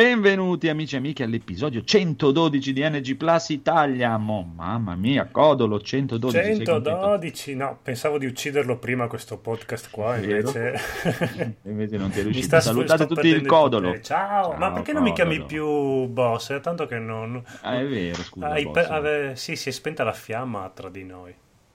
Benvenuti amici e amiche all'episodio 112 di NG Plus Italia. Mo, mamma mia, codolo 112. 112, no, pensavo di ucciderlo prima questo podcast qua, invece... invece non ti è riuscito. Sta, Salutate tutti il codolo. Ciao. Ciao. ma perché codolo. non mi chiami più boss? È tanto che non... Ah, è vero, scusa. Ah, per... ave... Sì, si è spenta la fiamma tra di noi.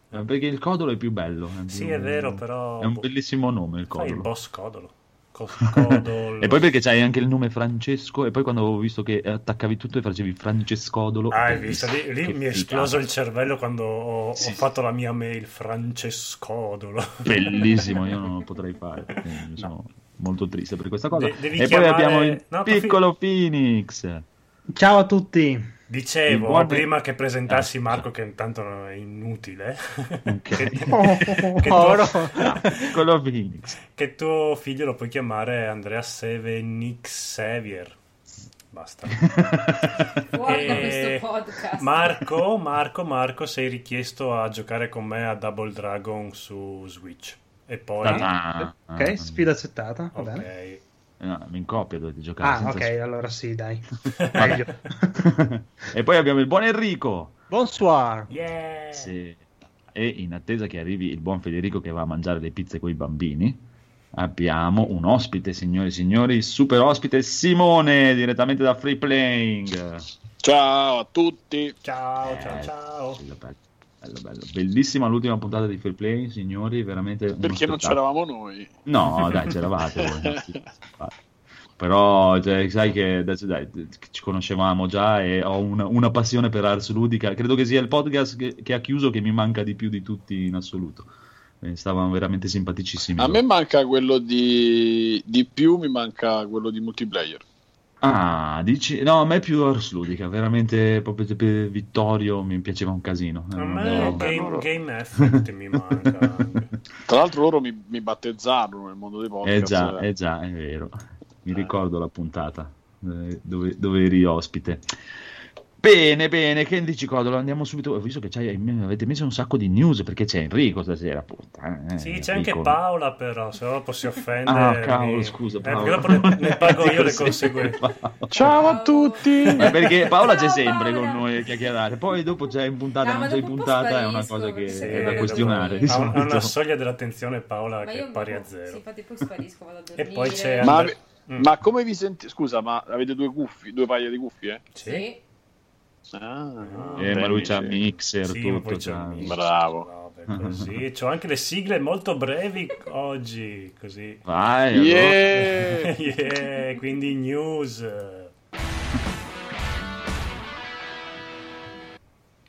Eh, perché il codolo è più bello. È più... Sì, è vero, però... È un bellissimo nome il codolo. Fai il boss codolo. e poi perché c'hai anche il nome Francesco e poi quando avevo visto che attaccavi tutto e facevi Francescodolo ah hai visto? Lì, lì mi è esploso il cervello quando ho, sì. ho, fatto la mia mail Francescodolo. Bellissimo io non lo potrei fare sono molto triste per questa cosa. De- e chiamare... poi abbiamo il no, piccolo fi... Phoenix. Ciao a tutti Dicevo buon... prima che presentassi ah, Marco, che intanto è inutile, okay. che, che, tuo... no, che, tuo, figlio lo puoi chiamare Andrea Sevenix Xavier. Basta. e... Marco, Marco, Marco, sei richiesto a giocare con me a Double Dragon su Switch. E poi... Ah, ok, sfida accettata. Va ok. Bene. No, in coppia dovete giocare. Ah, ok, sp- allora sì, dai. e poi abbiamo il buon Enrico. Bonsoir. Yeah. Sì. E in attesa che arrivi il buon Federico che va a mangiare le pizze con i bambini, abbiamo un ospite, signori e signori, super ospite Simone, direttamente da Free Playing. Ciao a tutti. Ciao, eh, ciao, ciao. Bello, bello. Bellissima l'ultima puntata di Free Play, signori, veramente... Perché non c'eravamo noi? No, dai, c'eravate voi. Però cioè, sai che adesso, dai, ci conoscevamo già e ho una, una, passione per Ars Ludica. Credo che sia il podcast che, che, ha chiuso che mi manca di più di tutti in assoluto. Eh, stavano veramente simpaticissimi. A me manca quello di, di più, mi manca quello di multiplayer. Ah, dici? No, a me è più Ars Ludica, veramente proprio per Vittorio mi piaceva un casino. A me no, Game, loro... game Effect mi manca. Tra l'altro loro mi, mi, battezzarono nel mondo dei podcast. Eh già, eh già, è vero. Mi eh. ricordo la puntata eh, dove, dove eri ospite. Bene, bene, che dici Codolo? Andiamo subito. Ho visto che avete messo un sacco di news perché c'è Enrico stasera. Puttana, eh, sì, c'è anche Paola, però se no dopo si offende. Ah, cavolo, scusa. Paola. Eh, dopo ne, ne pago io le conseguenze. Ciao a tutti! Ma perché Paola c'è sempre con noi a chiacchierare. Poi dopo c'è in puntata, no, non c'è in puntata, è una cosa che sì, è da questionare. Ha una soglia dell'attenzione Paola ma che è pari a zero. Sì, infatti poi sparisco, vado a dormire. E poi c'è. Ma, mm. ma come vi sentite? Scusa, ma avete due cuffie, due paia di cuffie? Sì. Ah, eh, ma lui c'ha mixer, sì, tutto. C'ha... Bravo. Così. C'ho anche le sigle molto brevi oggi, così. Vai, yeah. yeah, quindi news.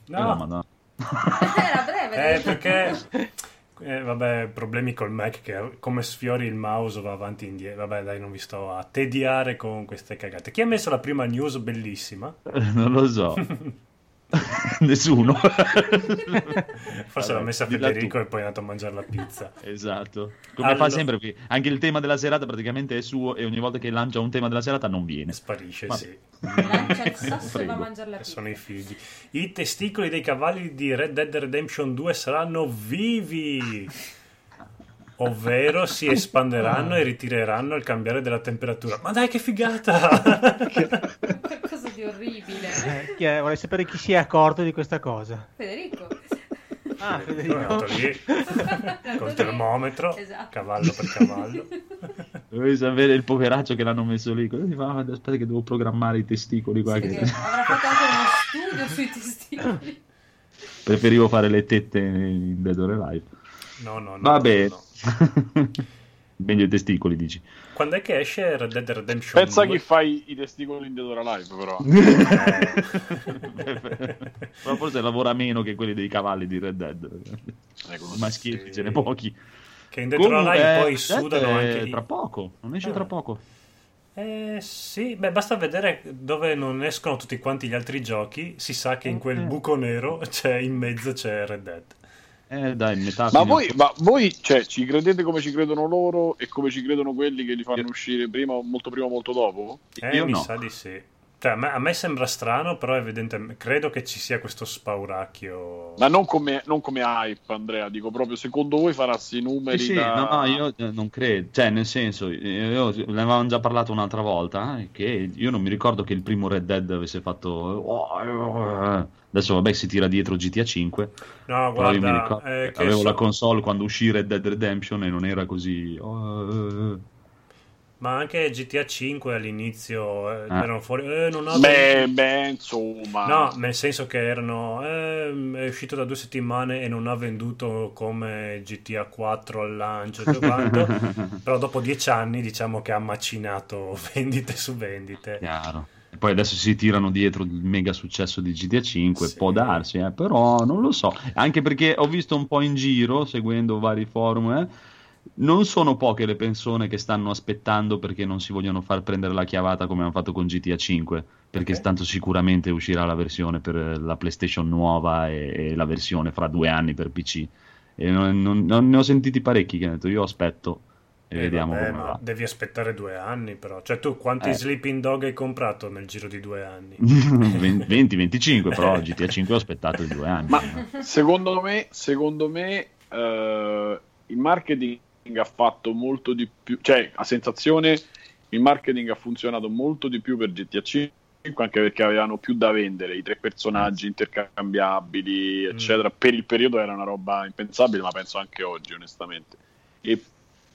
No, no. no. Era breve. Eh, perché eh, vabbè, problemi col Mac che come sfiori il mouse va avanti e indietro. Vabbè, dai, non vi sto a tediare con queste cagate. Chi ha messo la prima news bellissima? non lo so. Nessuno. Forse l'ha messa Federico e poi è andato a mangiare la pizza. Esatto. Come allora... fa sempre, anche il tema della serata praticamente è suo e ogni volta che lancia un tema della serata non viene. Sparisce, Ma... sì. Lancia il sasso e va a mangiare la pizza. Sono i figli. I testicoli dei cavalli di Red Dead Redemption 2 saranno vivi ovvero si espanderanno e ritireranno al cambiare della temperatura. Ma dai, che figata! Qualcosa di orribile. Eh, è? Vorrei sapere chi si è accorto di questa cosa. Federico. Ah, Federico. È lì col termometro, esatto. cavallo per cavallo. Dovevi sapere il poveraccio che l'hanno messo lì. Cosa ti fa? Aspetta che devo programmare i testicoli qua. Sì, che... Avrà fatto anche uno studio sui testicoli. Preferivo fare le tette in Dead or Alive. No, no, no. Vabbè. No. Meglio i testicoli, dici. Quando è che esce Red Dead Redemption Pensa 2? che fai i testicoli in Dead or Alive, però. però forse lavora meno che quelli dei cavalli di Red Dead. Ecco, Maschietti sì. ce ne pochi. Che in Dead or Alive poi sudano anche... Tra poco, non esce ah. tra poco. Eh, sì, beh, basta vedere dove non escono tutti quanti gli altri giochi. Si sa che in quel buco nero c'è in mezzo c'è Red Dead. Eh, dai, metà ma, voi, ma voi cioè, ci credete come ci credono loro e come ci credono quelli che li fanno Io... uscire prima, molto prima o molto dopo? Eh, Io mi no. sa di sì. Cioè, a me, a me sembra strano, però evidentemente credo che ci sia questo spauracchio. Ma non come, non come hype, Andrea, dico proprio, secondo voi farassi i numeri Sì, sì, da... no, no, io eh, non credo, cioè nel senso, io, ne avevamo già parlato un'altra volta, eh, che io non mi ricordo che il primo Red Dead avesse fatto, eh, adesso vabbè si tira dietro GTA 5, No, però io mi guarda, ricordo, eh, che avevo so- la console quando uscì Red Dead Redemption e non era così, oh, eh, eh. Ma anche GTA 5 all'inizio eh, Ah. erano fuori. eh, non ho Beh, beh, insomma... No, nel senso che erano. ehm, è uscito da due settimane e non ha venduto come GTA 4 al lancio quanto. però dopo dieci anni diciamo che ha macinato vendite su vendite. Chiaro. E poi adesso si tirano dietro il mega successo di GTA 5, Sì. può darsi, eh, però non lo so. Anche perché ho visto un po' in giro, seguendo vari forum, eh, non sono poche le persone che stanno aspettando perché non si vogliono far prendere la chiavata come hanno fatto con GTA 5, perché Ok. tanto sicuramente uscirà la versione per la PlayStation nuova e, e la versione fra due anni per PC. E non, non- non ne ho sentiti parecchi che hanno detto io aspetto e Eh, vediamo vabbè, come ma va. devi aspettare due anni, però. Cioè, tu quanti Eh. Sleeping Dog hai comprato nel giro di due anni? 20-25, però GTA 5 ho aspettato i due anni. Ma secondo me, secondo me eh, il marketing ha fatto molto di più, cioè a sensazione il marketing ha funzionato molto di più per GTA 5 anche perché avevano più da vendere, i tre personaggi intercambiabili, eccetera. Per il periodo era una roba impensabile, ma penso anche oggi, onestamente. E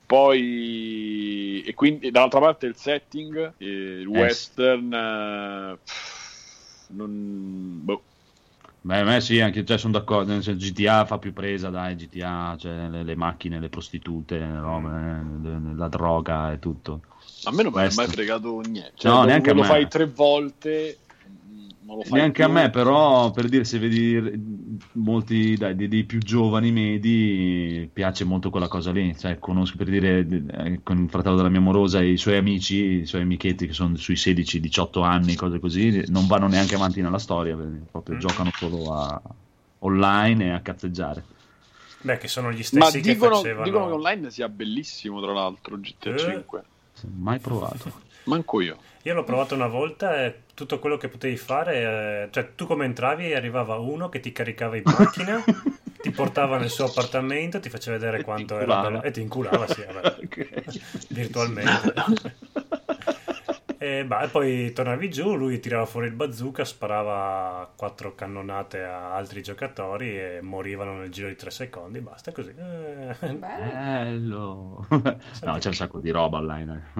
poi, e quindi dall'altra parte il setting, eh, il Eh, western, eh, non, boh. Beh, a me sì, anche cioè, sono d'accordo. GTA fa più presa, dai, GTA, cioè, le, le macchine, le prostitute, le robe, eh, la droga e tutto. A me non mi ha mai fregato niente. Cioè, No, neanche lo fai tre volte, non lo fai Neanche più. a me, però, per dire, se vedi molti dai, dei, dei più giovani medi, piace molto quella cosa lì. Cioè, conosco per dire eh, con il fratello della mia morosa e i suoi amici, i suoi amichetti che sono sui 16-18 anni, cose così, non vanno neanche avanti nella storia, proprio Mm. giocano solo a online e a cazzeggiare. Beh, che sono gli Ma stessi che dicono, facevano. dicono che online sia bellissimo, tra l'altro, GTA Eh. 5. Mai provato. Manco io. Io l'ho provato una volta e tutto quello che potevi fare, eh, cioè tu come entravi e arrivava uno che ti caricava in macchina, ti portava nel suo appartamento, ti faceva vedere E quanto era bello e ti inculava, sì, vabbè, Ok. virtualmente. E, bah, poi tornavi giù, lui tirava fuori il bazooka, sparava quattro cannonate a altri giocatori e morivano nel giro di tre secondi, basta così. Eh, Bello. No, c'è un sacco di roba online.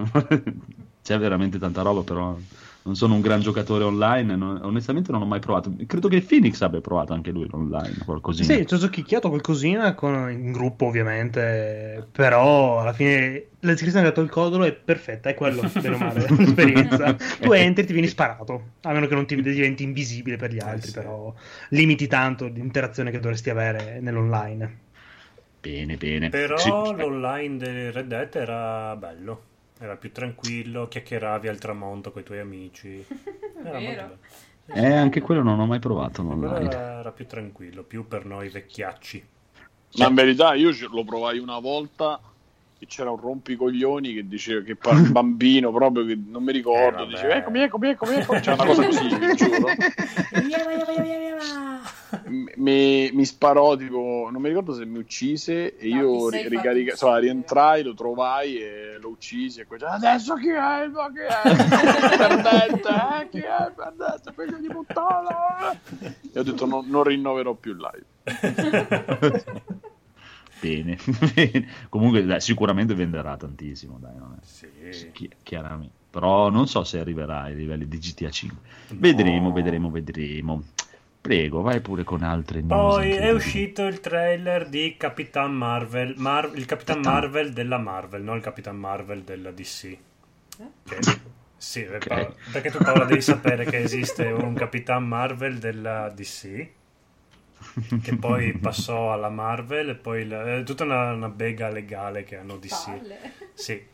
C'è veramente tanta roba, però non sono un gran giocatore online. non- onestamente non ho mai provato. Credo che Phoenix abbia provato anche lui online, qualcosina. Sì, ci ho giochicchiato qualcosina con- in gruppo ovviamente, però alla fine la descrizione che ha dato il codolo è perfetta, è quello, bene o male, l'esperienza. Tu entri e ti vieni sparato, a meno che non ti diventi invisibile per gli altri, sì. però limiti tanto l'interazione che dovresti avere nell'online. Bene, bene. Però Sì. l'online di Red Dead era bello, era più tranquillo, chiacchieravi al tramonto con i tuoi amici. Era molto Vero. bello. Eh, anche quello non ho mai provato online. era, era più tranquillo, più per noi vecchiacci. Ma in verità io lo provai una volta e c'era un rompicoglioni che diceva che par- bambino proprio che non mi ricordo, Eh, diceva eccomi, eccomi, eccomi, eccomi. C'era una cosa così, vi giuro. Mi, mi sparò tipo non mi ricordo se mi uccise e Ma io ricarica- insomma, uccidere. rientrai lo trovai e lo uccisi e poi diceva, adesso chi è ma chi è perdente eh? chi è perdente figlio di puttana e ho detto no- non rinnoverò più il live Bene. Comunque, dai, sicuramente venderà tantissimo, dai, non è- Sì. chi- chiaramente. Però non so se arriverà ai livelli di GTA 5. Vedremo, No. vedremo, vedremo. Prego, vai pure con altre news. Poi è uscito il trailer di Capitan Marvel, Mar- il Capitan Capitan. Marvel della Marvel, non il Capitan Marvel della DC. Che- sì, eh, Ok. Paola- perché tu Paola devi sapere che esiste un Capitan Marvel della DC che poi passò alla Marvel e poi la- è tutta una, una bega legale che hanno DC. Palle. Sì.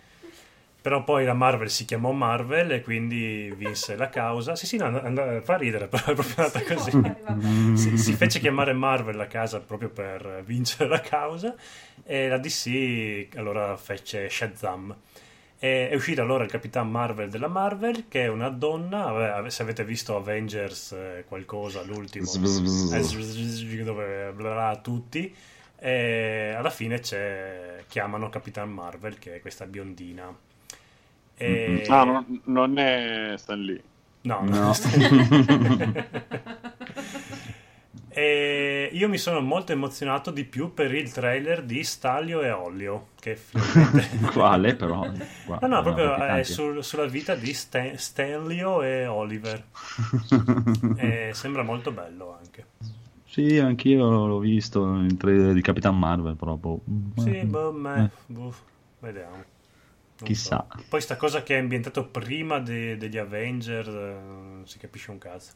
Però poi la Marvel si chiamò Marvel e quindi vinse la causa. Sì, sì, no, and- fa ridere, però è proprio andata così. No, vabbè. Si, si fece chiamare Marvel la casa proprio per vincere la causa e la DC allora fece Shazam. E è uscito allora il Capitan Marvel della Marvel, che è una donna, vabbè, se avete visto Avengers eh, qualcosa, l'ultimo, eh, dove bla bla tutti, e alla fine c'è, chiamano Capitan Marvel, che è questa biondina. E... Ah, non, non è Stan Lee. No, No. E io mi sono molto emozionato di più per il trailer di Stalio e Ollio, che finalmente... Quale però? Qua- No, no, proprio è tanti- sul- sulla vita di Stan- Stanlio e Oliver. E sembra molto bello anche. Sì, anch'io l'ho visto in trailer di Capitan Marvel proprio. Sì, boh, me, boh, vediamo. Non Chissà. so. Poi sta cosa che è ambientato prima de- degli Avengers, eh, non si capisce un cazzo.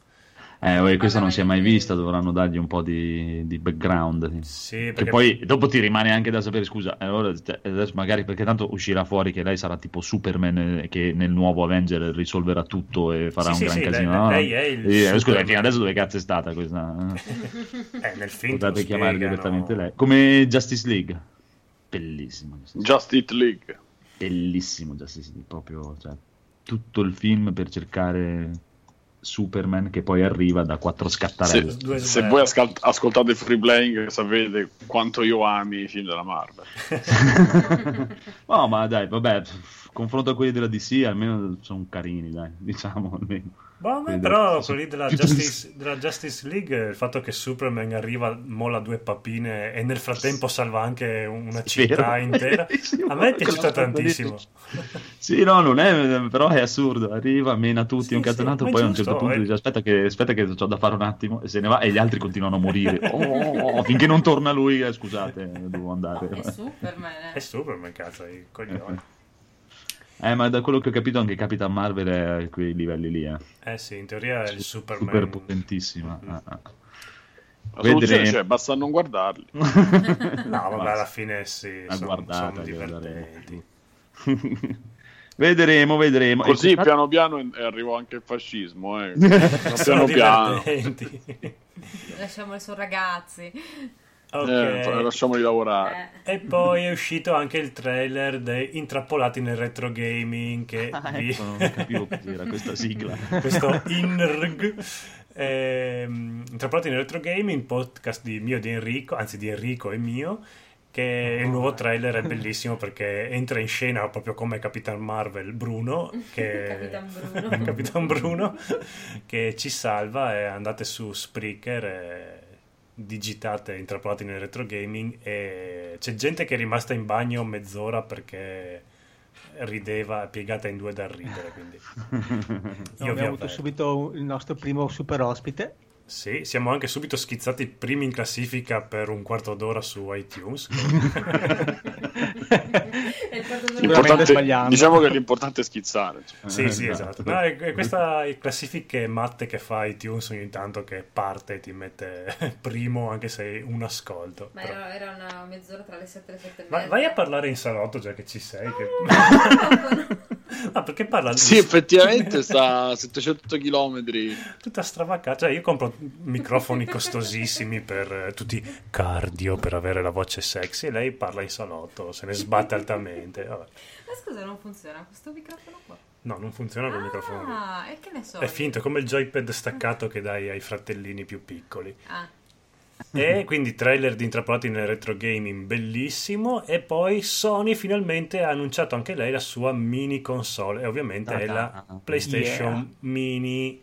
Eh, questa non si è mai vista, dovranno dargli un po' di, di background. Sì, Che perché poi dopo ti rimane anche da sapere, scusa, allora, cioè, adesso magari perché tanto uscirà fuori che lei sarà tipo Superman eh, che nel nuovo Avenger risolverà tutto e farà Sì, un sì, gran sì, casino. lei- no? lei è il Eh, Scusa, fino adesso dove cazzo è stata questa? eh, nel film te Potete chiamare direttamente lei. Come Justice League. Bellissimo. Justice. Just League. Bellissimo Justice League, proprio cioè, tutto il film per cercare Superman che poi arriva da quattro Se, scattarelli. Due se sberle. voi ascal- ascoltate Free Playing sapete quanto io ami i film della Marvel. no, ma dai, vabbè, confronto a quelli della DC almeno sono carini, dai, diciamo almeno. Boh, Quelli però della- quelli della Justice, della Justice League, il fatto che Superman arriva, molla due papine e nel frattempo salva anche una Sì, città intera, a me è piaciuta tantissimo. Sì, no, non è, però è assurdo. Arriva, mena tutti Sì, un sì, ma è poi a un certo punto eh. dice aspetta che, aspetta che ho da fare un attimo e se ne va e gli altri continuano a morire. Oh, finché non torna lui, eh, scusate, devo andare. È Superman. È Eh. Superman, cazzo, i coglioni. Eh, ma da quello che ho capito anche Capitan Marvel è a quei livelli lì, eh. Eh sì, in teoria è il Super Superman. potentissima. Mhm. Ah, ah. Vedremo. c'è, basta non guardarli. No, vabbè, Basta. alla fine sì, sono, guardata sono vedremo, vedremo. Così E piano piano e arrivò anche il fascismo. Eh. Piano piano. divertenti. Lasciamoli su ragazzi. Ok. Eh, lasciamoli lavorare. Eh. E poi è uscito anche il trailer dei Intrappolati nel retro gaming che Ah, vi- ecco, non capivo cos'era questa sigla. questo INRG ehm, Intrappolati nel retro gaming podcast di mio e di Enrico anzi di Enrico e mio che il nuovo trailer è bellissimo perché entra in scena proprio come Capitan Marvel Bruno che Capitan Bruno. Capitan Bruno che ci salva e andate su Spreaker e digitate intrappolati nel retro gaming e c'è gente che è rimasta in bagno mezz'ora perché rideva piegata in due dal ridere quindi No, abbiamo avuto subito il nostro primo super ospite. Sì, siamo anche subito schizzati primi in classifica per un quarto d'ora su iTunes. L'importante- diciamo che l'importante è schizzare. insomma. sì, sì, esatto. No, è, è questa classifiche matte che fa iTunes ogni tanto che parte e ti mette primo anche se hai un ascolto. Ma Però- era, una mezz'ora tra le 7 e le 7 e Vai, mezza. vai a parlare in salotto già che ci sei. Che... ah, perché parla Sì, effettivamente sta a 700 km. tutta stravaccata. Cioè, io compro microfoni costosissimi per eh, tutti cardio per avere la voce sexy e lei parla in salotto, se ne sbatte altamente. Vabbè. Ma scusa, non funziona questo microfono qua. No, non funziona col microfono. lì. Ah, e che ne so. È finto, è come il joypad staccato che dai ai fratellini più piccoli. Ah, E quindi trailer di Intrappolati nel retro gaming bellissimo. E poi Sony finalmente ha annunciato anche lei la sua mini console. E ovviamente è la Ah, PlayStation yeah. Mini.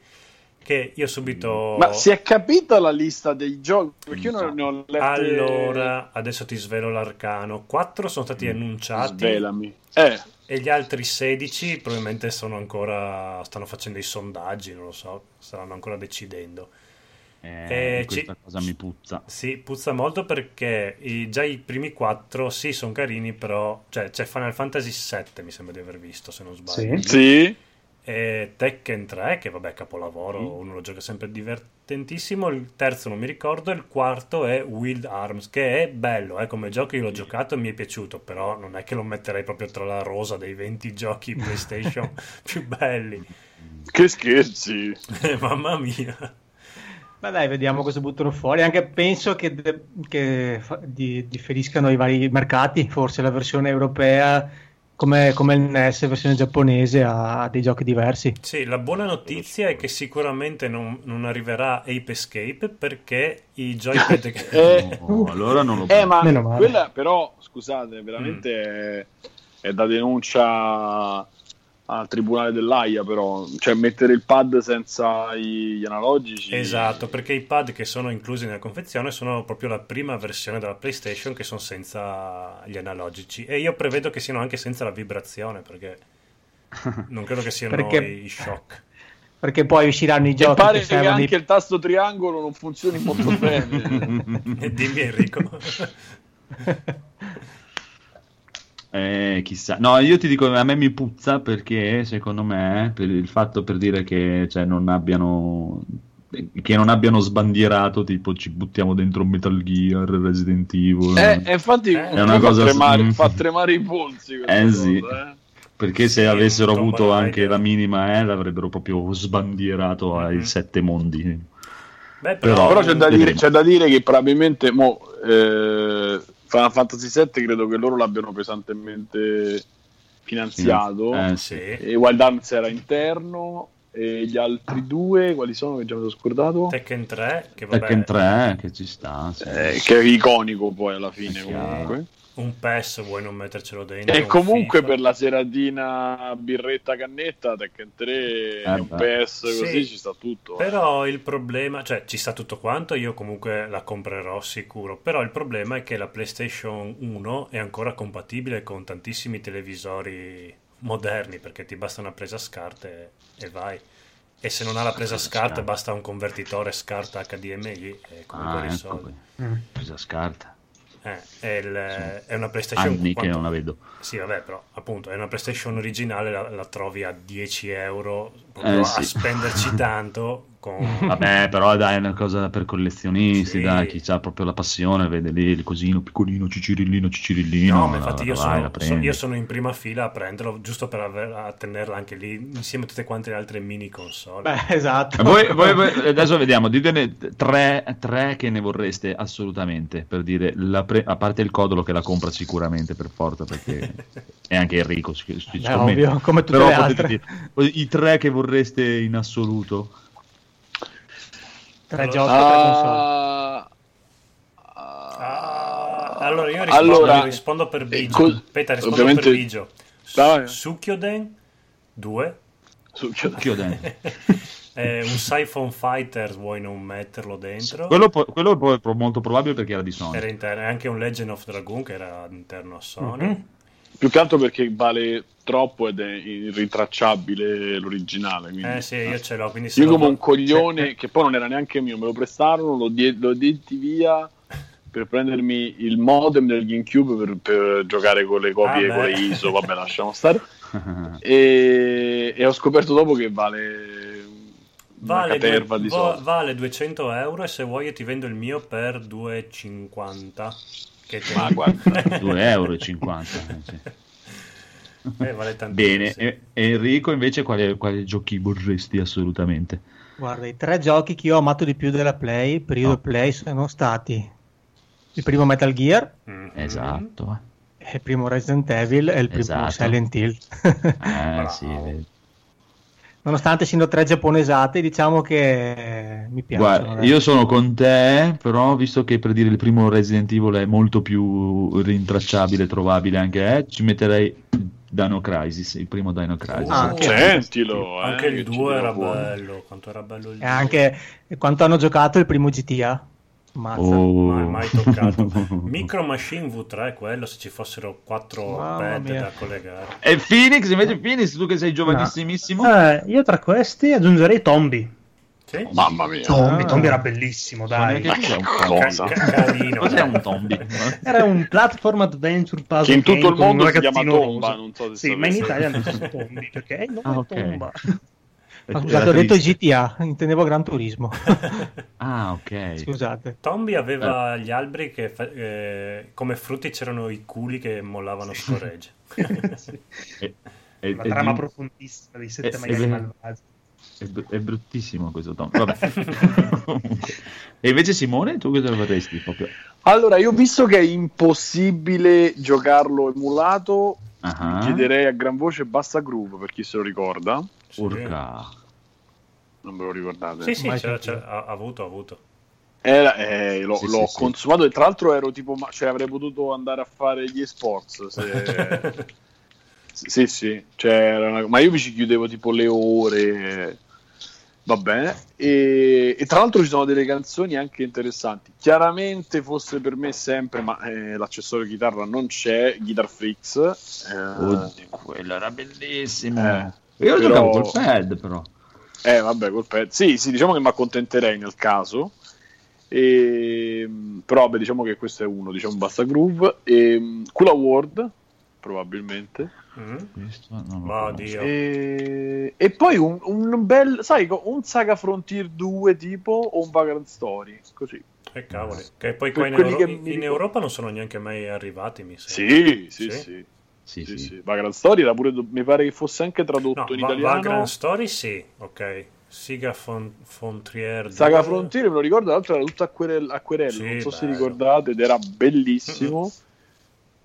Che io subito. Ma si è capita la lista dei giochi? Perché io non ne ho lette. Allora, adesso ti svelo l'arcano. Quattro sono stati annunciati. Svelami. Eh, E gli altri 16 probabilmente sono ancora. stanno facendo i sondaggi, non lo so, staranno ancora decidendo. Eh, Eh, questa ci- cosa mi puzza. Sì, puzza molto perché i- già i primi 4 sì, sono carini, però cioè, c'è Final Fantasy VII, mi sembra di aver visto, se non sbaglio. Sì. sì. E Tekken 3, che vabbè, capolavoro, uno lo gioca sempre divertentissimo. Il terzo non mi ricordo, il quarto è Wild Arms, che è bello, eh, come gioco io l'ho giocato e mi è piaciuto, però non è che lo metterei proprio tra la rosa dei 20 giochi PlayStation più belli. Che scherzi. Eh, Mamma mia. Ma dai, vediamo cosa buttano fuori. Anche penso che, de- che fa- di- differiscano i vari mercati. Forse la versione europea come, come il NES versione giapponese ha dei giochi diversi. Sì, la buona notizia è che sicuramente non, non arriverà Ape Escape perché i joypad che... Eh, No, allora non lo eh, ma Meno male. quella però, scusate, veramente è, è da denuncia al tribunale dell'AIA, però, cioè mettere il pad senza gli analogici. Esatto, perché i pad che sono inclusi nella confezione sono proprio la prima versione della PlayStation che sono senza gli analogici e io prevedo che siano anche senza la vibrazione perché non credo che siano Perché- i shock. Perché poi usciranno i E giochi pare che che anche i- il tasto triangolo non funzioni molto bene. E dimmi Enrico. Eh, chissà. No, io ti dico, a me mi puzza perché secondo me, per il fatto per dire che cioè, non abbiano che non abbiano sbandierato tipo ci buttiamo dentro Metal Gear, Resident Evil. Eh, e infatti È un una cosa- fa, tremare, mm. fa tremare i polsi. Eh, sì. cosa, eh. Perché se Sì, avessero avuto Raider. anche la minima eh, l'avrebbero proprio sbandierato ai Mhm. sette mondi. Beh, Però- Però c'è da, dire, c'è da dire che probabilmente mo, eh, Final Fantasy VII credo che loro l'abbiano pesantemente finanziato. Eh, sì. E Wild Arms era interno. E gli altri due, quali sono? Che già mi sono scordato. Tekken 3 che vabbè, Tekken 3 che ci sta. sì. Eh, che è iconico poi alla fine comunque. Un PES vuoi non mettercelo dentro E un comunque FIFA. per la seratina birretta cannetta Tekken 3 Eh un. PS così Sì. ci sta tutto. Però il problema, cioè ci sta tutto quanto, io comunque la comprerò sicuro, però il problema è che la PlayStation 1 è ancora compatibile con tantissimi televisori moderni perché ti basta una presa SCART e, e vai. E se non ha la presa Presa SCART SCART. basta un convertitore SCART HDMI e comunque Ah, ecco risolvi. qui. Mm. Presa scarta. Eh, è, il- è una PlayStation Anni che quanto- non la vedo. Sì, vabbè, però appunto è una PlayStation originale, la, la trovi a 10 euro Eh, a sì. spenderci tanto. Con... Vabbè, però dai, è una cosa per collezionisti, Sì. dai, chi ha proprio la passione, vede lì il cosino piccolino, cicirillino, cicirillino. No, ma infatti io vai, sono, io sono in prima fila a prenderlo giusto per aver- a tenerla anche lì insieme a tutte quante le altre mini console. Beh, esatto. E Voi, voi- voi- adesso vediamo, ditene tre, tre che ne vorreste assolutamente, per dire, la pre- a parte il codolo che la compra sicuramente per forza, perché è anche Enrico, ci Beh, ovvio, come tutte Però le altre. dire, i tre che vorreste in assoluto. Tre Allora- giochi, tre console. Ah, Ah, allora io rispondo, Allora, rispondo per eh, Bigio. co- Aspetta, rispondo ovviamente- per Bigio. Dai. Sukyoden 2 succhio- Chiudendo. è un Siphon Fighters, vuoi non metterlo dentro? Quello, po- quello è molto probabile perché era di Sony. Era interno, anche un Legend of Dragoon che era interno a Sony. Mhm. Più che altro perché vale troppo ed è irritracciabile l'originale. Quindi. Eh sì, io ce l'ho, quindi Io lo come vo- un coglione, che poi non era neanche mio, me lo prestarono, lo, die- lo detti via per prendermi il modem del GameCube per, per giocare con le copie Ah, con le ISO, vabbè lasciamo stare. E, e ho scoperto dopo che vale Vale, due- vo- vale 200 euro e se vuoi io ti vendo il mio per 2,50 che te- Ma guarda. 2,50 euro. eh. Eh, vale tantissimo, Bene, sì. e Enrico invece quale, quale giochi vorresti assolutamente? Guarda, i tre giochi che io ho amato di più della Play, periodo No. Play, sono stati il primo Metal Gear, Mhm. Esatto. il primo Resident Evil e il primo Esatto. Silent Hill. Eh, sì. Nonostante siano tre giapponesate, diciamo che mi piacciono. Guarda, dai. io sono con te, però visto che per dire il primo Resident Evil è molto più rintracciabile, trovabile anche, eh, ci metterei Dino Crisis, il primo Dino Crisis. Ah, Oh, Sentilo, eh, Anche il che ci 2 tira era bello, quanto era bello il E anche quanto hanno giocato il primo GTA. Mazza. Oh. Mai, mai toccato. Micro Machine V3 quello se ci fossero quattro pad da collegare. E Phoenix, invece Phoenix, tu che sei giovanissimissimo, Ah. Eh, io tra questi aggiungerei Tombi. Sì? Mamma mia. Tombi, Ah. Tombi era bellissimo, dai. Ma che un cosa? carino. Cos'è un tombi? Era un platform adventure puzzle Che in tutto il mondo si chiama Tomba, non so se Sì, ma in. Italia hanno detto Tombi perché è il nome Ah, è ok. Tomba. Ma scusate, ho detto GTA, intendevo Gran Turismo. Ah, ok. scusate. Tombi aveva Eh. gli alberi che fa- eh, come frutti c'erano i culi che mollavano. È, è- La è trama di- profondissima dei sette maiali malvagi. è br- è bruttissimo questo tombi. Vabbè. Comunque. e invece Simone, tu cosa vorresti proprio? Allora, io ho visto che è impossibile giocarlo emulato Ah, chiederei a gran voce Bassa Groove per chi se lo ricorda. Sì. Urca. Non ve lo ricordate? Sì, sì, ha, avuto, ha avuto. Era- eh, l'ho, Sì, l'ho sì, sì. consumato e tra l'altro ero tipo, ma, cioè avrei potuto andare a fare gli esports. Se... sì, sì, cioè, una- ma io mi ci chiudevo tipo le ore. Va bene. E, e tra l'altro ci sono delle canzoni anche interessanti. Chiaramente fosse per me sempre, ma eh, l'accessorio chitarra non c'è, Guitar Freaks. eh, Oddio, quello era bellissimo. Eh, Io lo però- giocavo col pad, però. Eh, vabbè, col pezzo. Sì, sì, diciamo che mi accontenterei nel caso. E, però, vabbè, diciamo che questo è uno, diciamo, basta groove. E, Cool Award, probabilmente. Mm? Conosco. Dio. E, e poi un, un bel, sai, un Saga Frontier 2 tipo o un Vagrant Story, così. E cavoli. Che poi qua in, quelli Euro- che in Europa non sono neanche mai arrivati, mi sembra. Sì, sì, Sì? sì. Sì, sì, sì. sì. Vagrant Story era pure, mi pare che fosse anche No, tradotto in Va- italiano. Vagrant Story sì, ok. Siga Fon- Fontrier. Saga 2. Frontier, me lo ricordo, tra l'altro era tutto acquerel- acquerello, Sì, non so se bello. ricordate, ed era bellissimo.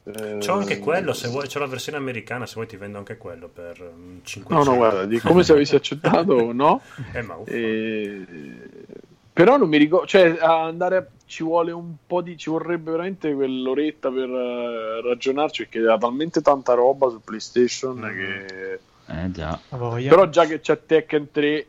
Eh, C'ho anche quello, se vuoi, c'ho la versione americana, se vuoi ti vendo anche quello per mm, 500. No, no, guarda, di come se avessi accettato, no? Eh, ma uffa. Eh, però non mi ricordo, cioè a andare ci vuole un po' di ci vorrebbe veramente quell'oretta per eh, ragionarci perché era talmente tanta roba su PlayStation Mm. che Eh già. Però già che c'è Tekken 3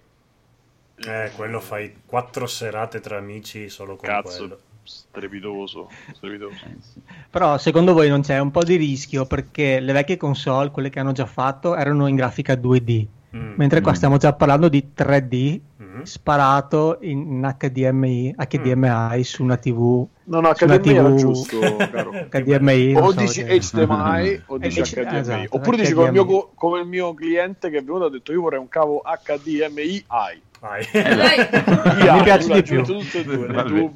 Eh, quello fai quattro serate tra amici solo con cazzo quello. strepitoso, strepitoso. Eh, sì. Però secondo voi non c'è un po' di rischio perché le vecchie console, quelle che hanno già fatto, erano in grafica 2D, Mm. mentre qua Mm. stiamo già parlando di 3D Mm. sparato in HDMI, HDMI su una TV No, no, HDMI era TV. giusto, caro. HDMI. non o so dici HDMI o dici Eh, HDMI esatto, oppure dici come il, mio, HDMI. come il mio cliente che è venuto e ha detto io vorrei un cavo HDMI. Mi piace di più. tutte e due,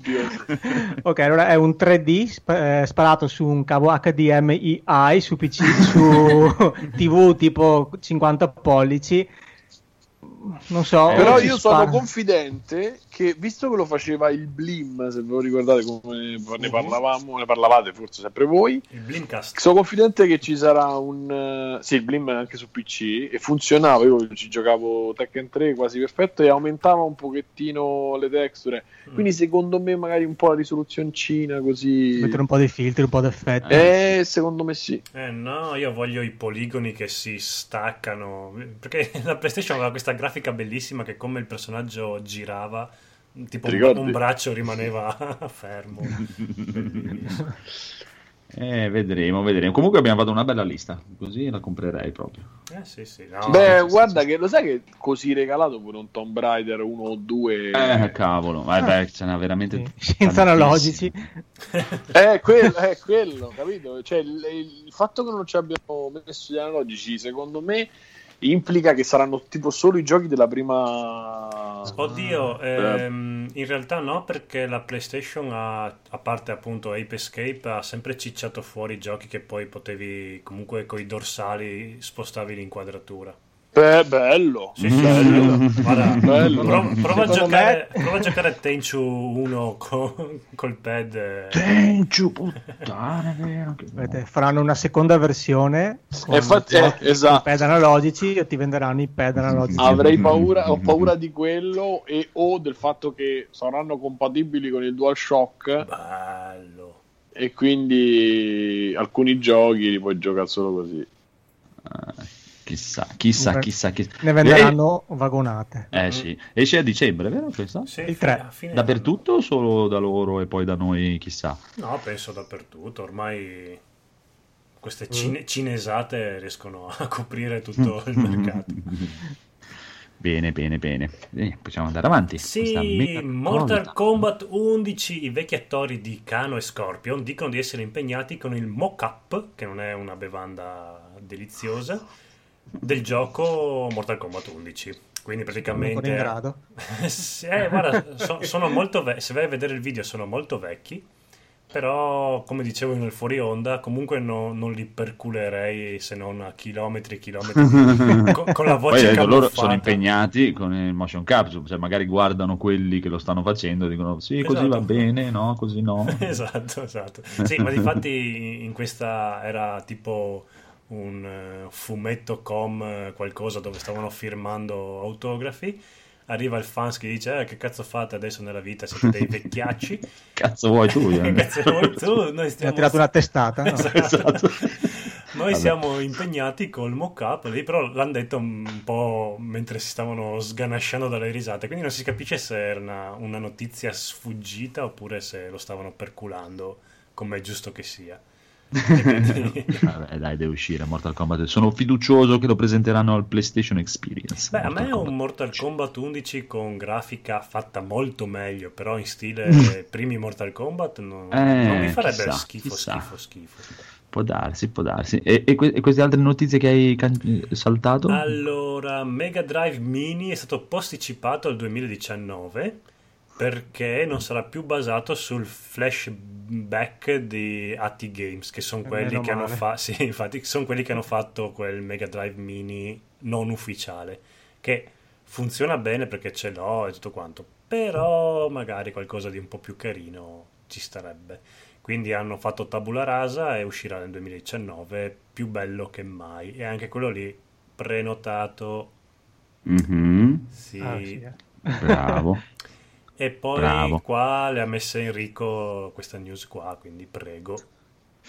Ok, allora è un 3D sp- eh, sparato su un cavo HDMI su PC, su TV tipo 50 pollici. Non so. Però io spara- sono confidente che, visto che lo faceva il Blim, se ve lo ricordate come ne parlavamo, ne parlavate forse sempre voi, Il Blinkast. sono confidente che ci sarà un... eh, sì, il Blim è anche su PC e funzionava, io ci giocavo Tekken 3 quasi perfetto e aumentava un pochettino le texture, quindi secondo me magari un po' la risoluzioncina così... Mettere un po' di filtri, un po' di effetti. Eh, secondo me sì. Eh no, io voglio i poligoni che si staccano. Perché la PlayStation aveva questa grafica bellissima che come il personaggio girava, tipo Ti un, braccio rimaneva fermo. Eh, vedremo, vedremo. Comunque abbiamo fatto una bella lista, così la comprerei proprio. Eh sì, sì. no, Beh, guarda sì. che lo sai che così regalato pure un Tomb Raider 1 o 2 Eh, cavolo, vabbè, ce n'ha veramente Sì, Senza analogici. è quello, è quello, capito? Cioè, il, il fatto che non ci abbiano messo gli analogici, secondo me, implica che saranno tipo solo i giochi della prima. Oddio, Eh, ehm, in realtà no, perché la PlayStation ha, a parte appunto Ape Escape, ha sempre cicciato fuori giochi che poi potevi comunque con i dorsali spostavi l'inquadratura. Beh, bello. Sì, sì, bello. Guarda, Bello. prova, prova a giocare, prova a giocare a Tenchu 1 co- col pad. eh. Tenchu, puttana, vero. faranno una seconda versione con infatti, eh, esatto. con pad analogici e ti venderanno i pad analogici. Avrei paura, ho paura di quello e o del fatto che saranno compatibili con il DualShock Bello. e quindi alcuni giochi li puoi giocare solo così. Eh, chissà, chissà, Ne- chissà, chissà. Ne venderanno vagonate. Eh, sì, esce a dicembre, vero questo? Sì, Il fi- tre. a fine Dappertutto o solo da loro e poi da noi, chissà? No, penso dappertutto. Ormai queste Mm. cine- cinesate riescono a coprire tutto il mercato. Bene, bene, bene. Eh, possiamo andare avanti. Questa Sì, Mortal. Kombat 11, i vecchi attori di Kano e Scorpion dicono di essere impegnati con il mock-up, che non è una bevanda deliziosa, del gioco Mortal Kombat 11. Quindi praticamente... in grado. Eh, guarda, so- sono molto ve- se vai a vedere il video sono molto vecchi, però come dicevo nel fuori onda, comunque no- non li perculerei se non a chilometri e chilometri con, con la Poi voce eh, loro sono impegnati con il motion capture, cioè magari guardano quelli che lo stanno facendo e dicono sì, così Esatto. va bene, no, così no. Esatto, esatto. Sì, ma difatti in questa era tipo un eh, fumetto com eh, qualcosa dove stavano firmando autografi. Arriva il fans che dice: eh, Che cazzo fate adesso nella vita? Siete dei vecchiacci. Cazzo vuoi tu? Ian? cazzo vuoi tu? Noi Mi ha stiamo tirato una testata. no? Esatto. Esatto. Noi Vabbè. siamo impegnati col mock-up lì, però l'hanno detto un po' mentre si stavano sganasciando dalle risate, quindi non si capisce se era una, una notizia sfuggita oppure se lo stavano perculando come è giusto che sia. E quindi- Vabbè, dai, deve uscire Mortal Kombat. Sono fiducioso che lo presenteranno al PlayStation Experience. Beh, a Mortal me un Kombat. Mortal Kombat 11 con grafica fatta molto meglio, però in stile primi Mortal Kombat non, Eh, non mi farebbe chissà, schifo, chissà. schifo, schifo. Può darsi, può darsi. E, e que- e queste altre notizie che hai can- saltato? Allora, Mega Drive Mini è stato posticipato al 2019 perché non sarà più basato sul flashback di Atti Games, che sono Eh, quelli fatto sì, infatti sono quelli che hanno fatto quel Mega Drive Mini non ufficiale, che funziona bene perché ce l'ho e tutto quanto, però magari qualcosa di un po' più carino ci starebbe. Quindi hanno fatto tabula rasa e uscirà nel 2019, più bello che mai. E anche quello lì prenotato, Mhm, sì. Ah, sì, eh. Bravo. E poi Bravo. qua le ha messe Enrico questa news qua, quindi prego.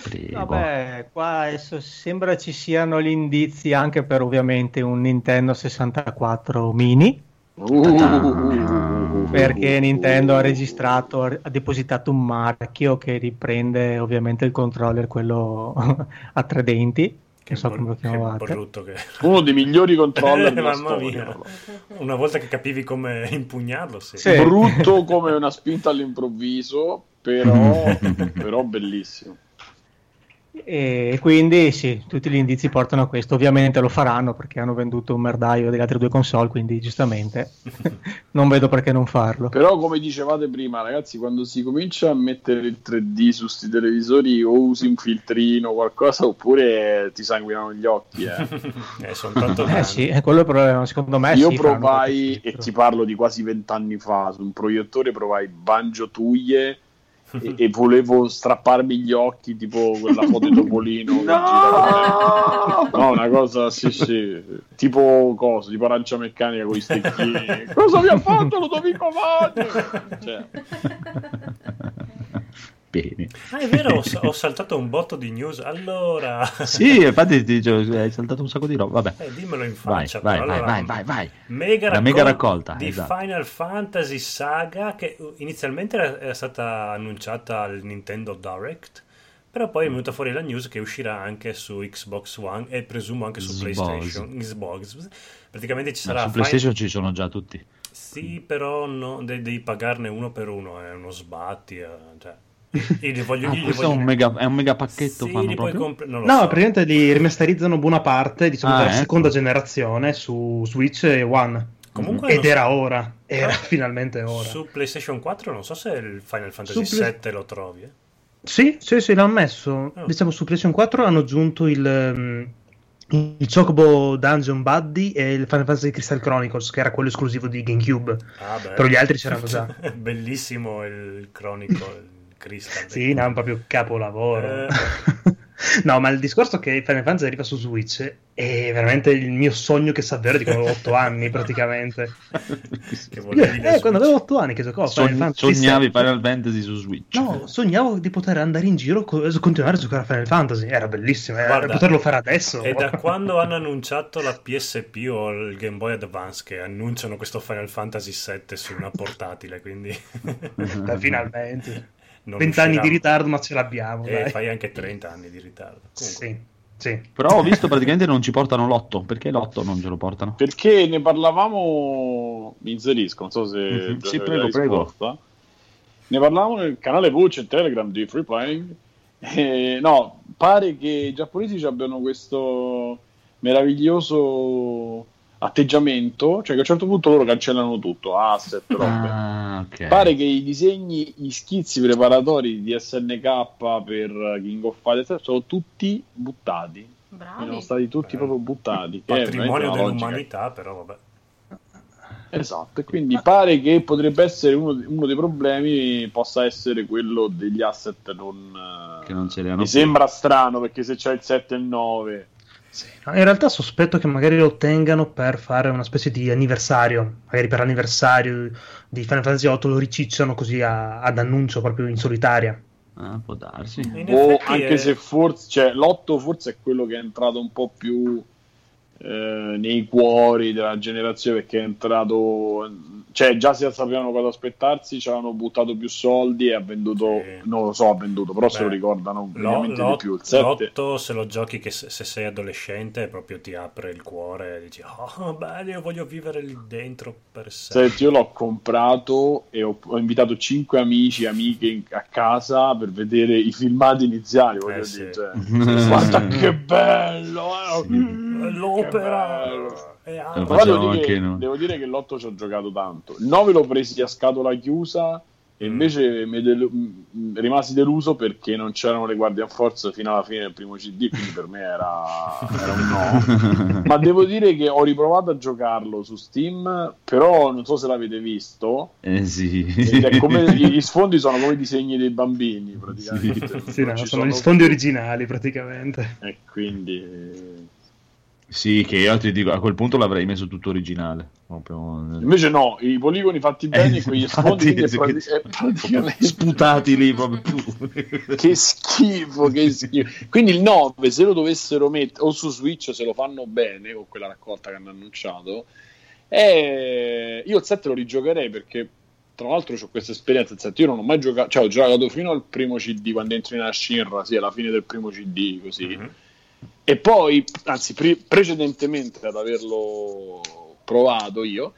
Prego. Vabbè, qua adesso sembra ci siano gli indizi anche per ovviamente un Nintendo 64 mini, Uh, perché Nintendo ha registrato, ha depositato un marchio che riprende ovviamente il controller, quello a tre denti, Che so come lo che chiamavate. brutto che... uno dei migliori controller della storia. mia. Una volta che capivi come impugnarlo, sì. Sì. Brutto come una spinta all'improvviso, però, però bellissimo. E quindi sì, tutti gli indizi portano a questo. Ovviamente lo faranno perché hanno venduto un merdaio delle altre due console, quindi giustamente non vedo perché non farlo. Però, come dicevate prima, ragazzi, quando si comincia a mettere il 3D su sti televisori, o usi un filtrino o qualcosa, oppure ti sanguinano gli occhi. Eh. Eh, sono tanto Eh sì, è quello il problema, secondo me. Io sì, provai, e ti parlo di quasi vent'anni fa, su un proiettore provai Banjo Tuglie e, e volevo strapparmi gli occhi, tipo quella foto di Topolino. le- No, una cosa, sì, sì, tipo cosa, tipo arancia meccanica con i stecchini. cosa mi ha fatto Ludovico Maggi? Cioè, Bene. Ah, è vero, ho, ho saltato un botto di news. Allora, Sì, infatti ti dicevo, hai saltato un sacco di roba. Vabbè. eh, dimmelo in faccia. vai, vai, Allora, vai, vai, vai. Mega, raccol- mega raccolta, di esatto. Final Fantasy Saga che inizialmente era, era stata annunciata al Nintendo Direct, però poi è Mm. venuta fuori la news che uscirà anche su Xbox One e presumo anche su Xbox. PlayStation. Xbox. Praticamente ci No, sarà su Final- PlayStation ci sono già tutti. Sì, però no, de- devi pagarne uno per uno, è uno sbatti. eh, cioè. Li voglio, Ah, questo è voglio- un mega, è un mega pacchetto. Sì, fanno proprio? comp- No, so. praticamente li rimasterizzano buona parte, diciamo, Ah, della ecco. seconda generazione su Switch e One. Comunque Ed era ora, era Ah, finalmente ora. Su PlayStation 4 non so se il Final Fantasy Su Play- 7 lo trovi. eh. Sì, sì, sì, l'hanno messo. Ah. Diciamo su PlayStation 4 hanno aggiunto il, um, il Chocobo Dungeon Buddy e il Final Fantasy Crystal Chronicles, che era quello esclusivo di GameCube. Ah. Però gli altri c'erano già. Bellissimo il Chronicle, il Crystal. Sì, no, è proprio capolavoro. Eh. no, ma il discorso che Final Fantasy arriva su Switch è veramente il mio sogno che sa vero di quando avevo 8 anni praticamente. Che la Eh, quando avevo 8 anni che giocavo a Final Sogn- Fantasy sognavi. Final Fantasy su Switch. No, sognavo di poter andare in giro e continuare a giocare a Final Fantasy. Era bellissimo, era- Guarda, poterlo fare adesso. È da quando hanno annunciato la PSP o il Game Boy Advance che annunciano questo Final Fantasy 7 su una portatile, quindi Dai, finalmente. Non 20 anni uscirà. di ritardo, ma ce l'abbiamo. E dai. fai anche 30 anni di ritardo. Comunque, Sì, sì. Però ho visto praticamente non ci portano l'otto. Perché l'otto non ce lo portano? Perché ne parlavamo, mi inserisco, non so se Mhm. già Sì, prego, prego. Ne parlavamo nel canale voce e Telegram di Free Playing. Eh, no, pare che i giapponesi abbiano questo meraviglioso atteggiamento, cioè che a un certo punto loro cancellano tutto, asset, robe. Ah, ok. Pare che i disegni, gli schizzi preparatori di SNK per King of Fighters sono tutti buttati. Bravi. Sono stati tutti proprio buttati. è patrimonio logica dell'umanità, però vabbè. Esatto, e quindi pare che potrebbe essere uno, uno dei problemi possa essere quello degli asset non... eh, Che non ce li hanno Mi più. sembra strano perché se c'è il 7 e il 9... Sì, no, in realtà sospetto che magari lo ottengano per fare una specie di anniversario, magari per l'anniversario di Final Fantasy VIII lo ricicciano così a- ad annuncio proprio in solitaria. Ah, può darsi. O anche è- se forse, cioè, l'otto forse è quello che è entrato un po' più eh, nei cuori della generazione perché è entrato, cioè già si sapevano cosa aspettarsi, ci avevano buttato più soldi e ha venduto, Sì. non lo so, ha venduto, però se Beh, lo ricordano Lo- ovviamente di più. Il 7 L'otto, se lo giochi che se, se sei adolescente, proprio ti apre il cuore e dici, oh, bello, io voglio vivere lì dentro per sempre. Senti, io l'ho comprato e ho, ho invitato cinque amici e amiche in- a casa per vedere i filmati iniziali. Voglio Eh, sì. dire, cioè, guarda che bello! eh. È L'opera Che bello. è Lo ampia. Però devo anche dire, devo dire che l'8 ci ho giocato tanto. Il 9 l'ho presi a scatola chiusa e Mm. invece mi m- rimasi deluso perché non c'erano le Guardian Force fino alla fine del primo CD, quindi per me era, era un no. Ma devo dire che ho riprovato a giocarlo su Steam, però non so se l'avete visto. Eh sì. come- gli sfondi sono come i disegni dei bambini, praticamente. Sì, no, Non ci sono gli sfondi originali praticamente. E quindi Sì, che io ti dico, a quel punto l'avrei meso tutto originale. Proprio... Invece no, i poligoni fatti bene e quegli sfondi che- è praticamente sputati lì proprio. che schifo, che schifo. Quindi il 9 se lo dovessero mettere o su Switch se lo fanno bene con quella raccolta che hanno annunciato, eh, io il 7 lo rigiocherei perché tra l'altro ho questa esperienza il 7 io non ho mai giocato, cioè ho giocato fino al primo CD quando entri nella Shinra, sì, alla fine del primo CD così. Mhm. E poi, anzi, pre- precedentemente ad averlo provato io,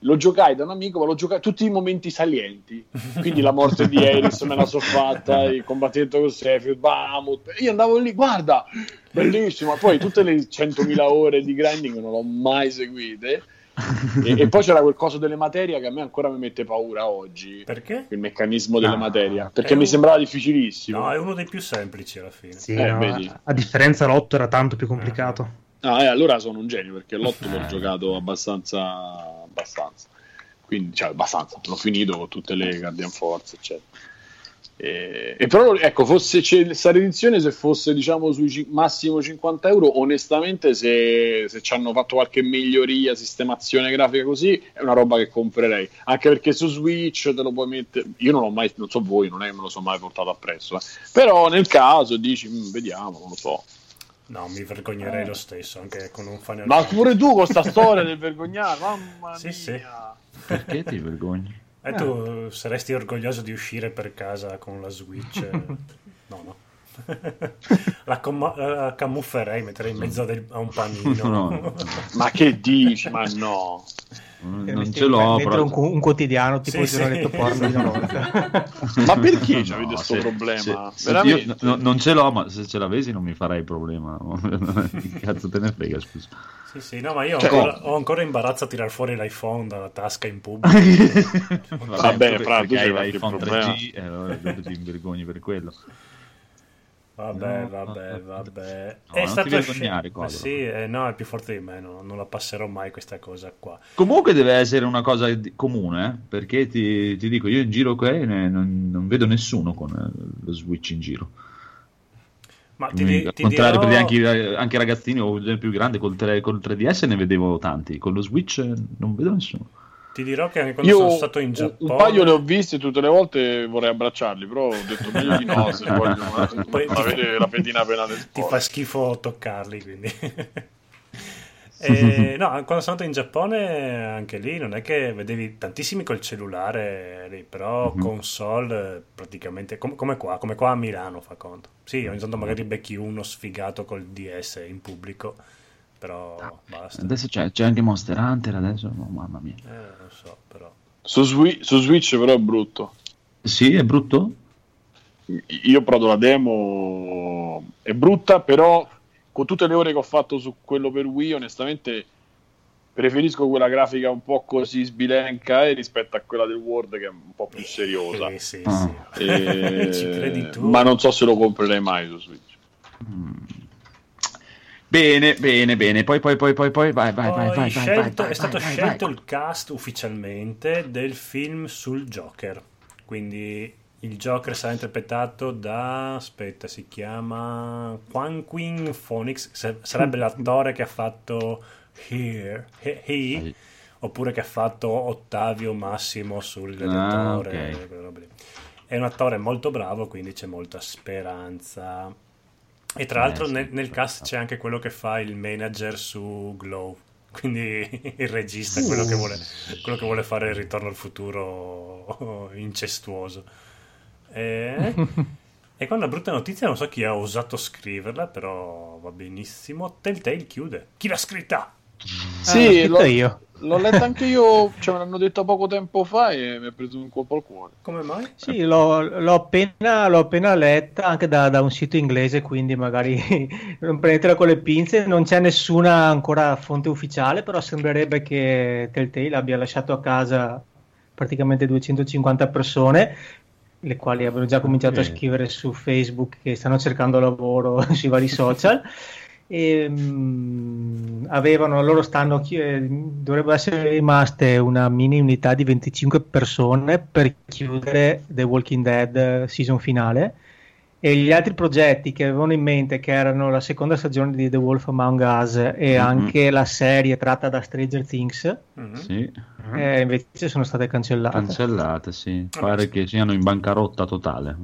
lo giocai da un amico, ma lo giocai tutti i momenti salienti. Quindi la morte di Eris me la so fatta, il combattimento con Sephiroth, Bahamut. Io andavo lì, guarda, bellissimo. Poi tutte le 100.000 ore di grinding non l'ho mai seguite. E, e poi c'era quel coso delle materie che a me ancora mi mette paura oggi. Perché? Il meccanismo delle Ah, materie, perché mi un- sembrava difficilissimo. No, è uno dei più semplici alla fine. Sì, Eh, no, a differenza l'8 era tanto più complicato. Ah, eh, allora sono un genio perché l'otto l'ho Eh. giocato abbastanza, abbastanza. Quindi, cioè, abbastanza. L'ho finito con tutte le Guardian Force, eccetera. E, e però, ecco, fosse c'è questa edizione, se fosse diciamo sui ci- massimo 50 euro, onestamente, se, se ci hanno fatto qualche miglioria, sistemazione grafica così, è una roba che comprerei. Anche perché su Switch te lo puoi mettere. Io non l'ho mai, non so voi, non è che me lo sono mai portato appresso. eh. Però nel caso dici, "Mm, vediamo, non lo so. No, mi vergognerei lo stesso, anche con un Final Ma pure tu con sta storia del vergognare, mamma Sì, mia. sì. Perché ti vergogni? E tu saresti orgoglioso di uscire per casa con la Switch? No, no. la, com- la camufferei, metterei in mezzo del- a un panino. No. Ma che dici? Ma no. Non, Eh, non ce l'ho. Però... un, un quotidiano tipo Sì, il sì. giornaletto porno di una volta. Ma perché No, avete questo problema? se- se Veramente? io- no, non ce l'ho, ma se ce l'avessi non mi farei problema. cazzo te ne frega, scusa. Sì, sì, no, ma io ho, Cioè- ancora, ho ancora imbarazzo a tirar fuori l'iPhone dalla tasca in pubblico. Vabbè, fra, tu hai l'iPhone problema. 3G e allora dopo ti vergogni per quello. Vabbè, No, vabbè, vabbè. no, è stato ti. Eh sì, eh, no, è più forte di me, no, non la passerò mai questa cosa qua. Comunque deve essere una cosa comune, eh, perché ti, ti dico, io in giro qua ne- non, non vedo nessuno con eh, lo Switch in giro. Ma ti, Quindi, di- al ti contrario, dirò... anche, anche ragazzini o più grande col, tre- col 3DS ne vedevo tanti, con lo Switch non vedo nessuno. Ti dirò che anche quando Io sono stato in un- Giappone... un paio ne ho visti tutte le volte vorrei abbracciarli, però ho detto meglio di no se vogliono Poi- avere la pedina penale del ti sport. fa schifo toccarli, quindi... E, no, quando sono andato in Giappone, anche lì non è che vedevi tantissimi col cellulare lì, però Mhm. console eh, praticamente com- come qua, come qua a Milano fa conto. Sì, ogni tanto magari becchi uno sfigato col DS in pubblico, però basta. Adesso c'è, c'è anche Monster Hunter, adesso, oh, mamma mia. Eh, so, però. Su, Swi- su Switch però è brutto. Sì, è brutto? Io ho provato la demo, è brutta, però con tutte le ore che ho fatto su quello per Wii, onestamente preferisco quella grafica un po' così sbilenca eh, rispetto a quella del World che è un po' più seriosa. Sì, sì, Ah. sì. E- Ci credi tu? Ma non so se lo comprerei mai su Switch. Mm. Bene, bene, bene. Poi, poi, poi, poi, poi, vai, vai, vai, vai, vai, scelto- vai, è stato vai, scelto vai. il cast ufficialmente del film sul Joker. Quindi Il Joker sarà interpretato da. Aspetta, si chiama. Quanquin Phoenix. sa- Sarebbe l'attore che ha fatto Here. He, He, oppure che ha fatto Ottavio Massimo sul Ah, Gladiatore. ok. quelle robe lì. È un attore molto bravo, quindi c'è molta speranza. E tra Eh, l'altro sì, nel, nel cast c'è anche quello che fa il manager su Glow. Quindi il regista, quello, che vuole, quello che vuole fare il ritorno al futuro incestuoso. E, e qua una brutta notizia, non so chi ha osato scriverla, però va benissimo. Telltale chiude. Chi l'ha scritta? Sì, l'ho scritto l'ho, io. l'ho letta anche io, cioè me l'hanno detto poco tempo fa e mi ha preso un colpo al cuore. Come mai? Sì, l'ho, l'ho appena, l'ho appena letta anche da, da un sito inglese, quindi magari non prendetela con le pinze. Non c'è nessuna ancora fonte ufficiale, però sembrerebbe che Telltale abbia lasciato a casa praticamente 250 persone, le quali avevano già cominciato a Ok. scrivere su Facebook che stanno cercando lavoro sui vari social. E, mm, avevano loro stanno eh, dovrebbero essere rimaste una mini unità di 25 persone per chiudere The Walking Dead eh, season finale e gli altri progetti che avevano in mente che erano la seconda stagione di The Wolf Among Us e Mhm. anche la serie tratta da Stranger Things Mhm. Sì, eh, invece sono state cancellate cancellate, sì. Pare che siano in bancarotta totale.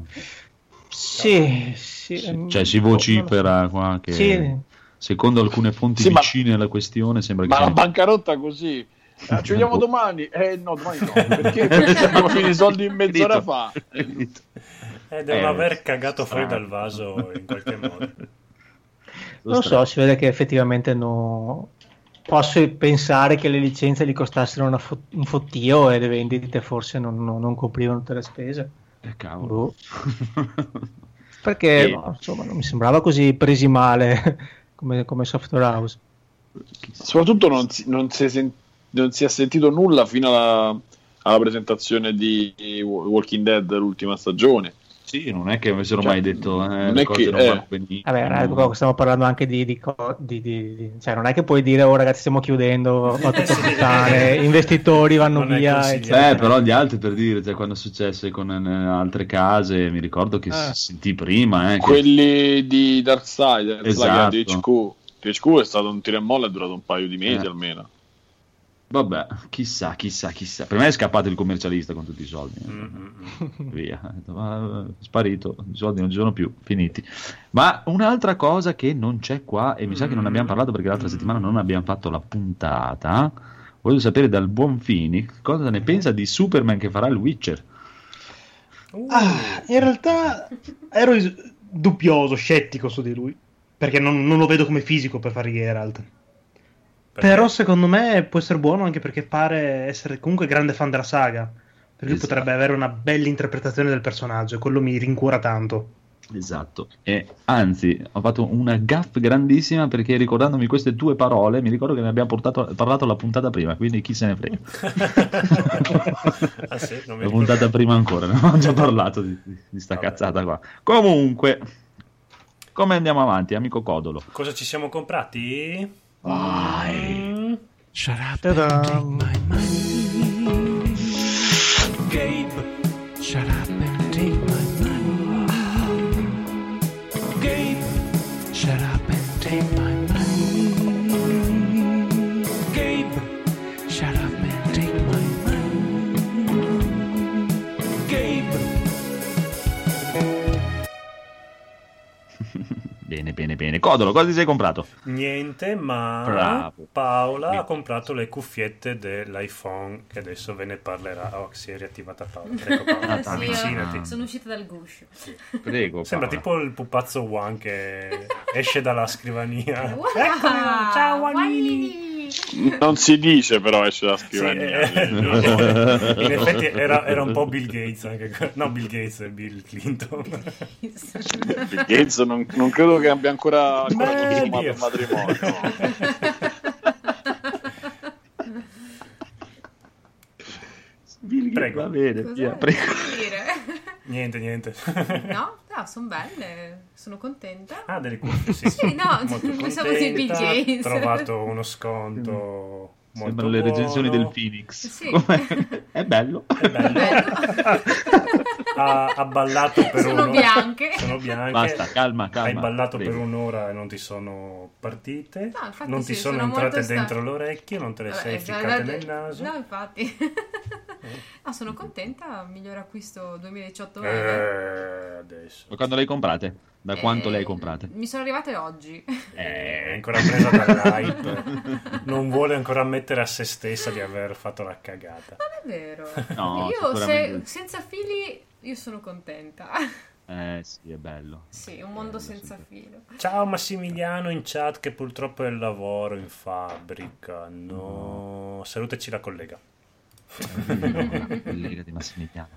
sì, sì, Cioè si vocifera so. qua che Sì. Secondo alcune fonti Sì, ma- vicine alla questione sembra che Ma la bancarotta così. Ah, ci vediamo domani? Eh no, domani no. Perché? Perché abbiamo finito i soldi in mezz'ora Finito. fa. Eh, devono Eh, aver cagato fuori strano. dal vaso in qualche modo. Non so, si vede che effettivamente no... posso pensare che le licenze gli costassero una fo- un fottio e le vendite forse non, non- non coprivano tutte le spese. Eh, cavolo. Boh. Perché Sì. no, insomma, non mi sembrava così presi male come, come software house. Soprattutto non si, non si è sen- non si è sentito nulla fino alla, alla presentazione di Walking Dead, l'ultima stagione. Sì, non è che avessero Cioè, mai detto eh, non le è cose che- non eh. Vabbè, stiamo parlando anche di, di di- di- di- cioè non è che puoi dire oh ragazzi stiamo chiudendo, va tutto a Sì. puttane, investitori vanno Non via. Eh, però gli altri per dire, cioè, quando è successo con eh, altre case, mi ricordo che Ah. si sentì prima, eh, che- Quelli di Darkseid, Esatto. di HQ. THQ è stato un tiro e molla, è durato un paio di mesi Eh. almeno. Vabbè, chissà, chissà, chissà. Per me è scappato il commercialista con tutti i soldi. eh. Mm, mm, mm. Via, Ha detto, "Ma, eh, sparito, i soldi non ci sono più, finiti. Ma un'altra cosa che non c'è qua, e mi sa che non abbiamo parlato perché l'altra settimana non abbiamo fatto la puntata, voglio sapere dal buon Fini cosa ne pensa di Superman che farà il Witcher. Uh, Ah, in realtà ero dubbioso, scettico su di lui. Perché non, non lo vedo come fisico per fare Geralt. Perché- Però secondo me può essere buono anche perché pare essere comunque grande fan della saga. Per cui Esatto. potrebbe avere una bella interpretazione del personaggio e quello mi rincuora tanto. Esatto, e anzi ho fatto una gaff grandissima perché ricordandomi queste tue parole mi ricordo che ne abbiamo portato- parlato la puntata prima, quindi chi se ne frega. Ah, sì? La ricordo. puntata prima ancora, ne abbiamo già parlato di, di- di sta Vabbè. cazzata qua. Comunque, come andiamo avanti, amico Codolo? Cosa ci siamo comprati? Vai. Mm, Shut up Ta-da. and take my money. Bene, bene, bene. Codolo, cosa ti sei comprato? Niente, ma Bravo. Paola Mi- ha comprato le cuffiette dell'iPhone che adesso ve ne parlerà. Oh, si è riattivata Paola. Prego Paola, Eh, sì, avvicinati. io sono uscita dal guscio. Prego. Sembra Paola. tipo il pupazzo One che esce dalla scrivania. Wow! Eccomi, ciao Wanini! Non si dice, però esce da Sì, scrivania. eh, in effetti era, era un po' Bill Gates anche no Bill Gates Bill Clinton Bill Gates non, non credo che abbia ancora, ancora Beh, consumato Dio. il matrimonio. Bill Gates, Prego. Va bene, via, prego. niente niente No, no, sono belle, sono contenta. ah delle cuffie sì, Sì, no, molto pensavo di Bill Gates. trovato uno sconto Sembrano le recensioni buono. del Phoenix. Sì. È bello. È bello. ha, ha ballato per Sono un'ora. bianche. Sono bianche. Basta, calma, calma. Hai ballato Prego. per un'ora e non ti sono partite. No, infatti non sì, ti sono, sono entrate molto sta- dentro l'orecchio, non te le sei Vabbè, ficcate guardate- nel naso. No, infatti. Ah, sono contenta, miglior acquisto 2018 Eh, adesso. Quando le hai comprate? Da quanto Eh, le hai comprate? Mi sono arrivate oggi. Eh, è ancora presa dall'hype. non vuole ancora ammettere a se stessa di aver fatto la cagata. Non è vero. No, io se- senza fili io sono contenta. Eh sì, è bello. Sì, un mondo Bello, senza sì. filo. Ciao Massimiliano in chat che purtroppo è il lavoro in fabbrica. No, saluteci la collega. collega di Massimiliano.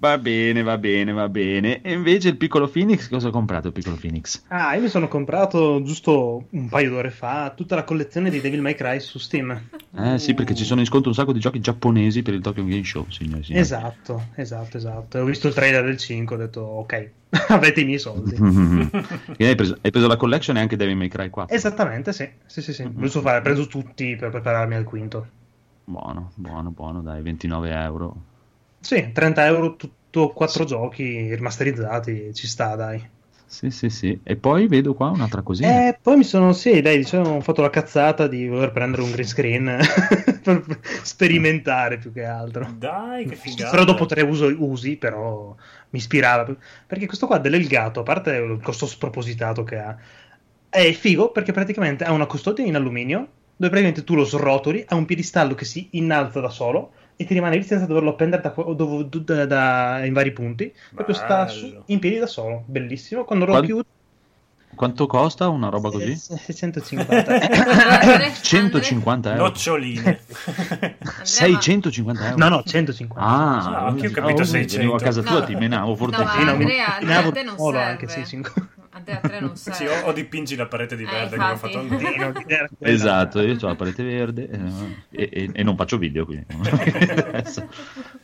Va bene, va bene, va bene. E invece il piccolo Phoenix, cosa ha comprato il piccolo Phoenix? Ah, io mi sono comprato giusto un paio d'ore fa tutta la collezione di Devil May Cry su Steam. Eh sì, perché ci sono in sconto un sacco di giochi giapponesi per il Tokyo Game Show, signori. signori. Esatto, esatto, esatto. Ho visto il trailer del 5, ho detto ok, avete i miei soldi. Hai, preso, hai preso la collection e anche Devil May Cry 4. Esattamente, sì, sì, sì, sì. Mhm. Giusto fare, ho preso tutti per prepararmi al quinto. Buono, buono, buono, dai, 29 euro. Sì, 30 euro tutto, quattro giochi rimasterizzati, ci sta, dai. Sì, sì, sì. E poi vedo qua un'altra cosina. E Eh, poi mi sono, sì, dai, diciamo, ho fatto la cazzata di voler prendere un green screen per sperimentare più che altro. Dai, che figata. Però dopo tre uso- usi, però mi ispirava. Perché questo qua dell'Elgato, a parte il costo spropositato che ha, è figo perché praticamente ha una custodia in alluminio, dove praticamente tu lo srotoli, ha un piedistallo che si innalza da solo e ti rimane lì senza doverlo prendere da, da, da, in vari punti. Proprio sta su, in piedi da solo, bellissimo. Quando lo Qual- più... Quanto costa una roba così? 650 150 euro. Noccioline. 650 euro. No, no, 150. Ah, ah, no, ho capito 600. Venivo a casa tua, no. ti menavo forte. No, Andrea, sì, no, mi... a te non serve. Anche 650 parte a tre non serve. sì, o, o, dipingi la parete di eh, verde eh, come ho fatto anch'io. esatto, io ho la parete verde eh, e, e, non faccio video, quindi.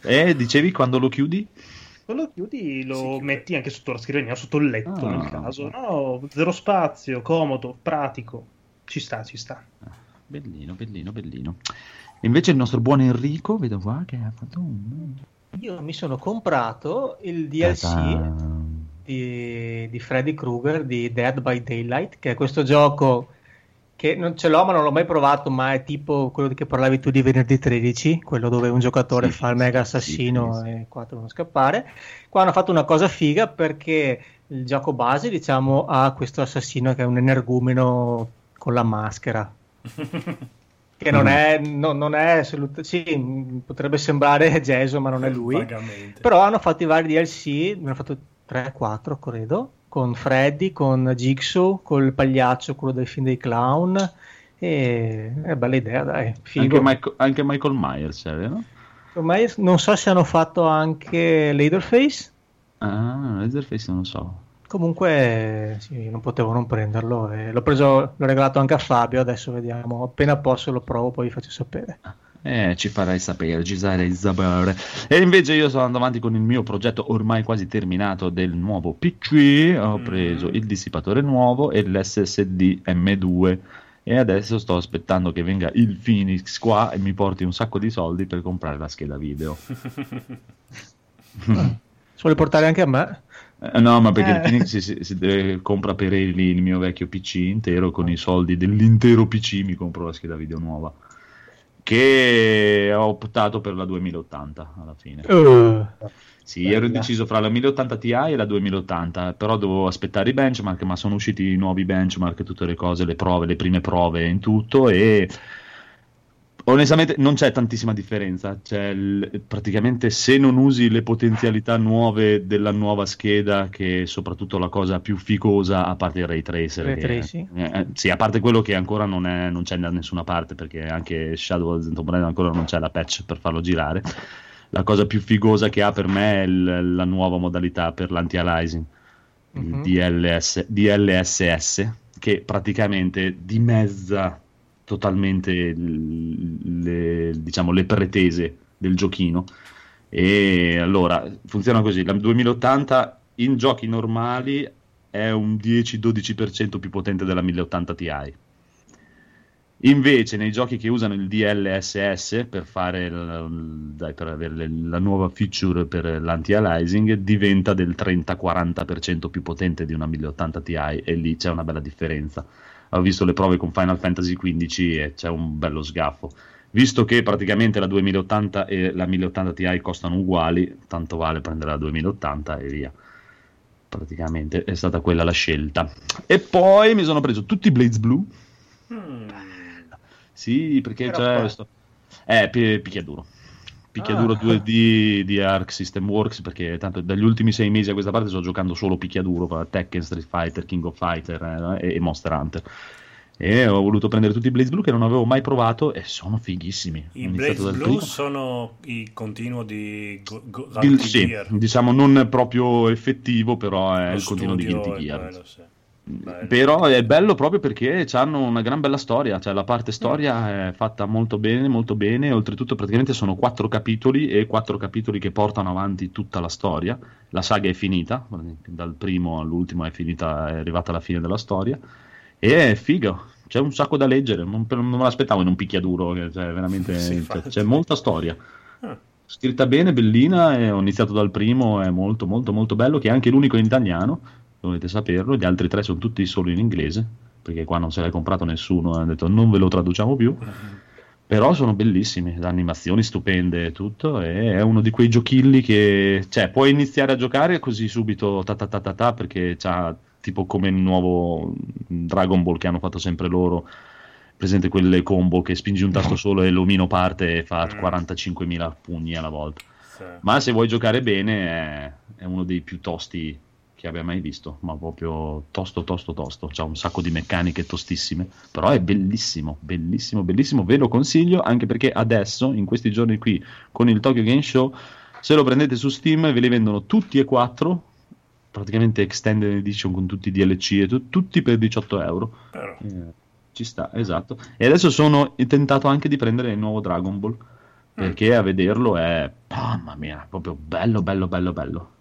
e eh, dicevi quando lo chiudi? Quando lo chiudi lo sì, metti anche sotto la scrivania sotto il letto ah, nel caso. No zero spazio comodo pratico. Ci sta ci sta. Ah, bellino bellino bellino. Invece il nostro buon Enrico vedo qua che ha fatto un io mi sono comprato il DLC ah, di, di Freddy Krueger di Dead by Daylight, che è questo gioco che non ce l'ho ma non l'ho mai provato, ma è tipo quello di che parlavi tu di venerdì 13, quello dove un giocatore Sì, fa il mega assassino sì, sì. e quattro devono scappare. Qua hanno fatto una cosa figa perché il gioco base, diciamo, ha questo assassino che è un energumeno con la maschera. Che non è, no- non è assolut- sì, potrebbe sembrare Jason, ma non è lui. Vagamente. Però hanno fatto i vari DLC, hanno fatto 3-4 credo, con Freddy, con Jigsaw, col pagliaccio, quello del film dei clown. E è bella idea, dai. Anche, Michael, anche Michael Myers, eh, vero? Ormai non so se hanno fatto anche Leatherface. Ah, Leatherface non lo so. Comunque, sì, non potevo non prenderlo. E l'ho preso, l'ho regalato anche a Fabio. Adesso vediamo. Appena posso lo provo, poi vi faccio sapere. Eh, ci farai sapere, ci sarai sapere. E invece io sto andando avanti con il mio progetto ormai quasi terminato del nuovo PC. Ho Mm. preso il dissipatore nuovo e l'SSD M2. E adesso sto aspettando che venga il Phoenix qua e mi porti un sacco di soldi per comprare la scheda video. Se vuole portare anche a me. Eh, no, ma perché il Eh. Phoenix si, si- si deve- compra per il, il mio vecchio PC intero con i soldi dell'intero PC mi compro la scheda video nuova. Che ho optato per la 2080 alla fine. Uh, Sì, ero Bella. indeciso fra la 1080 Ti e la 2080, però dovevo aspettare i benchmark, ma sono usciti i nuovi benchmark, tutte le cose, le prove, le prime prove in tutto e onestamente non c'è tantissima differenza, c'è il- praticamente se non usi le potenzialità nuove della nuova scheda, che è soprattutto la cosa più ficosa, a parte il ray tracer. Ray tracing. eh, eh, sì, a parte quello che ancora non, è- non c'è da nessuna parte, perché anche Shadow of the Tomb Raider ancora non c'è la patch per farlo girare. La cosa più figosa che ha per me è il- la nuova modalità per l'anti-aliasing, il Mhm. DLS, DLSS, che praticamente dimezza totalmente le, diciamo, le pretese del giochino. E allora funziona così: la 2080 in giochi normali è un 10-12% più potente della 1080 Ti. Invece, nei giochi che usano il DLSS per, fare il- dai, per avere la nuova feature per l'anti-aliasing, diventa del 30-40% più potente di una 1080 Ti e lì c'è una bella differenza. Ho visto le prove con Final Fantasy XV e c'è un bello sgaffo. Visto che praticamente la 2080 e la 1080 Ti costano uguali, tanto vale prendere la 2080 e via. Praticamente è stata quella la scelta. E poi mi sono preso tutti i Blades Blue. Mm. Sì, perché Però c'è questo... Eh, pi- picchiaduro. Picchiaduro Ah. 2D di Arc System Works, perché tanto dagli ultimi sei mesi a questa parte sto giocando solo picchiaduro, per Tekken, Street Fighter, King of Fighter eh, e Monster Hunter. E ho voluto prendere tutti i Blaze Blue che non avevo mai provato e sono fighissimi. I Blaze Blue primo. sono i continuo di Go- Go- Il- Guilty sì, Gear. diciamo non proprio effettivo, però è Lo il continuo di Guilty Gear. bello, sì. Bello. Però è bello proprio perché hanno una gran bella storia, cioè la parte storia è fatta molto bene, molto bene, oltretutto praticamente sono quattro capitoli e quattro capitoli che portano avanti tutta la storia. La saga è finita, dal primo all'ultimo è finita, è arrivata alla fine della storia e è figo. C'è un sacco da leggere, non, non me l'aspettavo in un picchiaduro, cioè, veramente Sì, c'è- infatti. c'è molta storia Ah, scritta bene, bellina, ho iniziato dal primo, è molto molto molto bello, che è anche l'unico in italiano, dovete saperlo, gli altri tre sono tutti solo in inglese, perché qua non se l'è comprato nessuno, hanno detto non ve lo traduciamo più, però sono bellissimi, le animazioni stupende e tutto, e è uno di quei giochilli che, cioè, puoi iniziare a giocare così subito ta ta ta ta ta, perché c'ha tipo come il nuovo Dragon Ball che hanno fatto sempre loro, presente quelle combo che spingi un tasto solo e l'omino parte e fa Mm. 45.000 pugni alla volta. sì. Ma se vuoi giocare bene è, è uno dei più tosti che abbia mai visto, ma proprio tosto, tosto, tosto. C'ha un sacco di meccaniche tostissime, però è bellissimo, bellissimo, bellissimo. Ve lo consiglio anche perché adesso, in questi giorni qui, con il Tokyo Game Show, se lo prendete su Steam ve li vendono tutti e quattro, praticamente extended edition con tutti i DLC e tu- tutti per 18 euro. Eh, ci sta, esatto. E adesso sono tentato anche di prendere il nuovo Dragon Ball. Perché a vederlo è. Mamma mia, proprio bello, bello, bello, bello.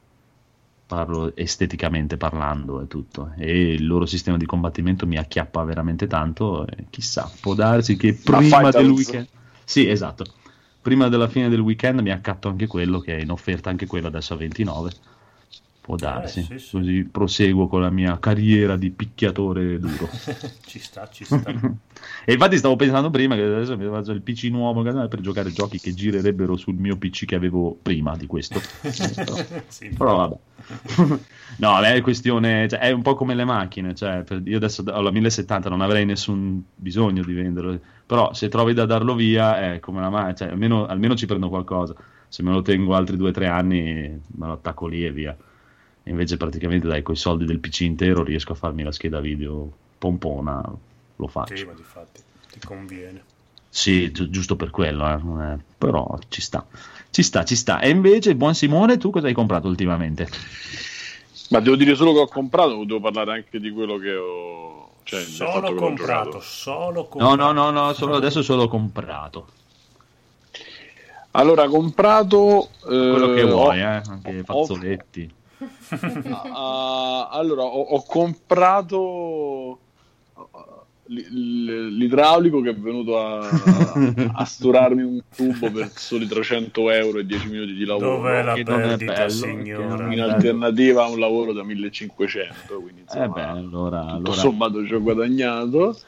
Parlo esteticamente parlando e tutto. E il loro sistema di combattimento mi acchiappa veramente tanto. Chissà, può darsi che Ma prima del weekend. Sì, esatto. Prima della fine del weekend mi accatto anche quello, che è in offerta anche quello adesso a 29. Può darsi. Eh, sì, sì. Così proseguo con la mia carriera di picchiatore duro. ci sta, ci sta. E infatti stavo pensando prima che adesso mi faccio il PC nuovo per giocare giochi che girerebbero sul mio PC che avevo prima di questo. Sì, Però vabbè. no, è questione, cioè, è un po' come le macchine, cioè, per- io adesso ho la 1070, non avrei nessun bisogno di venderlo, però se trovi da darlo via è come la macchina, cioè, almeno, almeno ci prendo qualcosa, se me lo tengo altri 2-3 anni me lo attacco lì e via. Invece praticamente dai, con i soldi del PC intero riesco a farmi la scheda video pompona, lo faccio. Sì, ma di fatti ti conviene. Sì, gi- giusto per quello, eh, è- però ci sta. Ci sta, ci sta. E invece, buon Simone, tu cosa hai comprato ultimamente? Ma devo dire solo che ho comprato o devo parlare anche di quello che ho... Cioè, Solo comprato, solo No, comprato. no, no, no, solo adesso solo comprato. Allora, ho comprato... Quello che eh, vuoi, ho- eh, anche ho- fazzoletti. Ah, allora, ho, ho comprato l- l'idraulico che è venuto a, a sturarmi un tubo per soli 300 euro e 10 minuti di lavoro. Dov'è la che non è perdita, bello, signora? in alternativa a un lavoro da 1500 quindi insomma, Eh beh, allora, tutto allora sommato ci ho guadagnato.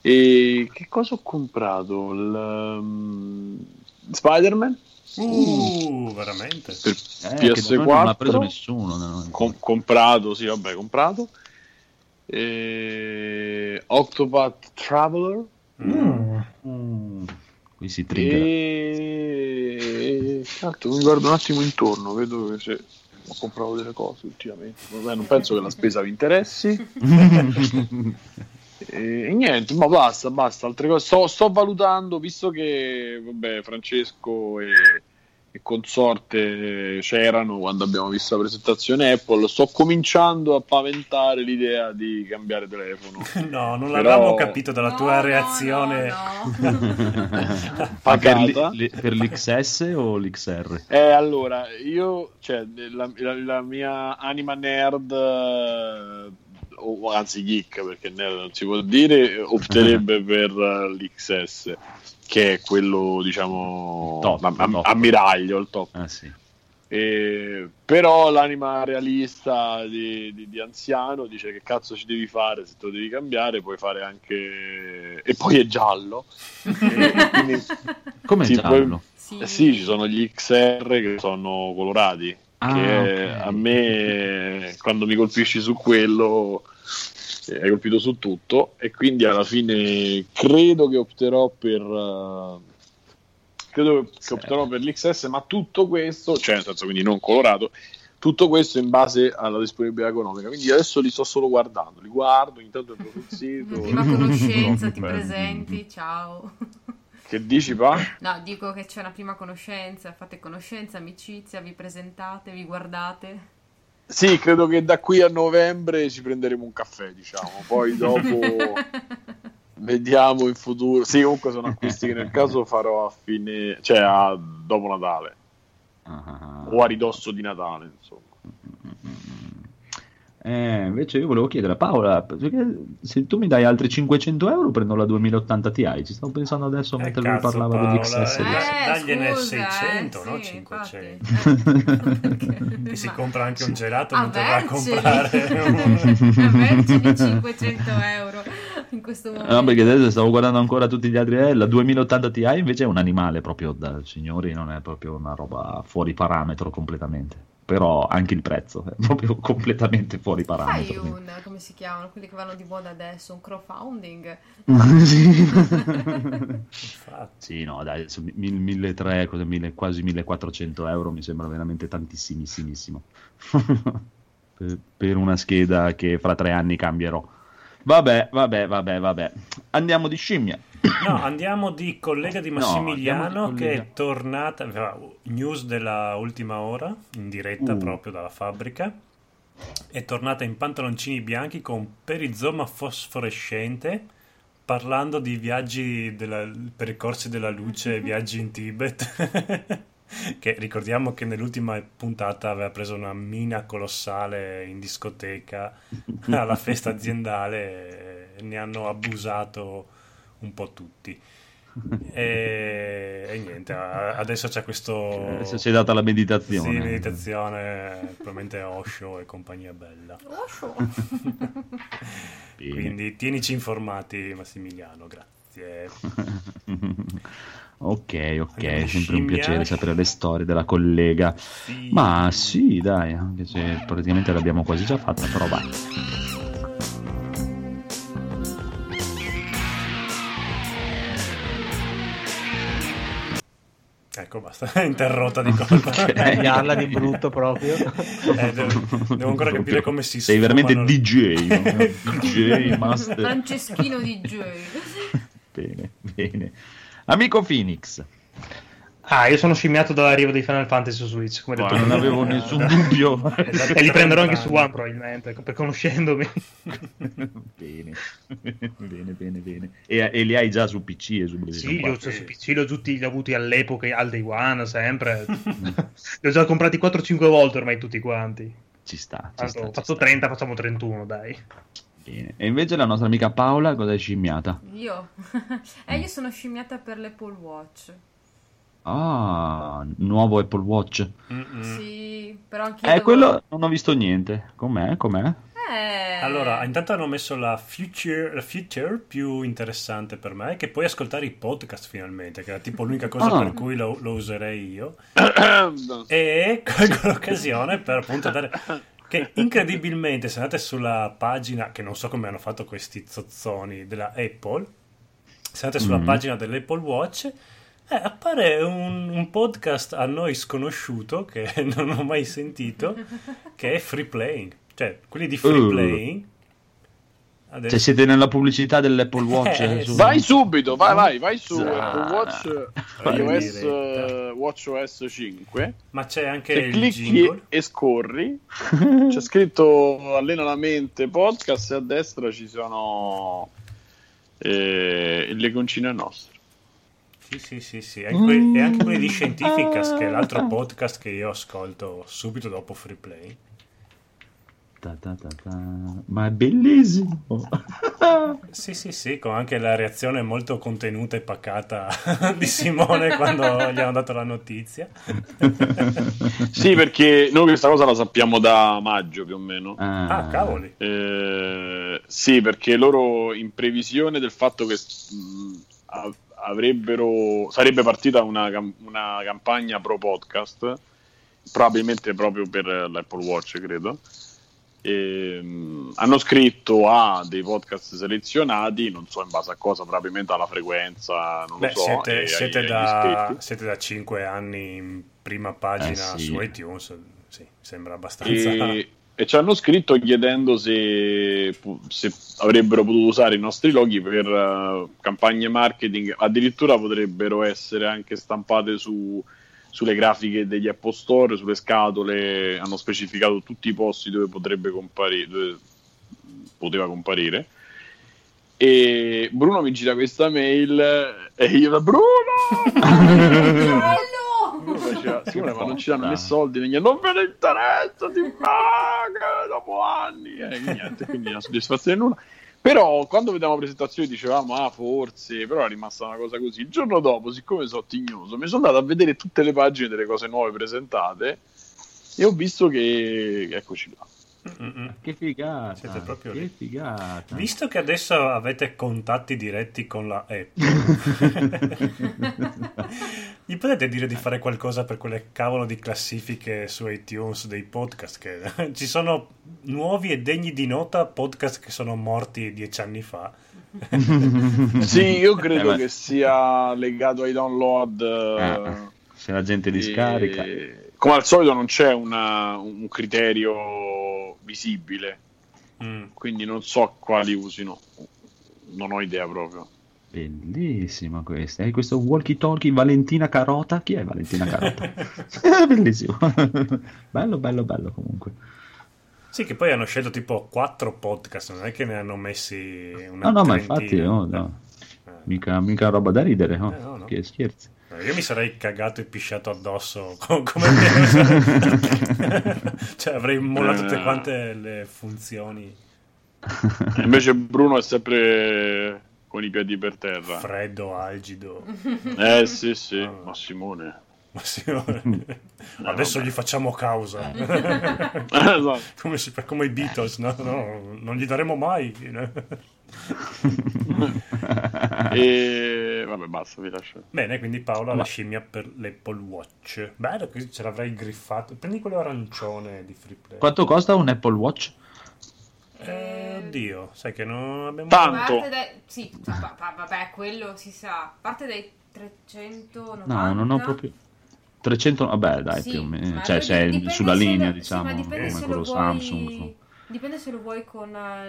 E che cosa ho comprato? Il, um, Spider-Man Uh, veramente? per eh, che da noi non l'ha preso PS4 nessuno. no? Com- comprato, sì, vabbè, comprato. E... Octopath Traveler. Mm. Mm, qui si trigger. E... Mi guardo un attimo intorno, vedo che se ho comprato delle cose ultimamente. Vabbè, non penso che la spesa vi interessi. E, e niente, ma basta, basta. Altre cose. Sto, sto valutando, visto che vabbè, Francesco e, e consorte c'erano quando abbiamo visto la presentazione Apple, sto cominciando a paventare l'idea di cambiare telefono. No, non Però- l'avevamo capito dalla No, tua no, reazione. no, per, l'i- per l'XS o l'XR? Eh, allora, io, cioè, la, la- la mia anima nerd, eh, o anzi geek perché nerd non si può dire, opterebbe per eh, l'XS, che è quello diciamo Top, am- am- top. ammiraglio, il top. Ah, sì. E- però l'anima realista di, di- di anziano dice che cazzo ci devi fare se te lo devi cambiare puoi fare anche e poi è giallo E quindi- Come Sì, giallo? Sì. eh sì ci sono gli XR che sono colorati Ah, che ok. a me quando mi colpisci su quello eh, hai colpito su tutto e quindi alla fine credo che opterò per eh, credo che Sì. opterò per l'XS ma tutto questo cioè nel senso quindi non colorato tutto questo in base alla disponibilità economica quindi adesso li sto solo guardando li guardo intanto entro sul sito Prima conoscenza, ti presenti, ciao. Che dici pa? No, dico che c'è una prima conoscenza, fate conoscenza, amicizia, vi presentate, vi guardate. sì credo che da qui a novembre ci prenderemo un caffè diciamo poi dopo Vediamo in futuro. Sì, comunque sono acquisti che nel caso farò a fine, cioè a dopo Natale Ah. o a ridosso di Natale, insomma. Eh, invece io volevo chiedere a Paola, perché se tu mi dai altri 500 euro prendo la 2080 Ti, ci stavo pensando adesso Eh, mentre lui parlava Paola, degli XS. eh, Eh, dagliene scusa, 600, eh, no? sì, 500. infatti. Eh, Che si compra anche un gelato Ah, mentre va a comprare un... Averceli 500 euro in questo momento. No, perché adesso stavo guardando ancora tutti gli altri. eh, la 2080 Ti invece è un animale proprio da signori, non è proprio una roba fuori parametro completamente. Però anche il prezzo è proprio completamente fuori Fai parametro. un, come si chiamano, quelli che vanno di moda adesso, un crowdfunding. sì. Sì, no, dai, adesso mil- 1300, cosa, mille- quasi 1400 euro mi sembra veramente tantissimissimo per, per una scheda che fra tre anni cambierò. Vabbè, vabbè, vabbè, vabbè. Andiamo di scimmia. No, andiamo di collega di No, Massimiliano andiamo di che è tornata, aveva news della ultima ora, in diretta Uh. proprio dalla fabbrica, è tornata in pantaloncini bianchi con perizoma fosforescente, parlando di viaggi, della, percorsi della luce, viaggi in Tibet. che ricordiamo che nell'ultima puntata aveva preso una mina colossale in discoteca alla festa aziendale e ne hanno abusato un po' tutti. E, e niente, adesso c'è questo. Adesso si è data la meditazione. Sì, meditazione, probabilmente Osho e compagnia bella. Bene. Quindi tienici informati, Massimiliano, grazie. Ok, ok, Andiamo sempre un piacere sapere le storie della collega. Sì. Ma sì, dai, anche se praticamente l'abbiamo quasi già fatta, però vai. Ecco, basta, interrotta di colpa. tagliarla di brutto proprio. Eh, devo, devo ancora capire come si Sei veramente DJ, no? DJ, master. Franceschino DJ. Bene, bene. Amico Phoenix, Ah, io sono scimmiato dall'arrivo di Final Fantasy su Switch, come detto. non avevo nessun dubbio. E li prenderò anche su One probabilmente, per conoscendomi. bene, bene, bene, bene. E, e li hai già su PC e su PlayStation Sì, li ho, 4? su PC, li ho tutti li ho avuti all'epoca, al day one, sempre. li ho già comprati 4-5 volte ormai tutti quanti. Ci sta, ci Tanto, sta, faccio sta. 30, facciamo 31, dai. Bene. E invece la nostra amica Paola cosa è scimmiata? Io? eh, io sono scimmiata per l'Apple Watch. Ah, nuovo Apple Watch. Mm-mm. Sì, però anche Eh, quello non ho visto niente. Com'è? Com'è? Eh... Allora, intanto hanno messo la feature, la feature più interessante per me, che puoi ascoltare i podcast finalmente, che era tipo l'unica cosa Ah. per cui lo, lo userei io. E colgo l'occasione per appunto dare... Che incredibilmente, se andate sulla pagina, che non so come hanno fatto questi zozzoni della Apple, se andate sulla Mhm. pagina dell'Apple Watch, eh, appare un, un podcast a noi sconosciuto, che non ho mai sentito, che è Free Playing. Cioè, quelli di Free Uh. Playing... adesso- Cioè, siete nella pubblicità dell'Apple Watch? Eh, Su- Vai subito, vai, vai, vai su. Apple Watch Vai iOS eh, Watch OS 5. Ma c'è anche Se il clicchi jingle. e scorri, c'è scritto Allena la mente podcast e a destra ci sono eh, le concine nostre. Sì, sì, sì, sì. E anche quelli di Scientificas, che è l'altro podcast che io ascolto subito dopo Free Play. Ta ta ta ta. Ma è bellissimo. Sì, sì, sì, con anche la reazione molto contenuta e pacata di Simone quando gli hanno dato la notizia. Sì, perché noi questa cosa la sappiamo da maggio più o meno. Ah, cavoli. Eh, sì, perché loro in previsione del fatto che mh, av- avrebbero sarebbe partita una, una campagna pro podcast, probabilmente proprio per l'Apple Watch, credo. E, mh, hanno scritto a dei podcast selezionati, non so in base a cosa, probabilmente alla frequenza, non Beh, lo so. siete, e siete ai- agli da, siete da 5 anni in prima pagina Eh, sì. su iTunes. Sì, sembra abbastanza. e, e ci hanno scritto chiedendo se, se avrebbero potuto usare i nostri loghi per eh, campagne marketing, addirittura potrebbero essere anche stampate su- sulle grafiche degli Apple Store, sulle scatole, hanno specificato tutti i posti dove potrebbe comparire, dove poteva comparire. E Bruno mi gira questa mail e io Bruno! Bello! Uno faceva, Simone, ma non ci danno né soldi né niente, non ve ne interessa, ti paga dopo anni, eh, niente, quindi una soddisfazione nulla. Però quando vediamo la presentazione dicevamo, ah forse, però è rimasta una cosa così. Il giorno dopo, siccome sono tignoso, mi sono andato a vedere tutte le pagine delle cose nuove presentate e ho visto che, eccoci là. Mm-mm. Che figata. Siete proprio che lì. figata. Visto che adesso avete contatti diretti con la Apple, gli potete dire di fare qualcosa per quelle cavolo di classifiche su iTunes dei podcast? Che ci sono nuovi e degni di nota podcast che sono morti dieci anni fa. Sì, io credo Eh, ma- che sia legato ai download. Ah, eh, Se la gente li scarica. e- Come al solito non c'è una- un criterio visibile, Mm. quindi non so quali usino. Non ho idea proprio. Bellissima questa. E questo walkie talkie Valentina Carota. Chi è Valentina Carota? Eh, Bellissimo. bello, bello, bello comunque. Sì, che poi hanno scelto tipo quattro podcast, non è che ne hanno messi una No, no, ma trentina. infatti, oh, no. Eh. Mica, mica roba da ridere, no? Eh, no, no. Che scherzi. Eh, Io mi sarei cagato e pisciato addosso co- come me. cioè avrei mollato tutte quante le funzioni E Invece Bruno è sempre con i piedi per terra. freddo, algido. Eh sì, sì, Ah. ma Simone. Ma sì, adesso vabbè. gli facciamo causa. Esatto. come, si come i Beatles, no? No, non gli daremo mai. e vabbè, basta, vi lascio. Bene, quindi Paolo ha Ma- la scimmia per l'Apple Watch. Bello, così ce l'avrei griffato. Prendi quello arancione di Freeplay. Quanto costa un Apple Watch? Eh, oddio, sai che non abbiamo... Tanto. Parte dai... Sì, va- va- vabbè, quello si sa. Parte dai 390. No, non ho proprio... 300, vabbè dai, Sì, più o meno. Cioè, sei sulla lo- linea, sì, diciamo, ma dipende come se quello lo vuoi- Samsung. so. Dipende se lo vuoi con eh,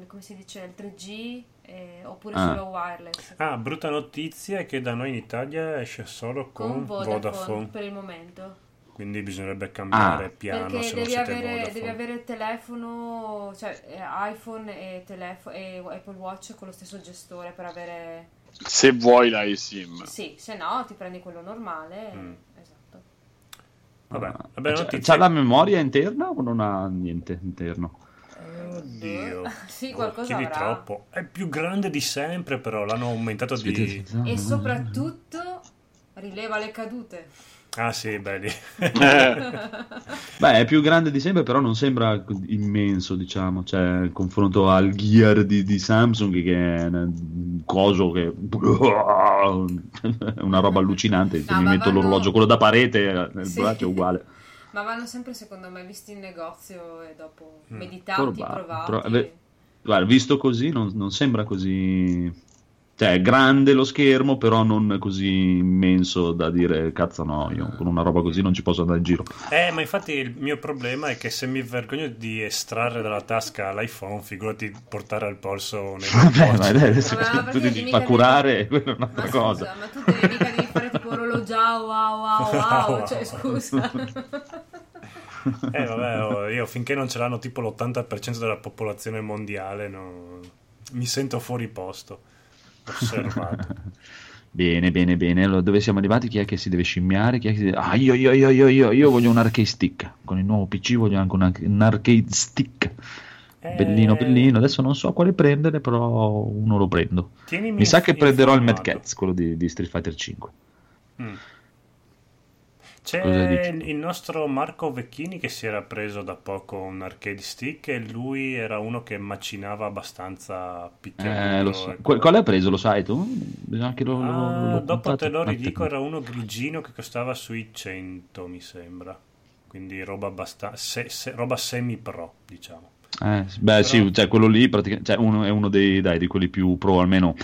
il, come si dice, il 3G eh, oppure Ah. solo wireless. Ah, brutta notizia è che da noi in Italia esce solo con, Con Vodafone, Vodafone. per il momento. Quindi bisognerebbe cambiare Ah. piano Perché se devi siete avere, devi avere telefono, cioè eh, iPhone e, telefo- e Apple Watch con lo stesso gestore per avere... Se vuoi la eSIM. Sì, se no ti prendi quello normale. Mm. Esatto. Vabbè, Ah, vabbè, c'ha- la memoria interna o non ha niente interno? Oddio. Sì, Oh, qualcosa chiedi avrà. troppo. È più grande di sempre, però l'hanno aumentato di... E soprattutto rileva le cadute. Ah sì, belli. Eh, Beh, è più grande di sempre, però non sembra immenso, diciamo. Cioè, in confronto al Gear di, di Samsung, che è un coso che è una roba allucinante. No, mi metto vanno- l'orologio, quello da parete, nel Sì. braccio è uguale. Ma vanno sempre, secondo me, visti in negozio e dopo Mm. meditati, Probabile, provati. pro- beh, Guarda, visto così, non, non sembra così. Cioè, è grande lo schermo, però non così immenso da dire cazzo no, io con una roba così non ci posso andare in giro. Eh, ma infatti il mio problema è che se mi vergogno di estrarre dalla tasca l'iPhone, figurati portare al polso un Vabbè, ma se Ma tu ti fa curare, devi- quella è un'altra Ma cosa. scusa, ma tu devi, mica devi fare tipo orologio wow wow wow, Wow. cioè scusa. Eh, vabbè, oh, io finché non ce l'hanno tipo l'80% della popolazione mondiale, no- mi sento fuori posto. Osservato. Bene, bene, bene. Allora, dove siamo arrivati? Chi è che si deve scimmiare? Chi è che si deve- Ah, io, io, io, io, io, io voglio un arcade stick. Con il nuovo PC voglio anche un, un arcade stick. Eh, Bellino, bellino. Adesso non so quale prendere, però uno lo prendo. tienimi Mi sa che prenderò il Mad. Cats, quello di, di Street Fighter 5. Mm. C'è il nostro Marco Vecchini che si era preso da poco un arcade stick e lui era uno che macinava abbastanza picchiaduro. Eh, lo so. ecco. Qual- Quale hai preso? Lo sai tu? Bisogna che lo, lo- Ah, lo dopo contatto te lo ridico, era uno grigino che costava sui 100, mi sembra. Quindi roba, abbastan- se- se- roba semi-pro, diciamo. Eh, beh, sì, cioè, quello lì praticamente, cioè, uno, è uno dei, dai, di quelli più pro, almeno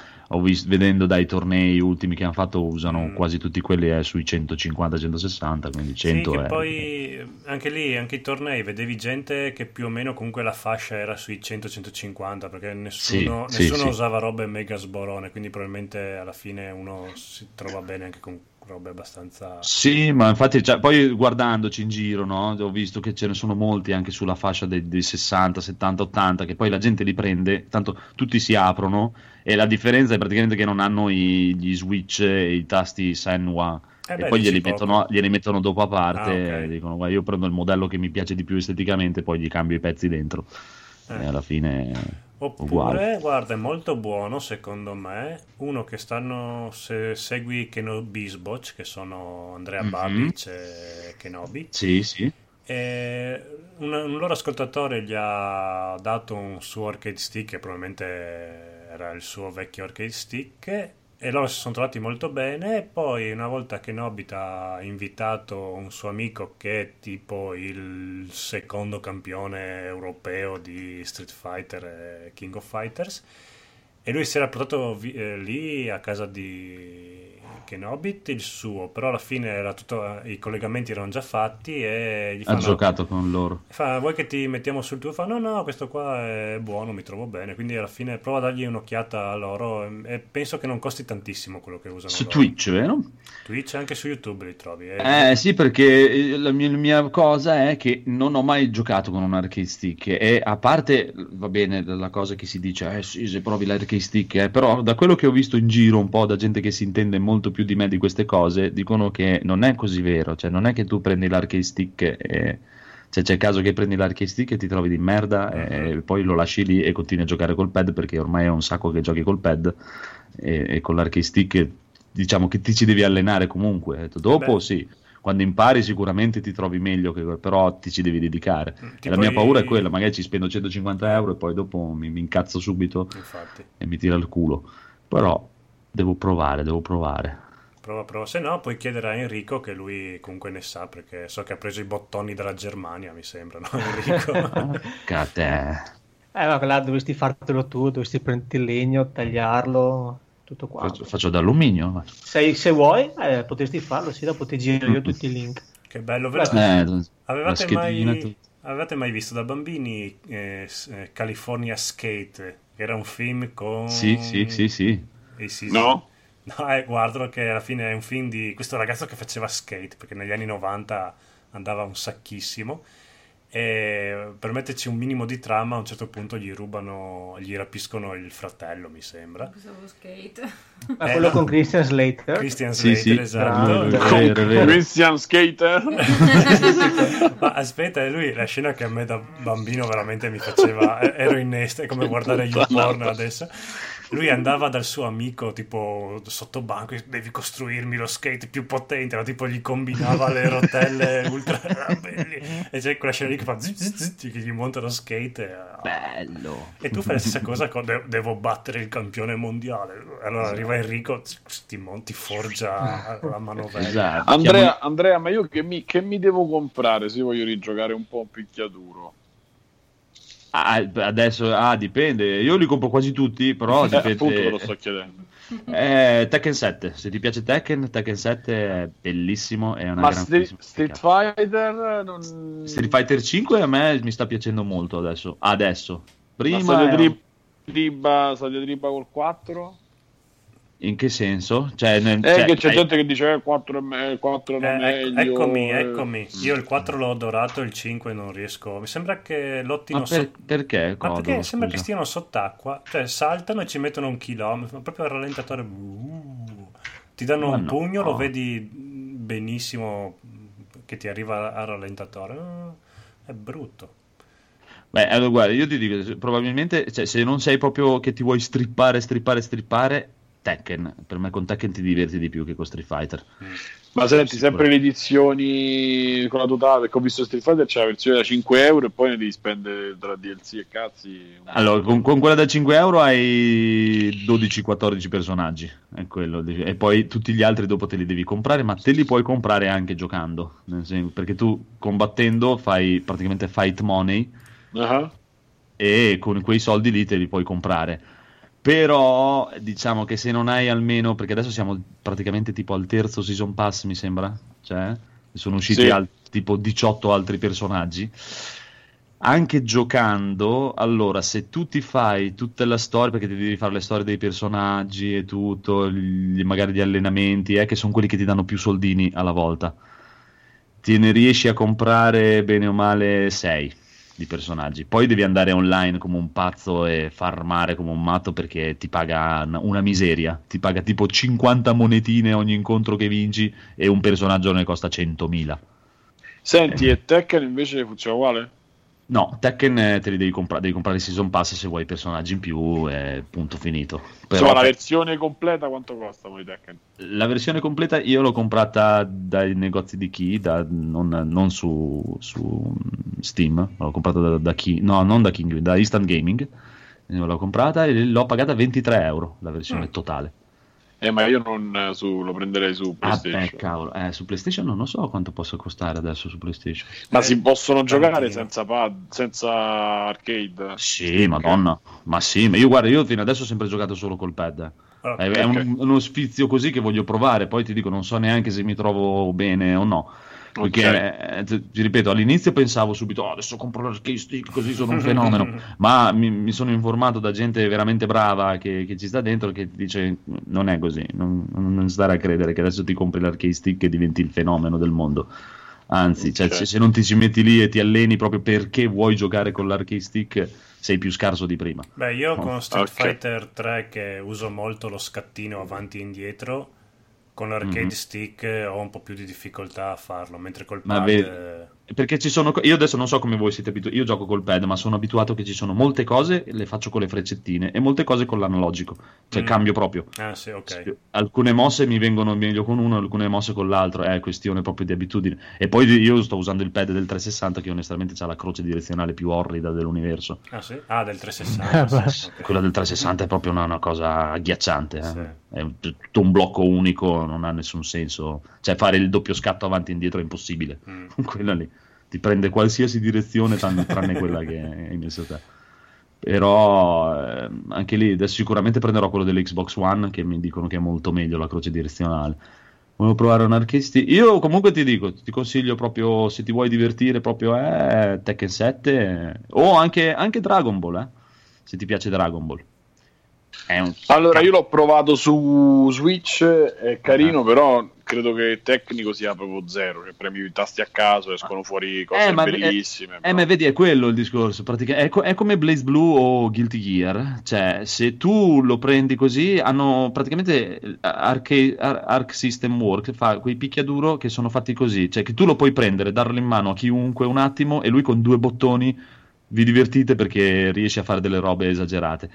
visto, vedendo dai tornei ultimi che hanno fatto, usano Mm. quasi tutti quelli eh, sui 150-160, quindi 100 sì, è... poi anche lì, anche i tornei, vedevi gente che più o meno comunque la fascia era sui 100-150 perché nessuno, sì, nessuno sì. usava robe mega sborone, quindi probabilmente alla fine uno si trova bene anche con robe abbastanza... Sì, ma infatti, cioè, poi guardandoci in giro, no, ho visto che ce ne sono molti anche sulla fascia dei, dei 60, 70, 80, che poi la gente li prende, tanto tutti si aprono e la differenza è praticamente che non hanno i- gli switch e i tasti Senwa Eh e beh, poi dici glieli mettono, glieli mettono dopo a parte Ah, ok. e dicono guarda io prendo il modello che mi piace di più esteticamente poi gli cambio i pezzi dentro Eh. e alla fine Oppure, uguale. guarda, è molto buono secondo me, uno che stanno, se segui Kenobi Bisboch, che sono Andrea Mhm. Babic e Kenobi, Sì, sì. un, un loro ascoltatore gli ha dato un suo arcade stick, che probabilmente era il suo vecchio arcade stick, e loro si sono trovati molto bene. E poi, una volta che Nobit ha invitato un suo amico che è tipo il secondo campione europeo di Street Fighter e King of Fighters, e lui si era portato vi- eh, lì a casa di Kenobit il suo, però alla fine era tutto, i collegamenti erano già fatti e gli Ha fanno, giocato con loro. fa, vuoi che ti mettiamo sul tuo? Fa no no, questo qua è buono, mi trovo bene, quindi alla fine prova a dargli un'occhiata a loro e, e penso che non costi tantissimo quello che usano Su loro. Twitch, vero? Twitch anche su YouTube li trovi. eh. Eh sì, perché eh, la mia, la mia cosa è che non ho mai giocato con un arcade stick e a parte, va bene, la cosa che si dice, eh sì, se provi l'arcade stick, eh, però da quello che ho visto in giro un po' da gente che si intende molto più di me di queste cose, dicono che non è così vero, cioè non è che tu prendi l'arcade stick e... Cioè, c'è il caso che prendi l'arcade stick e ti trovi di merda e poi lo lasci lì e continui a giocare col pad perché ormai è un sacco che giochi col pad e, e con l'arcade stick diciamo che ti ci devi allenare comunque. Dopo Beh. sì, quando impari sicuramente ti trovi meglio, che- però ti ci devi dedicare. Mm, tipo la mia paura è quella, magari ci spendo 150 euro e poi dopo mi, mi incazzo subito Infatti, e mi tira il culo. Però devo provare, devo provare. Prova, prova. Se no, puoi chiedere a Enrico che lui comunque ne sa perché so che ha preso i bottoni dalla Germania, mi sembra, no? Enrico. Porca Ah, te. Eh, ma là dovresti fartelo tu, dovresti prendere il legno, tagliarlo, tutto qua. Faccio, faccio d'alluminio. Se, se vuoi, eh, potresti farlo, sì, dopo ti giro io tutti i link. che bello, veramente. Eh, Avevate mai, avevate mai visto da bambini eh, eh, California Skate? Che era un film con... Sì, sì, sì, sì. sì, No? No, eh, guardalo che alla fine è un film di questo ragazzo che faceva skate, perché negli anni 90 andava un sacchissimo. E per metterci un minimo di trama, a un certo punto gli rubano, gli rapiscono il fratello, mi sembra. Pensavo skate. Ma Eh, quello no. con Christian Slater. Christian Sì, Slater, sì. esatto. Bravo. È vero, è vero. Christian Skater? Ma aspetta, lui la scena che a me da bambino veramente mi faceva. eh, Ero in est, è come guardare YouPorn adesso. Lui andava dal suo amico tipo sotto banco, devi costruirmi lo skate più potente, no? tipo gli combinava le rotelle ultra belli. E c'è quella scena lì che fa che gli monta lo skate. E, Bello. e tu fai la stessa cosa con de- devo battere il campione mondiale. Allora arriva Enrico, zzz, zzz, ti monti, forgia la manovella. Esatto. Andrea, Andrea, ma io che mi, che mi devo comprare se voglio rigiocare un po' un picchiaduro? Ah, adesso ah, dipende. Io li compro quasi tutti, però Eh, appunto dipende. te lo sto chiedendo. Eh, Tekken 7, se ti piace Tekken, Tekken 7 è bellissimo, è una Ma gran Street. Street Fighter non... Street Fighter 5 a me mi sta piacendo molto adesso. Adesso. Prima Ma Sadia era- Drib- Driba, Sadia Driba col 4? In che senso? Cioè, nel- Eh, cioè, che c'è hai- gente che dice eh, 4 è, me- 4 Eh, era ecco- meglio. eccomi, eh. eccomi. Io il 4 l'ho adorato, il 5 non riesco. Mi sembra che lottino Ma per- sotto. perché? Ma Codolo, perché sembra che scusa? stiano sott'acqua, cioè saltano e ci mettono un chilometro, proprio al rallentatore. Uh. Ti danno Ma un no. pugno, lo vedi benissimo che ti arriva a rallentatore. Ah, È brutto. Beh, allora, guarda, io ti dico, probabilmente, cioè, se non sei proprio che ti vuoi strippare, strippare, strippare, Tekken. Per me con Tekken ti diverti di più che con Street Fighter. Ma senti, sempre le edizioni con la totale, perché ho visto Street Fighter c'è la versione da 5 euro e poi ne devi spendere tra DLC e cazzi. Allora, con, con quella da 5 euro hai 12-14 personaggi, è quello. e poi tutti gli altri dopo te li devi comprare, ma te li puoi comprare anche giocando, nel senso- perché tu combattendo fai praticamente fight money Ah, e con quei soldi lì te li puoi comprare. Però diciamo che se non hai almeno, perché adesso siamo praticamente tipo al terzo season pass, mi sembra, cioè sono usciti Sì. al- tipo 18 altri personaggi. Anche giocando, allora se tu ti fai tutta la storia, perché ti devi fare le storie dei personaggi e tutto, gli- magari gli allenamenti, eh, che sono quelli che ti danno più soldini alla volta, te ne riesci a comprare bene o male 6 di personaggi. Poi devi andare online come un pazzo e farmare come un matto perché ti paga una- miseria. Ti paga tipo 50 monetine ogni incontro che vinci e un personaggio ne costa 100.000. Senti, e Tekken invece funziona uguale? No, Tekken eh, te li devi comprare, devi comprare il season pass se vuoi personaggi in più e punto finito. Però Insomma, la versione completa quanto costa poi Tekken? la versione completa io l'ho comprata dai negozi di Key, da- non, non su, su Steam, l'ho comprata da, da Key, no, non da King, da Instant Gaming. L'ho comprata e l'ho pagata 23 euro la versione Mm. totale. Eh, ma io non eh, su, lo prenderei su Ah, PlayStation. beh, cavolo, eh, su PlayStation non lo so quanto possa costare adesso su PlayStation. Ma Eh, si possono giocare senza pad, senza arcade? Sì, madonna, ma sì, ma io guarda, io fino adesso ho sempre giocato solo col pad. Ah, È, è un- uno sfizio così che voglio provare, poi ti dico, non so neanche se mi trovo bene o no. Perché, eh, ti ripeto, all'inizio pensavo subito, "Oh, adesso compro l'arcade stick così sono un fenomeno, ma mi, mi sono informato da gente veramente brava che, che ci sta dentro che dice non è così, non, non stare a credere che adesso ti compri l'arcade stick e diventi il fenomeno del mondo. Anzi, cioè, Ok. se, se non ti ci metti lì e ti alleni proprio perché vuoi giocare con l'arcade stick, sei più scarso di prima. Beh, io con Street Ok. Fighter 3 che uso molto lo scattino avanti e indietro, con l'arcade Mhm. stick eh, ho un po' più di difficoltà a farlo, mentre col Ma pad... vedi- eh, Perché ci sono. Io adesso non so come voi siete abituati. Io gioco col pad, ma sono abituato che ci sono molte cose, le faccio con le freccettine, e molte cose con l'analogico. Cioè, Mm. cambio proprio. Ah, sì, ok. Alcune mosse mi vengono meglio con uno, alcune mosse con l'altro. È questione proprio di abitudine. E poi io sto usando il pad del 360, che onestamente ha la croce direzionale più orrida dell'universo. Ah, sì? Ah, del 360. Ah, beh. sì, ok. Quella del 360 è proprio una, una cosa agghiacciante. eh. Sì. È tutto un blocco unico, non ha nessun senso. Cioè, fare il doppio scatto avanti e indietro è impossibile. Mm. quella lì ti prende qualsiasi direzione tranne, tranne quella che hai messo te però eh, anche lì adesso sicuramente prenderò quello dell'Xbox One che mi dicono che è molto meglio la croce direzionale volevo provare un arcade stick io comunque ti dico ti consiglio proprio se ti vuoi divertire proprio eh, Tekken 7 eh, o anche, anche Dragon Ball eh, se ti piace Dragon Ball un Allora, io l'ho provato su Switch, è carino, Ah. però credo che il tecnico sia proprio zero, che premi i tasti a caso, escono fuori cose Eh, ma- bellissime. Eh, però. ma vedi, è quello il discorso. è, co- è come Blaze Blue o Guilty Gear. Cioè, se tu lo prendi così, hanno praticamente eh, Arca- Ar- Arc System Work fa quei picchiaduro che sono fatti così. Cioè, che tu lo puoi prendere, darlo in mano a chiunque un attimo e lui con due bottoni vi divertite perché riesce a fare delle robe esagerate.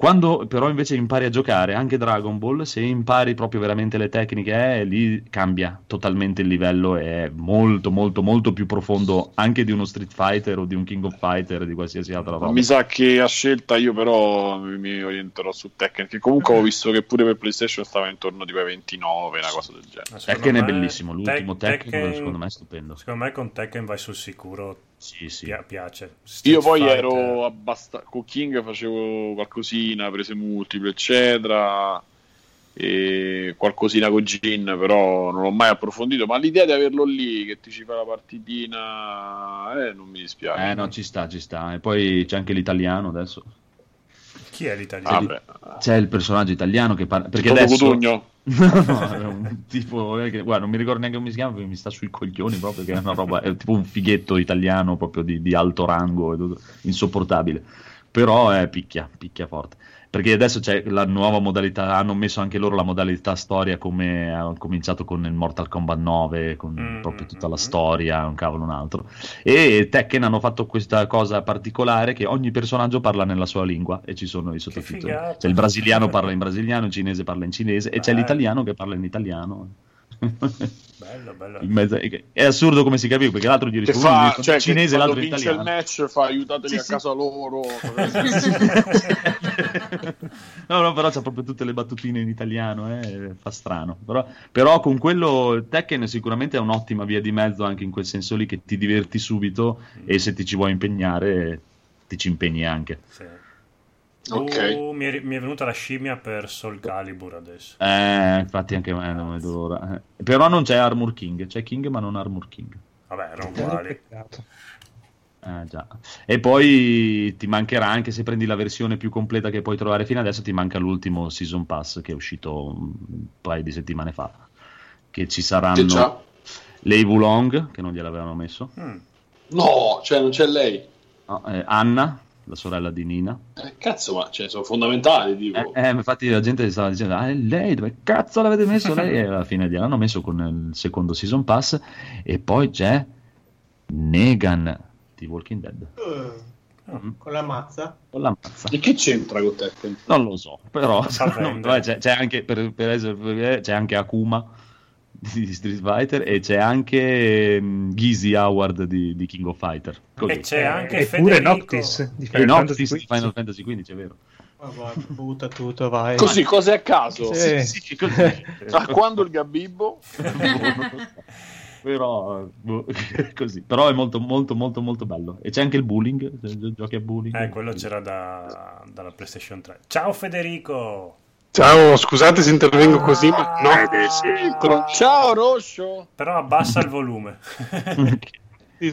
Quando però invece impari a giocare anche Dragon Ball, se impari proprio veramente le tecniche, eh, lì cambia totalmente il livello, è molto molto molto più profondo anche di uno Street Fighter o di un King of Fighter, di qualsiasi altra roba. Mi sa che a scelta io però mi, mi orienterò su Tekken, che comunque ho visto che pure per PlayStation stava intorno tipo ai 29, una cosa del genere. Tekken è me- bellissimo, l'ultimo Tek- Tekken, secondo me è stupendo. Secondo me con Tekken vai sul sicuro, Sì, sì. pia- piace. Street Io poi Fighter- ero abbastanza. Con King facevo qualcosina, prese multiple, eccetera. E qualcosina con Jin, però non l'ho mai approfondito. Ma l'idea di averlo lì che ti ci fa la partitina, eh, non mi dispiace. Eh no, ci sta, ci sta. E poi c'è anche l'italiano adesso. Chi è l'italiano? Ah. C'è il personaggio italiano che parla... Perché Toto adesso... Cutugno? No, tipo, eh, guarda, non mi ricordo neanche come si chiama perché mi sta sui coglioni proprio, che è una roba, è tipo un fighetto italiano proprio di, di alto rango, tutto, insopportabile, però è picchia, picchia forte. Perché adesso c'è la nuova modalità, hanno messo anche loro la modalità storia come ha cominciato con il Mortal Kombat 9, con Mm, proprio tutta la mm. storia, un cavolo un altro. E Tekken hanno fatto questa cosa particolare che ogni personaggio parla nella sua lingua e ci sono i sottotitoli. Cioè il brasiliano parla in brasiliano, il cinese parla in cinese e c'è l'italiano che parla in italiano. Bello, bello. In mezzo- è assurdo come si capiva perché l'altro gli Che risponde fa, cioè, cinese e l'altro in vince italiano. il match fa aiutateli Sì, a sì. casa loro. no, no, però c'ha proprio tutte le battutine in italiano, eh, fa strano. Però, però con quello Tekken sicuramente è un'ottima via di mezzo anche in quel senso lì che ti diverti subito e se ti ci vuoi impegnare ti ci impegni anche. Sì. Ok. Uh, mi, è, mi è venuta la scimmia per Soul Calibur adesso. Eh, infatti anche me non vedo l'ora. Eh, Però non c'è Armor King, c'è King ma non Armor King. Vabbè, erano uguali. peccato. Eh, già. E poi ti mancherà anche se prendi la versione più completa che puoi trovare fino adesso, ti manca l'ultimo Season Pass che è uscito un paio di settimane fa. Che ci Che saranno c'ha? Lei Wulong, che non gliel'avevano messo, Mm. No, cioè non c'è lei. no, eh, Anna, la sorella di Nina. Eh, cazzo, ma cioè, sono fondamentali, dico. Eh, eh, infatti la gente stava dicendo, ah, è lei, dove cazzo l'avete messo lei? E alla fine gliel'hanno messo con il secondo Season Pass. E poi c'è Negan di Walking Dead. Eh, Con la mazza? Con la mazza. E che c'entra con Tekken? Non lo so, però no, c'è, c'è anche per, per esempio, c'è anche Akuma di Street Fighter e c'è anche mm, Gizzy Howard di, di King of Fighter. Così. E c'è anche Eppure Federico. Noctis di E Final no, Fantasy sì, sì, XV. Final Fantasy XV, è vero. Ma guarda, butta tutto, vai. Così, cose a caso. Sì. Sì, sì, così. A quando il Gabibbo? però boh, così però è molto molto molto molto bello e c'è anche il bullying giochi a bullying Eh, quello c'era da- dalla PlayStation 3. Ciao Federico! Ciao, scusate se intervengo così, ma no. Tro- Ciao Roscio! Però abbassa il volume.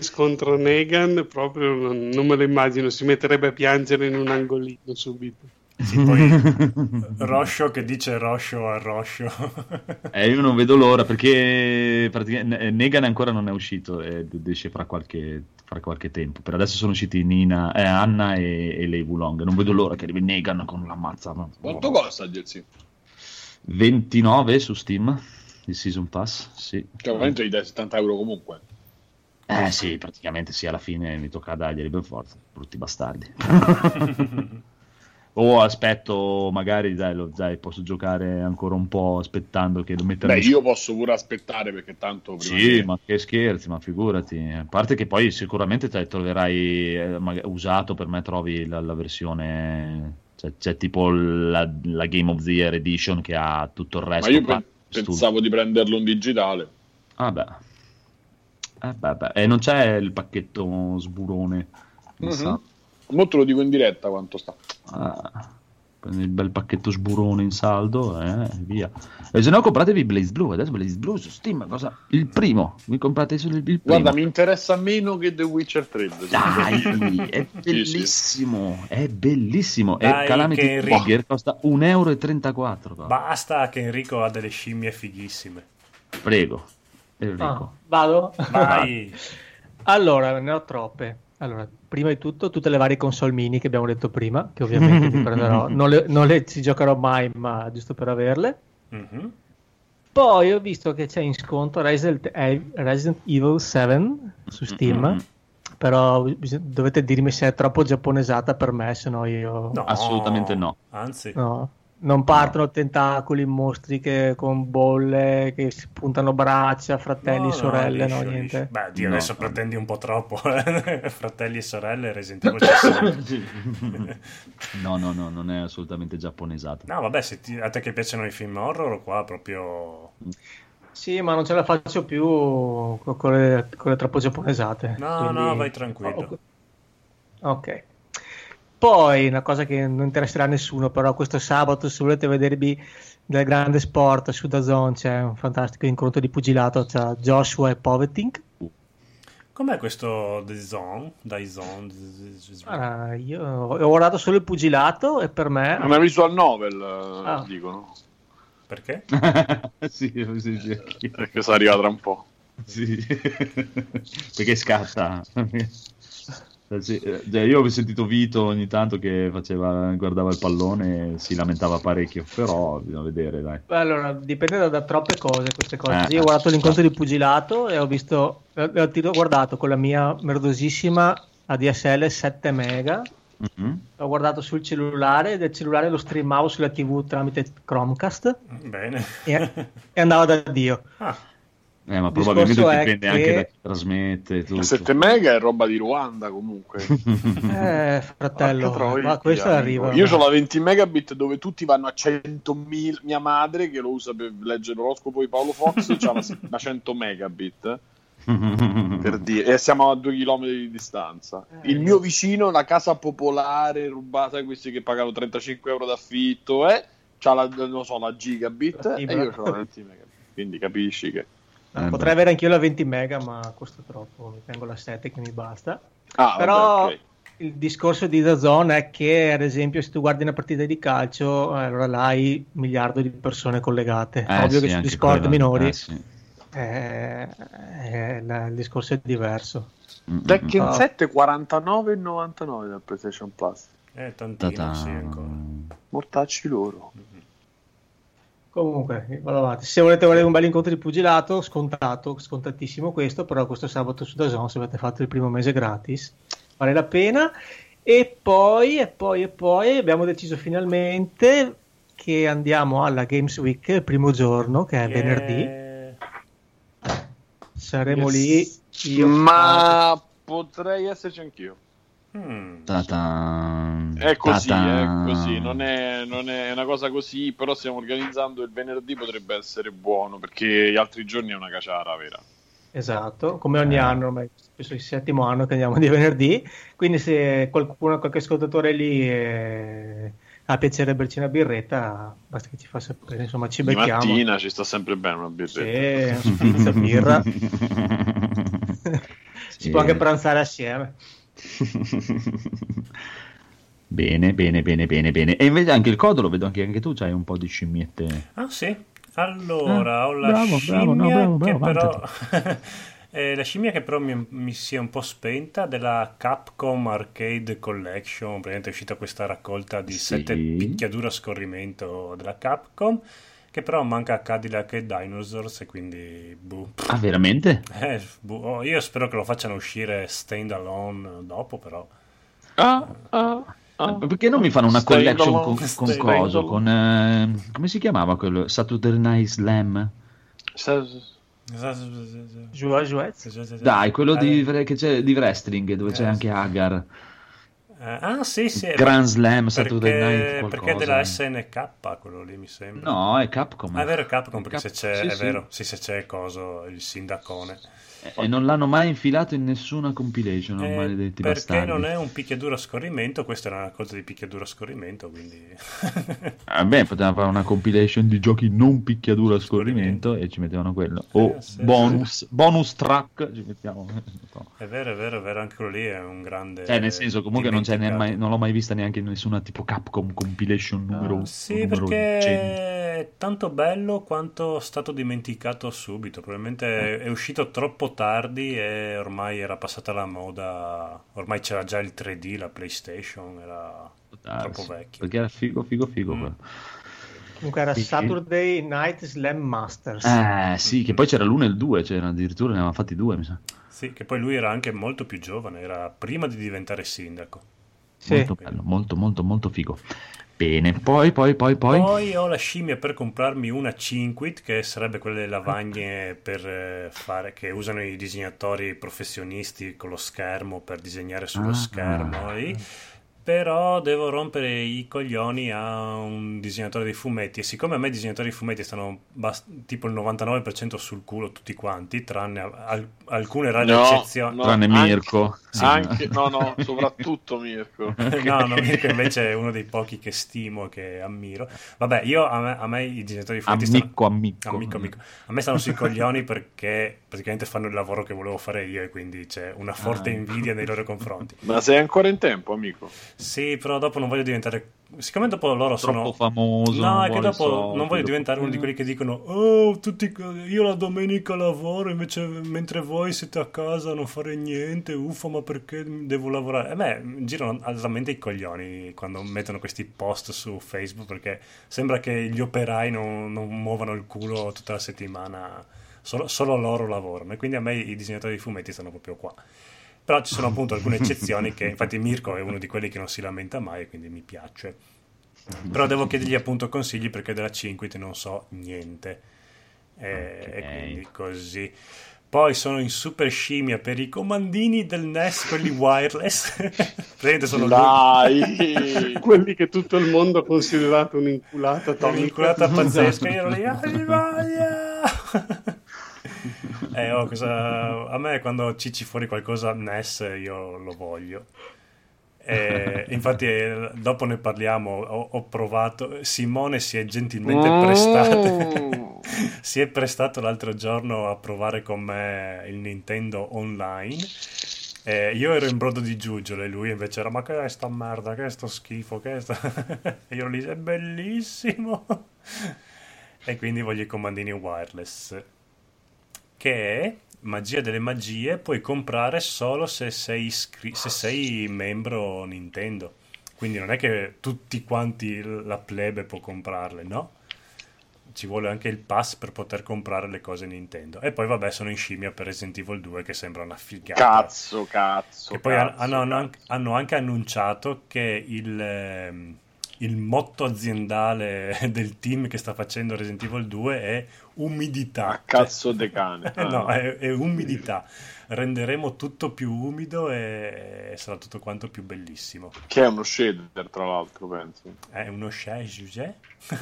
Scontro Negan proprio non, non me lo immagino, si metterebbe a piangere in un angolino subito. Sì, poi Roscio che dice Roscio a Roscio. eh, io non vedo l'ora perché praticamente Negan ancora non è uscito ed esce fra qualche, fra qualche tempo per adesso sono usciti Nina, eh, Anna e, e Lei Wulong non vedo l'ora che arrivi Negan con la mazza? Quanto costa il DLC? 29 su Steam il Season Pass sì Cioè, ovviamente gli dai 70 euro comunque. Eh sì, praticamente sì, alla fine mi tocca darglieli per forza, brutti bastardi. o aspetto, magari dai, lo, dai, posso giocare ancora un po' aspettando che lo mettano Beh, io posso pure aspettare perché tanto prima Sì, che- ma che scherzi, ma figurati. A parte che poi sicuramente te troverai eh, mag- usato, per me trovi la, la versione... Cioè, c'è tipo la, la Game of the Year Edition che ha tutto il Ma resto. io qua- pe- studio. pensavo di prenderlo in digitale. Ah beh. Eh, beh, beh. E non c'è il pacchetto sburone. mi Sa. Mo te lo dico in diretta quanto sta. Ah, prendi il bel pacchetto sburone in saldo e via. E se no compratevi Blaze Blue. Adesso Blaze Blue su Steam, cosa? Il primo. Mi comprate solo il, il primo. Guarda, mi interessa meno che The Witcher 3. ad esempio. Dai, è Sì, sì. bellissimo, è bellissimo. Dai, e Calamity Trigger costa 1,34 euro. Basta che Enrico ha delle scimmie fighissime. Prego, Enrico. Ah, vado? Vai! Allora, ne ho troppe. Allora, prima di tutto, tutte le varie console mini che abbiamo detto prima, che ovviamente mi prenderò. Non le, non le ci giocherò mai, ma giusto per averle. Mhm. Poi ho visto che c'è in sconto Resident, Resident Evil 7 su Steam. Mm-mm. Però bis- dovete dirmi se è troppo giapponesata per me, se no io. No, Assolutamente no. Anzi, No. Non partono tentacoli, mostri che, con bolle che si puntano braccia, fratelli, No, no, sorelle, liscio, no, liscio. niente. Beh, Dio, No. adesso pretendi un po' troppo. Fratelli e sorelle, Resident Evil no, no, no, non è assolutamente giapponesata. No, vabbè, se ti- a te che piacciono i film horror, qua proprio... Sì, ma non ce la faccio più con con le, con le troppo giapponesate. No, quindi- no, vai tranquillo. Ok. Poi una cosa che non interesserà a nessuno, però questo sabato se volete vedervi del grande sport su Dazon c'è un fantastico incontro di pugilato tra Joshua e Povetink. Com'è questo The Zone? Dai Zone? Ah, io ho guardato solo il pugilato e per me Una visual novel, eh, Ah. dicono. Perché? sì, sì, sì. Perché si arriva tra un po'. Sì. Perché scatta. Eh, sì, eh, cioè, io ho sentito Vito ogni tanto che faceva, guardava il pallone e si lamentava parecchio, però bisogna vedere, dai. Allora, dipende da, da troppe cose queste cose. Eh, Io ho guardato ci l'incontro sta. di pugilato e ho visto, eh, ho ho guardato con la mia merdosissima ADSL 7 mega. Mhm. Ho guardato sul cellulare e del cellulare lo streamavo sulla TV tramite Chromecast Bene. e, e andava da Dio. Ah, Eh, ma Il probabilmente dipende che- anche da chi trasmette. Tutto. 7 mega è roba di Ruanda comunque. Eh, fratello, ma questo amico. arriva. Io ho la 20 megabit dove tutti vanno a 100.000. Mia madre, che lo usa per leggere l'oroscopo di Paolo Fox, ha la, la 100 megabit. Per dire, e siamo a due chilometri di distanza. Eh, Il mio vicino, la casa popolare rubata, questi che pagano 35 euro d'affitto, eh, c'ha la, so, la gigabit e io ho la 20 megabit. Quindi capisci che. Eh, potrei avere anch'io la 20 mega, ma costa troppo. Mi tengo la 7 che mi basta. Ah, Però vabbè, ok. il discorso di Dazon è che, ad esempio, se tu guardi una partita di calcio, eh, allora là hai un miliardo di persone collegate. Eh, Ovvio sì, che anche sport quello, minori eh, sì. eh, eh, la- il discorso è diverso. Mm, Tekken Ah. 7 49,99 dal PlayStation Plus. è tantino, Ta-ta. sì, ancora. Mortacci loro. Comunque, vado avanti. Se volete volere un bel incontro di pugilato, scontato, scontatissimo questo, però questo sabato su Dazon, se avete fatto il primo mese gratis, vale la pena. E poi, e poi, e poi abbiamo deciso finalmente che andiamo alla Games Week il primo giorno, che è venerdì. Eh, Saremo Yes. lì. Io, Ma potrei esserci anch'io. Hmm. Ta-ta. È così, Ta-ta. è così, non è, non è una cosa così, però stiamo organizzando il venerdì potrebbe essere buono perché gli altri giorni è una caciara vera. Esatto, come ogni Eh. anno, ormai è il settimo anno che andiamo di venerdì, quindi se qualcuno, qualche ascoltatore lì eh, ha piacere berci una birretta, basta che ci fa sapere, insomma ci Di becchiamo. mattina ci sta sempre bene una birretta. Sì, una birra, si può anche pranzare assieme. Bene, bene, bene, bene, bene. E invece anche il codolo, vedo anche, anche tu c'hai un po' di scimmiette. Ah sì, allora Ah, ho la bravo, scimmia bravo, no, bravo, che però... eh, la scimmia che però mi, mi si è un po' spenta della Capcom Arcade Collection, praticamente è uscita questa raccolta di Sì. sette picchiadure a scorrimento della Capcom, che però manca Cadillac e Dinosaurs e quindi... Boh. Ah, veramente? Eh, boh, oh, io spero che lo facciano uscire stand alone dopo però. Ah, ah, ah. Perché non mi fanno una collection alone, con, con coso? alone. Con, eh, come si chiamava quello? Saturday Night Slam? Dai, quello di, che c'è, di wrestling dove c'è anche Agar. Eh, ah sì sì, Grand Slam, Saturday perché, Night qualcosa. perché è della SNK quello lì mi sembra. No, è Capcom. Ah, è vero, è Capcom, perché Cap- se c'è, sì, è sì. vero, sì, se c'è coso, il sindacone. E non l'hanno mai infilato in nessuna compilation, Eh, maledetti perché bastardi. non è un picchiaduro a scorrimento, questa era una cosa di picchiaduro a scorrimento, quindi... Vabbè, potevano fare una compilation di giochi non picchiaduro a scorrimento e ci mettevano quello. O Eh, sì, bonus, bonus track, ci mettiamo. è vero, è vero, è vero, anche quello lì è un grande... Cioè, nel senso, comunque non, mai- non l'ho mai vista neanche in nessuna tipo Capcom compilation numero Ah, Sì, numero perché 100. è tanto bello quanto stato dimenticato subito. Probabilmente è uscito troppo tardi e ormai era passata la moda. Ormai c'era già il 3D, la PlayStation, era Ah, troppo sì, vecchio. Perché era figo, figo, figo. Mm. quello. Comunque era Sì, sì. Saturday Night Slam Masters. Eh, sì, che poi c'era l'uno e il due, c'era addirittura ne avevano fatti due, mi sa. Sì, che poi lui era anche molto più giovane, era prima di diventare sindaco. Sì. Molto bello, molto, molto, molto figo. Bene, poi, poi, poi, poi. Poi ho la scimmia per comprarmi una Cinquit, che sarebbe quelle lavagne per eh, fare, che usano i disegnatori professionisti con lo schermo per disegnare sullo Ah. schermo. lì. Però devo rompere i coglioni a un disegnatore di fumetti. E siccome a me i disegnatori di fumetti stanno bas- tipo il 99% sul culo tutti quanti, tranne al- alcune rare No, eccezioni. no, Tranne anche- Mirko. Sì. Anche, no, no, soprattutto Mirko. No, no, Mirko invece è uno dei pochi che stimo e che ammiro. Vabbè, io a me, a me i disegnatori di fumetti stanno- Amico, amico. Amico, amico. A me stanno sui coglioni perché praticamente fanno il lavoro che volevo fare io e quindi c'è una forte Ah. invidia nei loro confronti. Ma sei ancora in tempo, amico? Sì, però dopo non voglio diventare siccome dopo loro sono Troppo famoso. No, è che dopo soldi, non voglio diventare uno di quelli che dicono Oh, tutti, io la domenica lavoro invece mentre voi siete a casa a non fare niente, uffa, ma perché devo lavorare? A me girano altamente i coglioni quando mettono questi post su Facebook perché sembra che gli operai non, non muovano il culo tutta la settimana, solo, solo loro lavorano e quindi a me i disegnatori di fumetti stanno proprio qua. Però ci sono appunto alcune eccezioni che infatti Mirko è uno di quelli che non si lamenta mai e quindi mi piace. Però devo chiedergli appunto consigli perché della 5 non so niente. E, Ok. e quindi così. Poi sono in super scimmia per i comandini del NES, quelli wireless. Praticamente sono Dai! Quelli che tutto il mondo ha considerato un'inculata atomica. un'inculata pazzesca. Io ero lì! Eh, oh, cosa- A me quando cici fuori qualcosa NES io lo voglio. E infatti eh, dopo ne parliamo, ho, ho provato, Simone si è gentilmente prestato, si è prestato l'altro giorno a provare con me il Nintendo online. E io ero in brodo di giuggiole e lui invece era ma che è sta merda, che è sto schifo, che è sta... e io lì, è bellissimo! e quindi voglio i comandini wireless che è magia delle magie puoi comprare solo se sei, iscri- se sei membro Nintendo. Quindi non è che tutti quanti la plebe può comprarle no? Ci vuole anche il pass per poter comprare le cose Nintendo. E poi vabbè sono in scimmia per Resident Evil 2 che sembra una figata. Cazzo, cazzo. che poi cazzo, hanno, hanno anche, hanno anche annunciato che il, ehm, il motto aziendale del team che sta facendo Resident Evil 2 è umidità. A cazzo de cane. Eh, no, è, è umidità. Renderemo tutto più umido e sarà tutto quanto più bellissimo. Che è uno shader, tra l'altro, penso. È uno shage,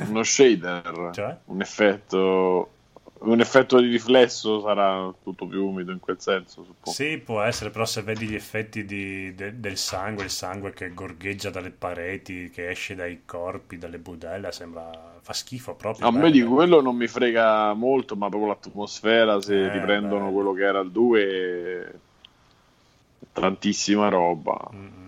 Uno shader. Cioè? Un effetto... Un effetto di riflesso sarà tutto più umido in quel senso, suppongo. Sì, può essere, però se vedi gli effetti di- de- del sangue, il sangue che gorgheggia dalle pareti, che esce dai corpi, dalle budella, sembra... fa schifo proprio. A me bello. di quello non mi frega molto, ma proprio l'atmosfera, se Eh, riprendono beh. quello che era il 2, tantissima roba. Mm, mm.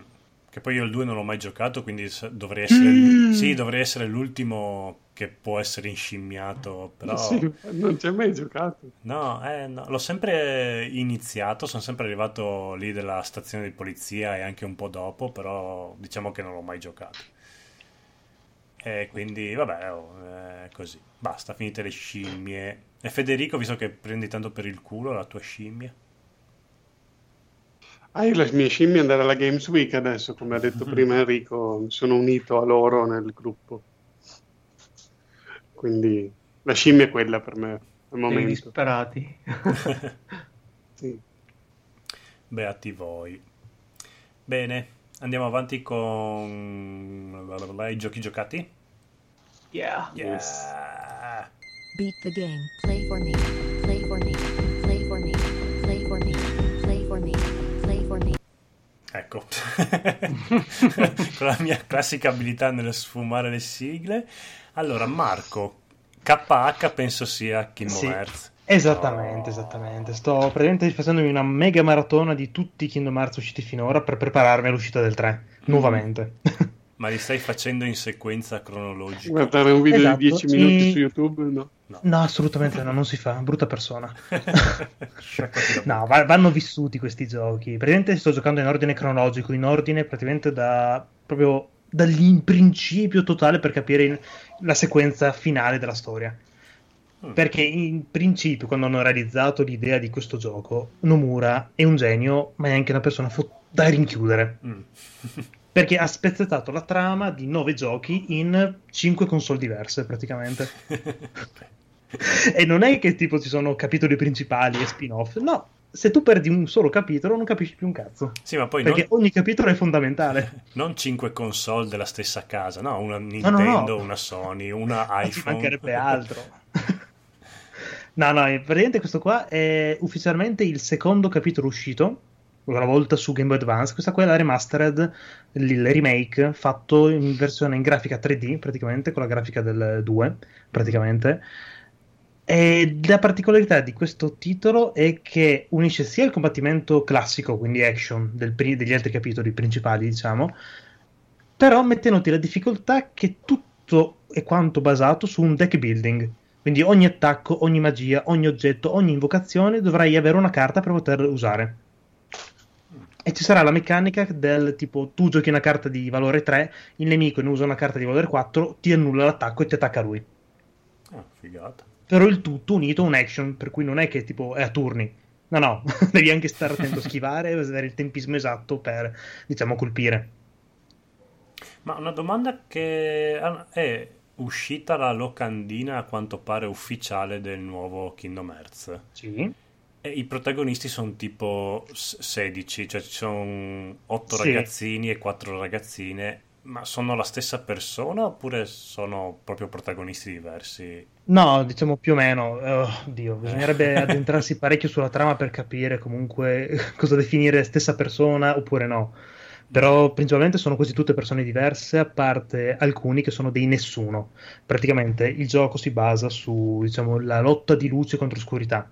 Che poi io il 2 non l'ho mai giocato, quindi dovrei essere, Mm. sì, dovrei essere l'ultimo che può essere inscimmiato, però... Sì, non ci hai mai giocato. No, eh, no, l'ho sempre iniziato, sono sempre arrivato lì della stazione di polizia e anche un po' dopo, però diciamo che non l'ho mai giocato. E quindi, vabbè, oh, eh, così. Basta, finite le scimmie. E Federico, visto che prendi tanto per il culo la tua scimmia. Ah, io la mia scimmia andare alla Games Week adesso, come ha detto prima Enrico, mi sono unito a loro nel gruppo. Quindi la scimmia è quella per me al Dei momento. disperati. Sì. Beati voi. Bene, andiamo avanti con i giochi giocati. Yeah. Yeah. Beat the game. Play for me. Play for me. Play for me. Play for me. Play for me. Play for me. Ecco, con la mia classica abilità nel sfumare le sigle. Allora, Marco, KH penso sia Kingdom Sì. Hearts. Esattamente, esattamente. Sto praticamente facendomi una mega maratona di tutti i Kingdom Hearts usciti finora per prepararmi all'uscita del 3, nuovamente. Ma li stai facendo in sequenza cronologica? Guardare un video Esatto, di 10 minuti sì. su YouTube, no. No, assolutamente no, non si fa, brutta persona. No, va- vanno vissuti questi giochi. Praticamente sto giocando in ordine cronologico, in ordine praticamente da proprio dall'inprincipio totale per capire la sequenza finale della storia. Mm. Perché in principio, quando hanno realizzato l'idea di questo gioco, Nomura è un genio, ma è anche una persona fot- da rinchiudere. Mm. Perché ha spezzettato la trama di nove giochi in cinque console diverse, praticamente. E non è che tipo ci sono capitoli principali e spin-off, no. Se tu perdi un solo capitolo non capisci più un cazzo. Sì, ma poi Perché non, ogni capitolo è fondamentale. non 5 console della stessa casa, no, una no, Nintendo, no. una Sony, una Ma ci iPhone. mancherebbe altro. no, no, praticamente questo qua è ufficialmente il secondo capitolo uscito, una volta su Game Boy Advance. Questa qua è la remastered, il remake fatto in versione in grafica 3D, praticamente, con la grafica del 2, praticamente. E la particolarità di questo titolo è che unisce sia il combattimento classico, quindi action, del degli altri capitoli principali, diciamo, però mettendoti la difficoltà che tutto è quanto basato su un deck building. Quindi ogni attacco, ogni magia, ogni oggetto, ogni invocazione dovrai avere una carta per poter usare. E ci sarà la meccanica del tipo tu giochi una carta di valore 3, il nemico ne usa una carta di valore 4, ti annulla l'attacco e ti attacca lui. Ah, figata. Però il tutto unito a un action, per cui non è che tipo è a turni. No, no, devi anche stare attento a schivare e avere il tempismo esatto per, diciamo, colpire. Ma una domanda che ah, è uscita la locandina a quanto pare ufficiale del nuovo Kingdom Hearts. Sì. E i protagonisti sono tipo s- 16, cioè ci sono 8 Sì. ragazzini e 4 ragazzine, ma sono la stessa persona oppure sono proprio protagonisti diversi? No, diciamo più o meno. eh, Oddio, bisognerebbe addentrarsi parecchio sulla trama per capire comunque cosa definire stessa persona oppure no. Però principalmente sono quasi tutte persone diverse, a parte alcuni che sono dei nessuno. Praticamente il gioco si basa su, diciamo, la lotta di luce contro oscurità.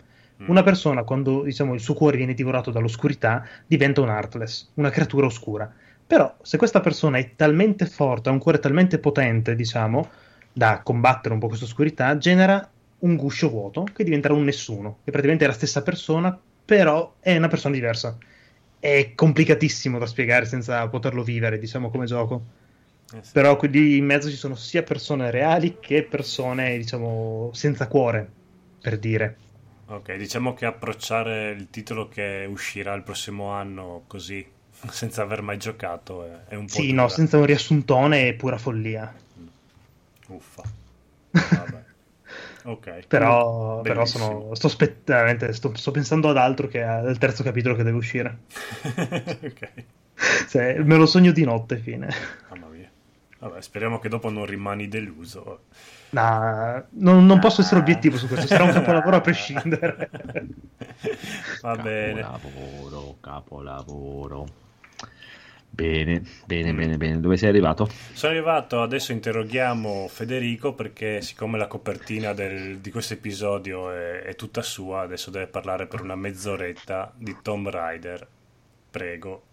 Una persona, quando diciamo, il suo cuore viene divorato dall'oscurità, diventa un Heartless, una creatura oscura. Però, se questa persona è talmente forte, ha un cuore talmente potente, diciamo, da combattere un po' questa oscurità, genera un guscio vuoto che diventerà un nessuno, che praticamente è la stessa persona, però è una persona diversa. È complicatissimo da spiegare senza poterlo vivere, diciamo, come gioco. Eh sì. Però lì in mezzo ci sono sia persone reali che persone, diciamo, senza cuore, per dire. Ok, diciamo che approcciare il titolo che uscirà il prossimo anno così, senza aver mai giocato, è, è un po' Sì, dura. no, senza un riassuntone è pura follia. Uffa. Vabbè. Ok. Però, però sono, sto, veramente sto, sto pensando ad altro che al terzo capitolo che deve uscire. ok. Cioè, me lo sogno di notte, fine. Mamma mia. Vabbè, speriamo che dopo non rimani deluso. Nah, non, non posso essere obiettivo su questo, sarà un capolavoro a prescindere. Va bene. Capolavoro, capolavoro. Bene, bene, bene, bene. Dove sei arrivato? Sono arrivato, adesso interroghiamo Federico perché siccome la copertina del- di questo episodio è, è tutta sua, adesso deve parlare per una mezz'oretta di Tomb Raider. Prego.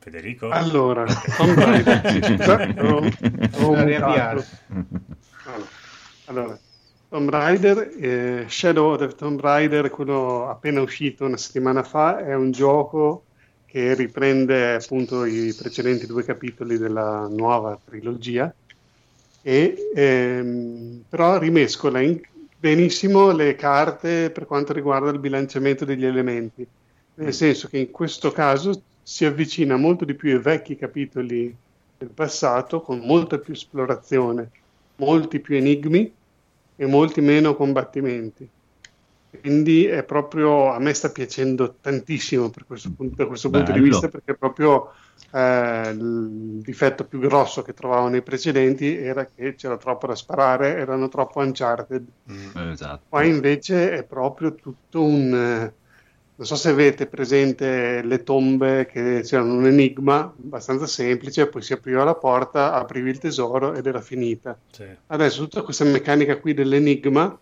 Federico? Allora, avevo Bisogna mutato. riavviare. Allora, allora, Tomb Raider, eh, Shadow of the Tomb Raider, quello appena uscito una settimana fa, è un gioco che riprende appunto i precedenti due capitoli della nuova trilogia e ehm, però rimescola in- benissimo le carte per quanto riguarda il bilanciamento degli elementi, nel senso che in questo caso si avvicina molto di più ai vecchi capitoli del passato con molta più esplorazione, molti più enigmi e molti meno combattimenti. Quindi è proprio, a me sta piacendo tantissimo per questo punto- da questo punto di vista perché proprio eh, il difetto più grosso che trovavo nei precedenti era che c'era troppo da sparare, erano troppo uncharted. Mm. Esatto. Qua invece è proprio tutto un... eh, non so se avete presente le tombe che c'erano un enigma abbastanza semplice, poi si apriva la porta, aprivi il tesoro ed era finita. Sì. Adesso tutta questa meccanica qui dell'enigma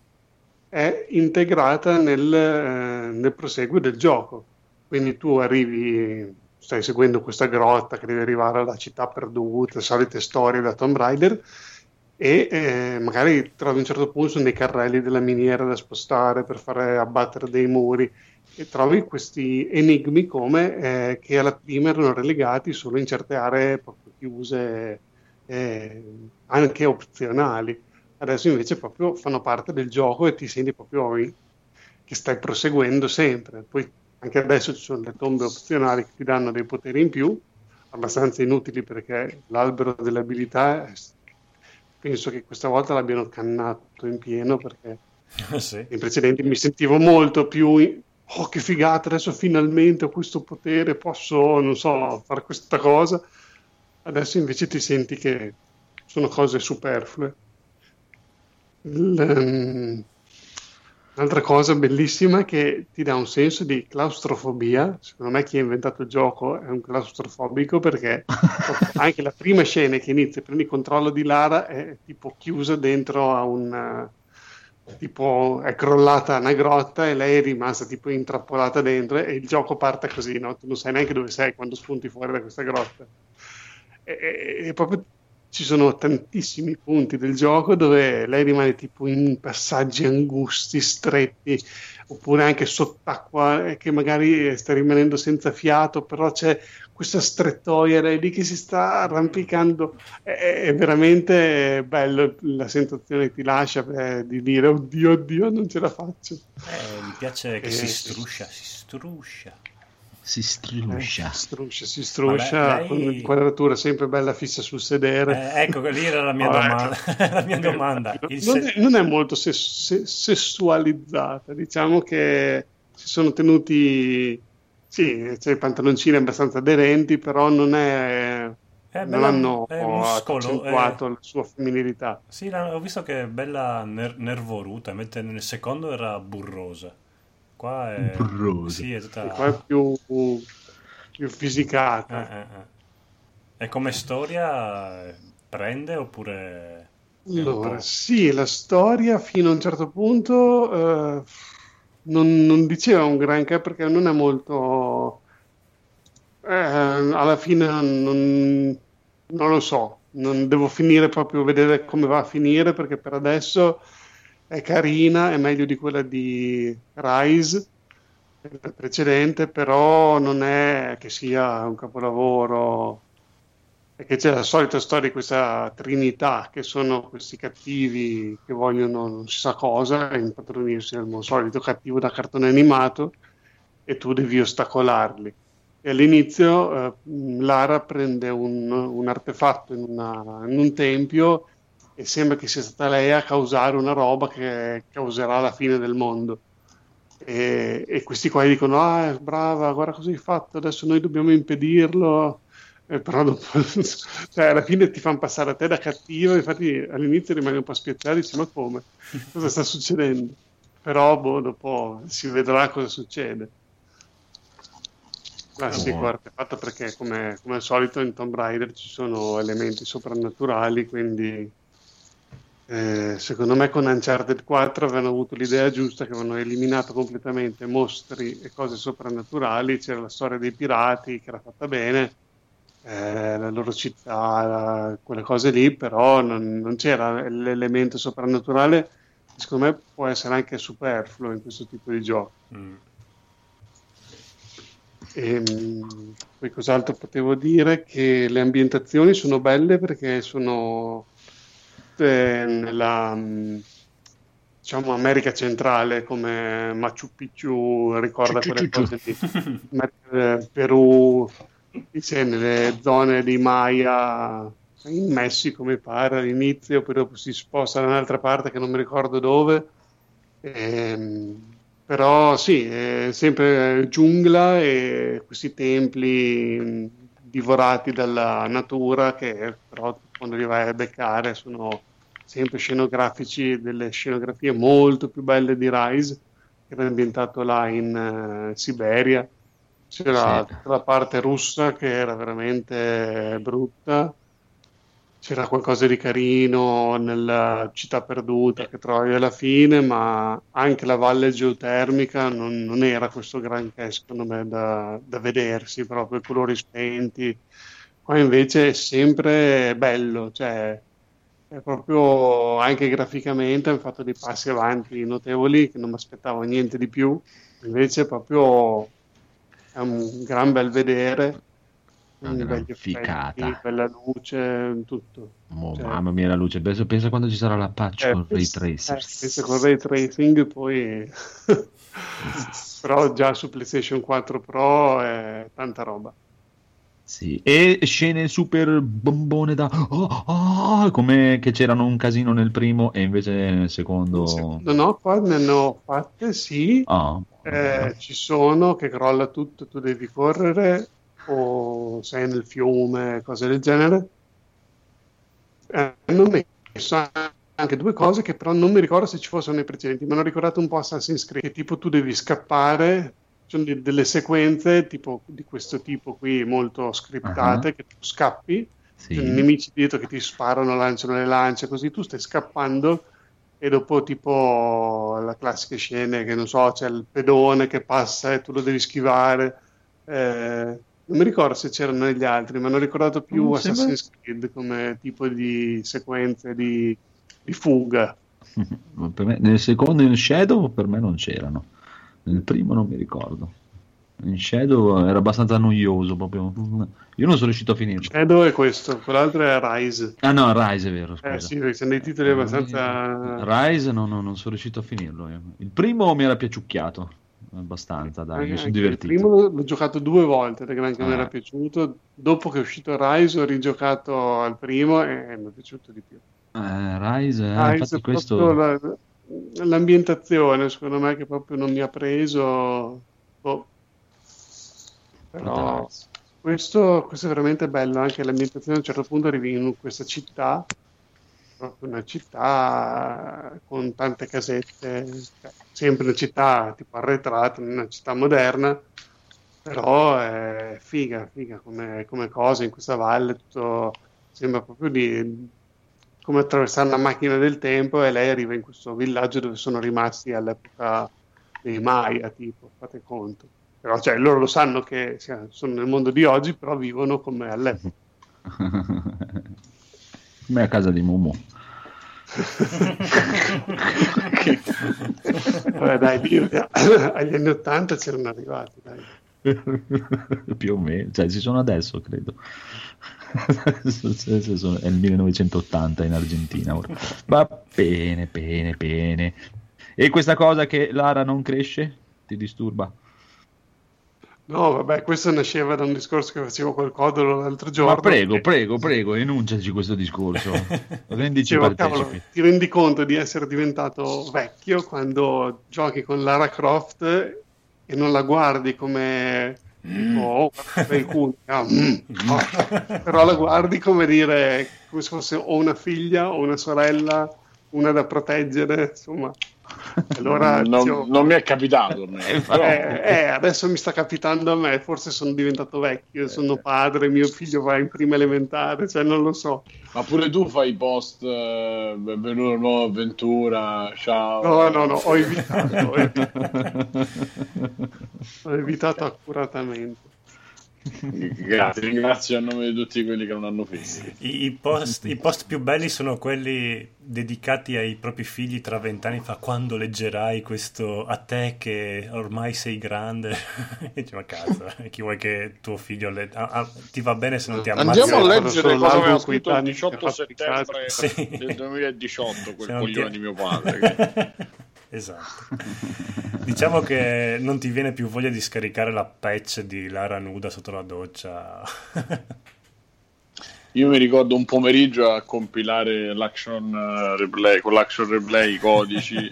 è integrata nel, eh, nel proseguo del gioco. Quindi tu arrivi, stai seguendo questa grotta che deve arrivare alla città perduta, solite storie da Tomb Raider, e eh, magari trovi un certo punto dei carrelli della miniera da spostare per fare abbattere dei muri e trovi questi enigmi come eh, che alla prima erano relegati solo in certe aree proprio chiuse, eh, anche opzionali. Adesso invece proprio fanno parte del gioco e ti senti proprio in- che stai proseguendo sempre. Poi anche adesso ci sono le tombe opzionali che ti danno dei poteri in più, abbastanza inutili perché l'albero delle abilità penso che questa volta l'abbiano cannato in pieno perché sì. nei precedenti mi sentivo molto più in- oh che figata adesso finalmente ho questo potere posso non so fare questa cosa adesso invece ti senti che sono cose superflue Il, ehm, Un'altra cosa bellissima che ti dà un senso di claustrofobia. Secondo me chi ha inventato il gioco è un claustrofobico perché anche la prima scena che inizia, prendi controllo di Lara, è tipo chiusa dentro a un... tipo è crollata una grotta e lei è rimasta tipo intrappolata dentro e il gioco parte così, no? Tu non sai neanche dove sei quando spunti fuori da questa grotta. e, e proprio ci sono tantissimi punti del gioco dove lei rimane tipo in passaggi angusti, stretti, oppure anche sott'acqua eh, che magari sta rimanendo senza fiato, però c'è questa strettoia, lei lì che si sta arrampicando, è, è veramente bello la sensazione che ti lascia eh, di dire oddio, oddio, non ce la faccio. Eh, mi piace che Eh, si struscia, si struscia. Si struscia. Eh, si struscia, si struscia, Vabbè, lei- con un'inquadratura sempre bella fissa sul sedere. Eh, ecco, lì era la mia Vabbè. domanda. la mia domanda. Non, se- è, non è molto ses- se- sessualizzata, diciamo che si sono tenuti, sì, c'è i pantaloncini abbastanza aderenti, però non è... È non bella- hanno è muscolo, accentuato la sua femminilità. Sì, ho visto che è bella ner- nervoruta, mentre nel secondo era burrosa. Qua è... Sì, è tutta... Qua è più, più fisicata. Eh, eh, eh. E come storia prende oppure... Allora, sì, la storia fino a un certo punto eh, non, non diceva un granché perché non è molto... eh, alla fine non, non lo so, non devo finire proprio vedere come va a finire perché per adesso è carina, è meglio di quella di Rise, la precedente, però non è che sia un capolavoro perché c'è la solita storia di questa trinità che sono questi cattivi che vogliono non si sa cosa impadronirsi del solito cattivo da cartone animato e tu devi ostacolarli. E all'inizio eh, Lara prende un, un artefatto in, una- in un tempio e sembra che sia stata lei a causare una roba che causerà la fine del mondo. E, e questi qua dicono: Ah, brava, guarda cosa hai fatto, adesso noi dobbiamo impedirlo. Eh, però dopo, cioè, alla fine ti fanno passare a te da cattivo, infatti all'inizio rimani un po' spiazzato e dici ma come? Cosa sta succedendo? Però boh, dopo si vedrà cosa succede. Classico Oh. artefatto perché come, come al solito in Tomb Raider ci sono elementi soprannaturali, quindi eh, secondo me con Uncharted 4 avevano avuto l'idea giusta che avevano eliminato completamente mostri e cose soprannaturali, c'era la storia dei pirati che era fatta bene, eh, la loro città, la- quelle cose lì, però non, non c'era l'elemento soprannaturale secondo me può essere anche superfluo in questo tipo di gioco. Mm. E, mh, poi cos'altro potevo dire? Che le ambientazioni sono belle perché sono tutte nella mh, diciamo America centrale come Machu Picchu ricorda Ciu, quelle ciu, cose lì. Ma- eh, Perù, nelle zone di Maya in Messico mi pare all'inizio, poi dopo si sposta da un'altra parte che non mi ricordo dove. Ehm, però sì, è sempre giungla e questi templi mh, divorati dalla natura che però quando li vai a beccare sono sempre scenografici, delle scenografie molto più belle di Rise, che era ambientato là in eh, Siberia. C'era Sì. la parte russa che era veramente brutta. C'era qualcosa di carino nella città perduta che trovi alla fine, ma anche la valle geotermica non, non era questo granché, secondo me, da, da vedersi, proprio i colori spenti. Qua invece è sempre bello, cioè è proprio anche graficamente hanno fatto dei passi avanti notevoli che non mi aspettavo niente di più. Invece proprio è un gran bel vedere, Una gran ficata. bella luce, tutto. Oh, Cioè- mamma mia la luce, pensa, pensa quando ci sarà la patch Eh, con Ray Tracer. eh, con ray tracing, poi però già su PlayStation 4 Pro è tanta roba. Sì, e scene super bombone da oh, oh, come che c'erano un casino nel primo e invece nel secondo. No, no, qua ne hanno fatte, sì, Ah, eh, ci sono che crolla tutto, tu devi correre o sei nel fiume, cose del genere. Eh, hanno messo anche due cose che però non mi ricordo se ci fossero nei precedenti, mi hanno ricordato un po' Assassin's Creed, che tipo tu devi scappare, sono de- delle sequenze tipo di questo tipo qui molto scriptate, Ah. che tu scappi, sì. sono nemici dietro che ti sparano, lanciano le lance, così tu stai scappando e dopo tipo la classica scena che non so, c'è il pedone che passa e tu lo devi schivare. Eh, Non mi ricordo se c'erano negli altri, ma hanno ricordato più Mm, Assassin's Creed come tipo di sequenze di, di fuga. Per me- nel secondo in Shadow per me non c'erano. Nel primo non mi ricordo. In Shadow era abbastanza noioso proprio. Io non sono riuscito a finirlo. Shadow è questo, quell'altro è Rise. Ah no, Rise è vero, scusa. Eh sì, perché sono dei titoli abbastanza... Rise no, no, non sono riuscito a finirlo. io. Il primo mi era piaciucciuccio abbastanza, dai, mi Anche sono il divertito. primo l'ho giocato due volte perché anche mi Ah. era piaciuto. Dopo che è uscito Rise ho rigiocato al primo e mi è piaciuto di più. Eh, Rise, eh, Rise infatti è questo... la- l'ambientazione, secondo me, che proprio non mi ha preso. Boh. Però questo, questo è veramente bello, anche l'ambientazione a un certo punto arrivi in questa città, proprio una città con tante casette, cioè, sempre una città tipo arretrata, una città moderna, però è figa, figa come, come cosa in questa valle, tutto sembra proprio di come attraversare una macchina del tempo e lei arriva in questo villaggio dove sono rimasti all'epoca dei Maya, tipo, fate conto. Però cioè, loro lo sanno che sono nel mondo di oggi, però vivono come all'epoca. Come a casa di Momo. Vabbè, dai, lì, agli anni 80 c'erano arrivati, dai. Più o meno, cioè ci sono adesso, credo. È il 1980 in Argentina. ora. Va bene, bene, bene. E questa cosa che Lara non cresce ti disturba? No, vabbè, questo nasceva da un discorso che facevo col Codolo l'altro giorno. Ma prego, che prego, prego, enunciaci questo discorso. Rendici dicevo, cavolo, ti rendi conto di essere diventato vecchio quando giochi con Lara Croft e non la guardi come tipo, oh, il culo, ah, mm, oh. però la guardi come dire come se fosse o una figlia o una sorella, una da proteggere, insomma. Allora, non, dicevo, non mi è capitato a me, però- eh, eh, adesso mi sta capitando a me, forse sono diventato vecchio, sono padre, mio figlio va in prima elementare, cioè non lo so. Ma pure tu fai post eh, benvenuto una nuova avventura, ciao. No, no, no, ho evitato, ho evitato, ho evitato accuratamente. Grazie, ringrazio a nome di tutti quelli che non hanno figli. I, i post, I post più belli sono quelli dedicati ai propri figli tra vent'anni fa quando leggerai questo a te che ormai sei grande e dici ma cazzo chi vuoi che tuo figlio le- ah, ah, ti va bene se non ti ammazza Andiamo a leggere cosa aveva scritto il tanti 18 che ha fatto settembre Sì. del 2018 Se quel non ti- coglione di mio padre. che- esatto diciamo che non ti viene più voglia di scaricare la patch di Lara nuda sotto la doccia Io mi ricordo un pomeriggio a compilare l'action eh, replay, con l'action replay i codici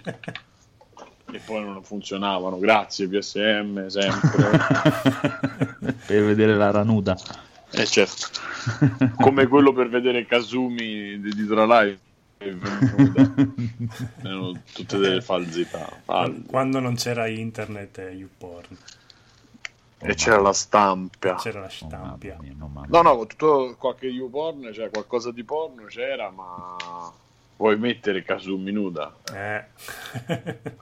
e poi non funzionavano. Grazie PSM, sempre. per vedere Lara nuda. Eh certo. Come quello per vedere Kazumi di, di Live. Erano tutte delle falsità. false. quando non c'era internet e YouPorn E c'era la stampa. c'era la Oh, stampia mamma mia, no, No, no, tutto qualche YouPorn, cioè qualcosa di porno c'era, ma vuoi mettere Kazumi nuda? eh.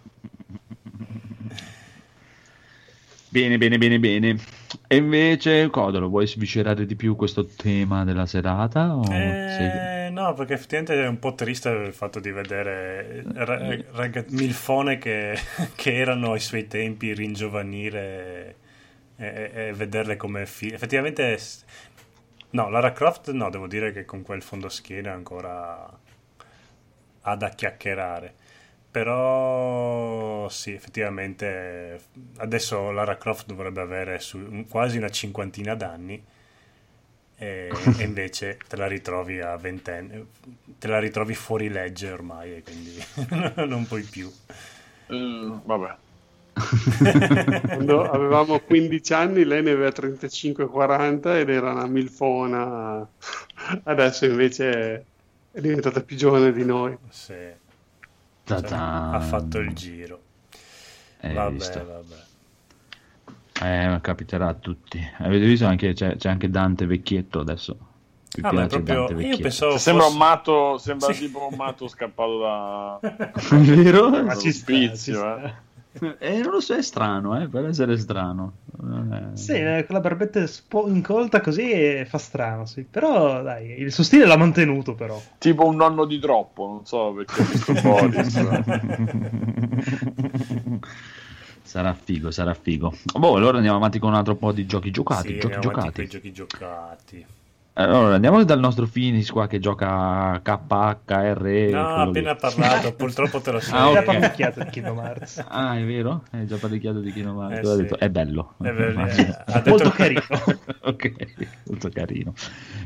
Bene, bene, bene, bene. E invece, Codolo, vuoi sviscerare di più questo tema della serata? Eh, no, perché effettivamente è un po' triste il fatto di vedere ra- raga- milfone che, che erano ai suoi tempi ringiovanire e, e- e vederle come figlie. Effettivamente, no, Lara Croft no, devo dire che con quel fondoschiena ancora ha da chiacchierare. Però sì, effettivamente adesso Lara Croft dovrebbe avere su- un- quasi una cinquantina d'anni e, e invece te la ritrovi a ventenne, te la ritrovi fuori legge ormai e quindi non puoi più. Eh, vabbè. Quando avevamo 15 anni lei ne aveva 35-40 ed era una milfona, adesso invece è diventata più giovane di noi. Sì, cioè, ha fatto il giro. Hai vabbè, visto? vabbè. Eh, capiterà a tutti. Avete visto anche c'è, c'è anche Dante vecchietto adesso. Mi Ah, piace proprio- Dante io pensavo Sembra fosse- un matto, sembra Sì. tipo un matto scappato da vero? Ma ci sta, Ospizio, ci eh. Eh, non lo so, è strano, eh, per essere strano. Sì, eh, con la barbetta spo- incolta così eh, fa strano, sì. Però dai, il suo stile l'ha mantenuto però. Tipo un nonno di troppo, non so perché ho visto Boris. sarà figo, sarà figo. Boh, allora andiamo avanti con un altro po' di giochi giocati. Sì, giochi giocati. giochi giocati. Allora, andiamo dal nostro Finis qua che gioca KHR. No, appena lì. parlato, purtroppo te lo sai. Ah, Già ok. particchiato di Kingdom Hearts. Ah, è vero? Hai già parlicchiato di Kingdom Hearts. Eh, sì. detto, è bello. È bello, eh, ha detto- Molto carino. ok, molto carino.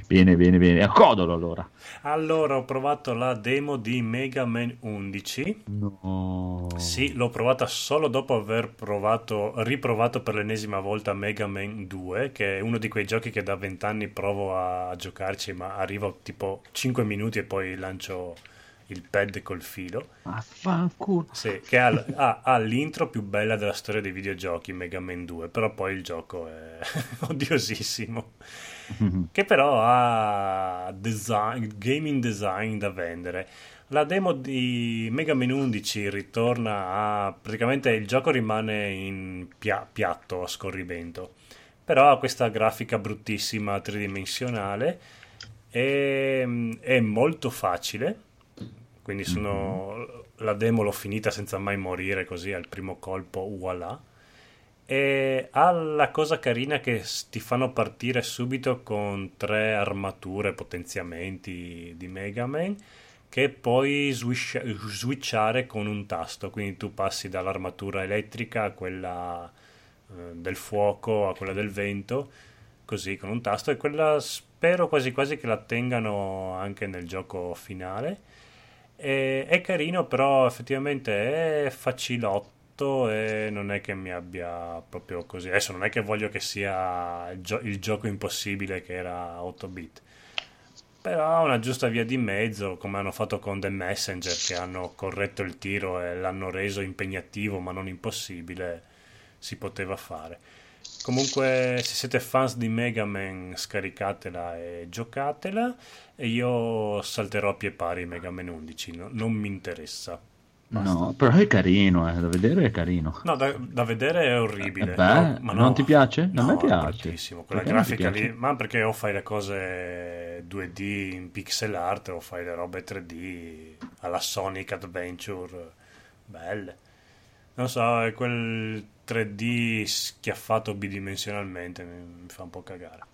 Bene, bene, bene. A Codolo allora. Allora, ho provato la demo di Mega Man 11. No. Sì, l'ho provata solo dopo aver provato, riprovato per l'ennesima volta Mega Man 2, che è uno di quei giochi che da vent'anni provo a giocarci, ma arrivo tipo 5 minuti e poi lancio il pad col filo. Affanculo. Sì, che ha, ha- ha l'intro più bella della storia dei videogiochi, Mega Man 2, però poi il gioco è odiosissimo. Che però ha design, gaming design da vendere. La demo di Mega Man 11 ritorna a... praticamente il gioco rimane in pia- piatto a scorrimento, però ha questa grafica bruttissima tridimensionale e è molto facile, quindi sono... la demo l'ho finita senza mai morire così al primo colpo, voilà. E ha la cosa carina che ti fanno partire subito con tre armature, potenziamenti di Mega Man che puoi swiscia- switchare con un tasto. Quindi tu passi dall'armatura elettrica a quella del fuoco a quella del vento, così con un tasto. E quella spero quasi quasi che la tengano anche nel gioco finale. E- è carino, però effettivamente è facilotto e non è che mi abbia proprio così. Adesso non è che voglio che sia il, gio- il gioco impossibile che era 8 bit. Però una giusta via di mezzo, come hanno fatto con The Messenger, che hanno corretto il tiro e l'hanno reso impegnativo ma non impossibile, si poteva fare. Comunque, se siete fans di Mega Man, scaricatela e giocatela. E io salterò a pie pari Mega Man 11, no- non mi interessa. No, però è carino, eh, da vedere è carino. No, da, da vedere è orribile. Eh beh, no, ma non no. ti piace? A No, me è piace. bruttissimo. Quella Perché non grafica lì, ma perché o fai le cose 2D in pixel art o fai le robe 3D alla Sonic Adventure, belle. Non so, è quel 3D schiaffato bidimensionalmente, mi, fa un po' cagare.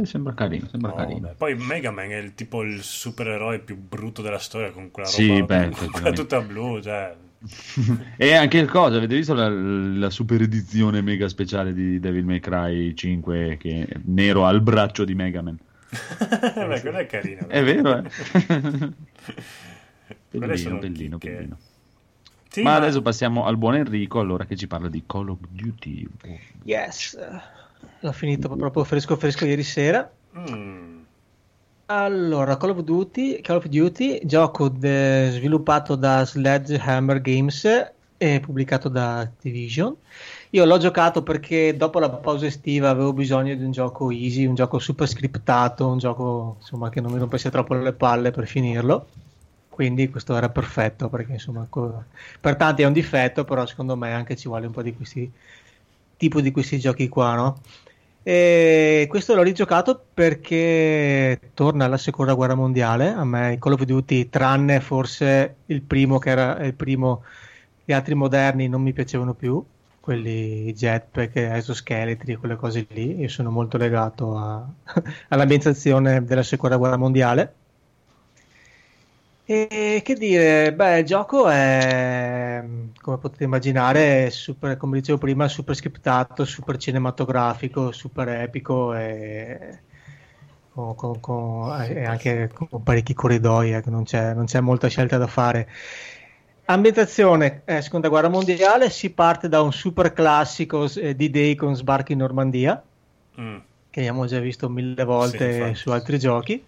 Eh, Sembra carino, sembra No, carino. vabbè. Poi Mega Man è il tipo il supereroe più brutto della storia con quella Sì, roba beh, quella tutta blu, cioè E anche il cosa, avete visto la, la super edizione mega speciale di Devil May Cry 5 che è nero al braccio di Mega Man? Beh, quello è carino. È vero, eh? Bellino, sono bellino, bellino. Sì, ma, ma- adesso passiamo al buon Enrico, allora che ci parla di Call of Duty. Yes. L'ho finito proprio fresco fresco ieri sera. Mm. Allora, Call of Duty, Call of Duty gioco de- sviluppato da Sledgehammer Games e pubblicato da Activision. Io l'ho giocato perché dopo la pausa estiva avevo bisogno di un gioco easy, un gioco super scriptato, un gioco insomma che non mi rompesse troppo le palle per finirlo. Quindi questo era perfetto perché insomma co- per tanti è un difetto, però secondo me anche ci vuole un po' di questi tipo di questi giochi qua, no? E questo l'ho rigiocato perché torna alla seconda guerra mondiale. A me i Call of Duty, tranne forse il primo che era il primo, gli altri moderni non mi piacevano più, quelli jetpack, esoscheletri, quelle cose lì. Io sono molto legato a- all'ambientazione della seconda guerra mondiale. E che dire, beh, il gioco è, come potete immaginare, super, come dicevo prima, super scriptato, super cinematografico, super epico e, con, con- e anche con parecchi corridoi, eh, non c'è, non c'è molta scelta da fare. Ambientazione, eh, seconda guerra mondiale, si parte da un super classico eh, D-Day con sbarco in Normandia, Mm. che abbiamo già visto mille volte infatti. su altri giochi,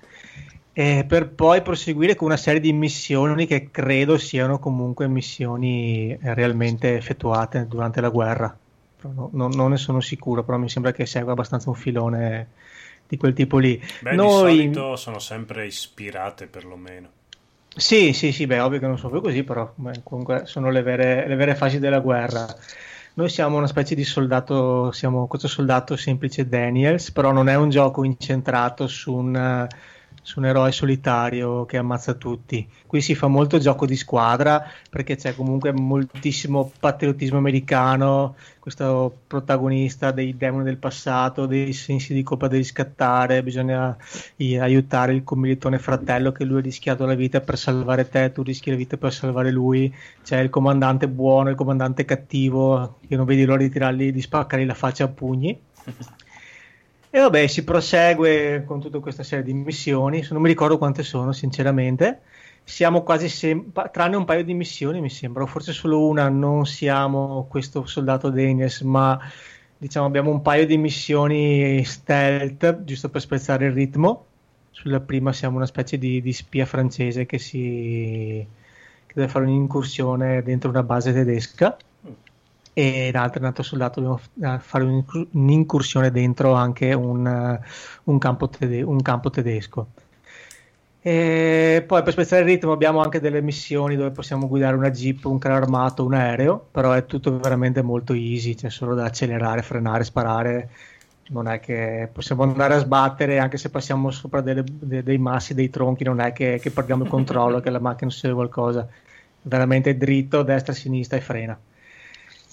e per poi proseguire con una serie di missioni che credo siano comunque missioni eh, realmente effettuate durante la guerra. No- no- non ne sono sicuro, però mi sembra che segua abbastanza un filone di quel tipo lì. Beh, Noi- di solito sono sempre ispirate perlomeno. Sì, sì, sì, beh, ovvio che non sono più così, però beh, comunque sono le vere, le vere fasi della guerra. Noi siamo una specie di soldato, siamo questo soldato semplice Daniels, però non è un gioco incentrato su un, su un eroe solitario che ammazza tutti. Qui si fa molto gioco di squadra perché c'è comunque moltissimo patriottismo americano, questo protagonista dei demoni del passato, dei sensi di colpa da riscattare, bisogna aiutare il commilitone fratello che lui ha rischiato la vita per salvare te, tu rischi la vita per salvare lui, c'è il comandante buono, il comandante cattivo, che non vedi l'ora di tirargli, di spaccargli la faccia a pugni. E vabbè, si prosegue con tutta questa serie di missioni, non mi ricordo quante sono, sinceramente. Siamo quasi sempre, tranne un paio di missioni, mi sembra, o forse solo una, non siamo questo soldato Daniels, ma diciamo abbiamo un paio di missioni stealth, giusto per spezzare il ritmo. Sulla prima siamo una specie di, di spia francese che, si, che deve fare un'incursione dentro una base tedesca e in altro, un altro soldato dobbiamo f- fare un'incur- un'incursione dentro anche un, eh, un campo, tede- un campo tedesco. E poi per spezzare il ritmo abbiamo anche delle missioni dove possiamo guidare una jeep, un carro armato, un aereo, però è tutto veramente molto easy, c'è solo da accelerare, frenare, sparare. Non è che possiamo andare a sbattere anche se passiamo sopra delle- de- dei massi, dei tronchi, non è che, che perdiamo il controllo, che la macchina succede qualcosa. Veramente dritto, destra, sinistra e frena.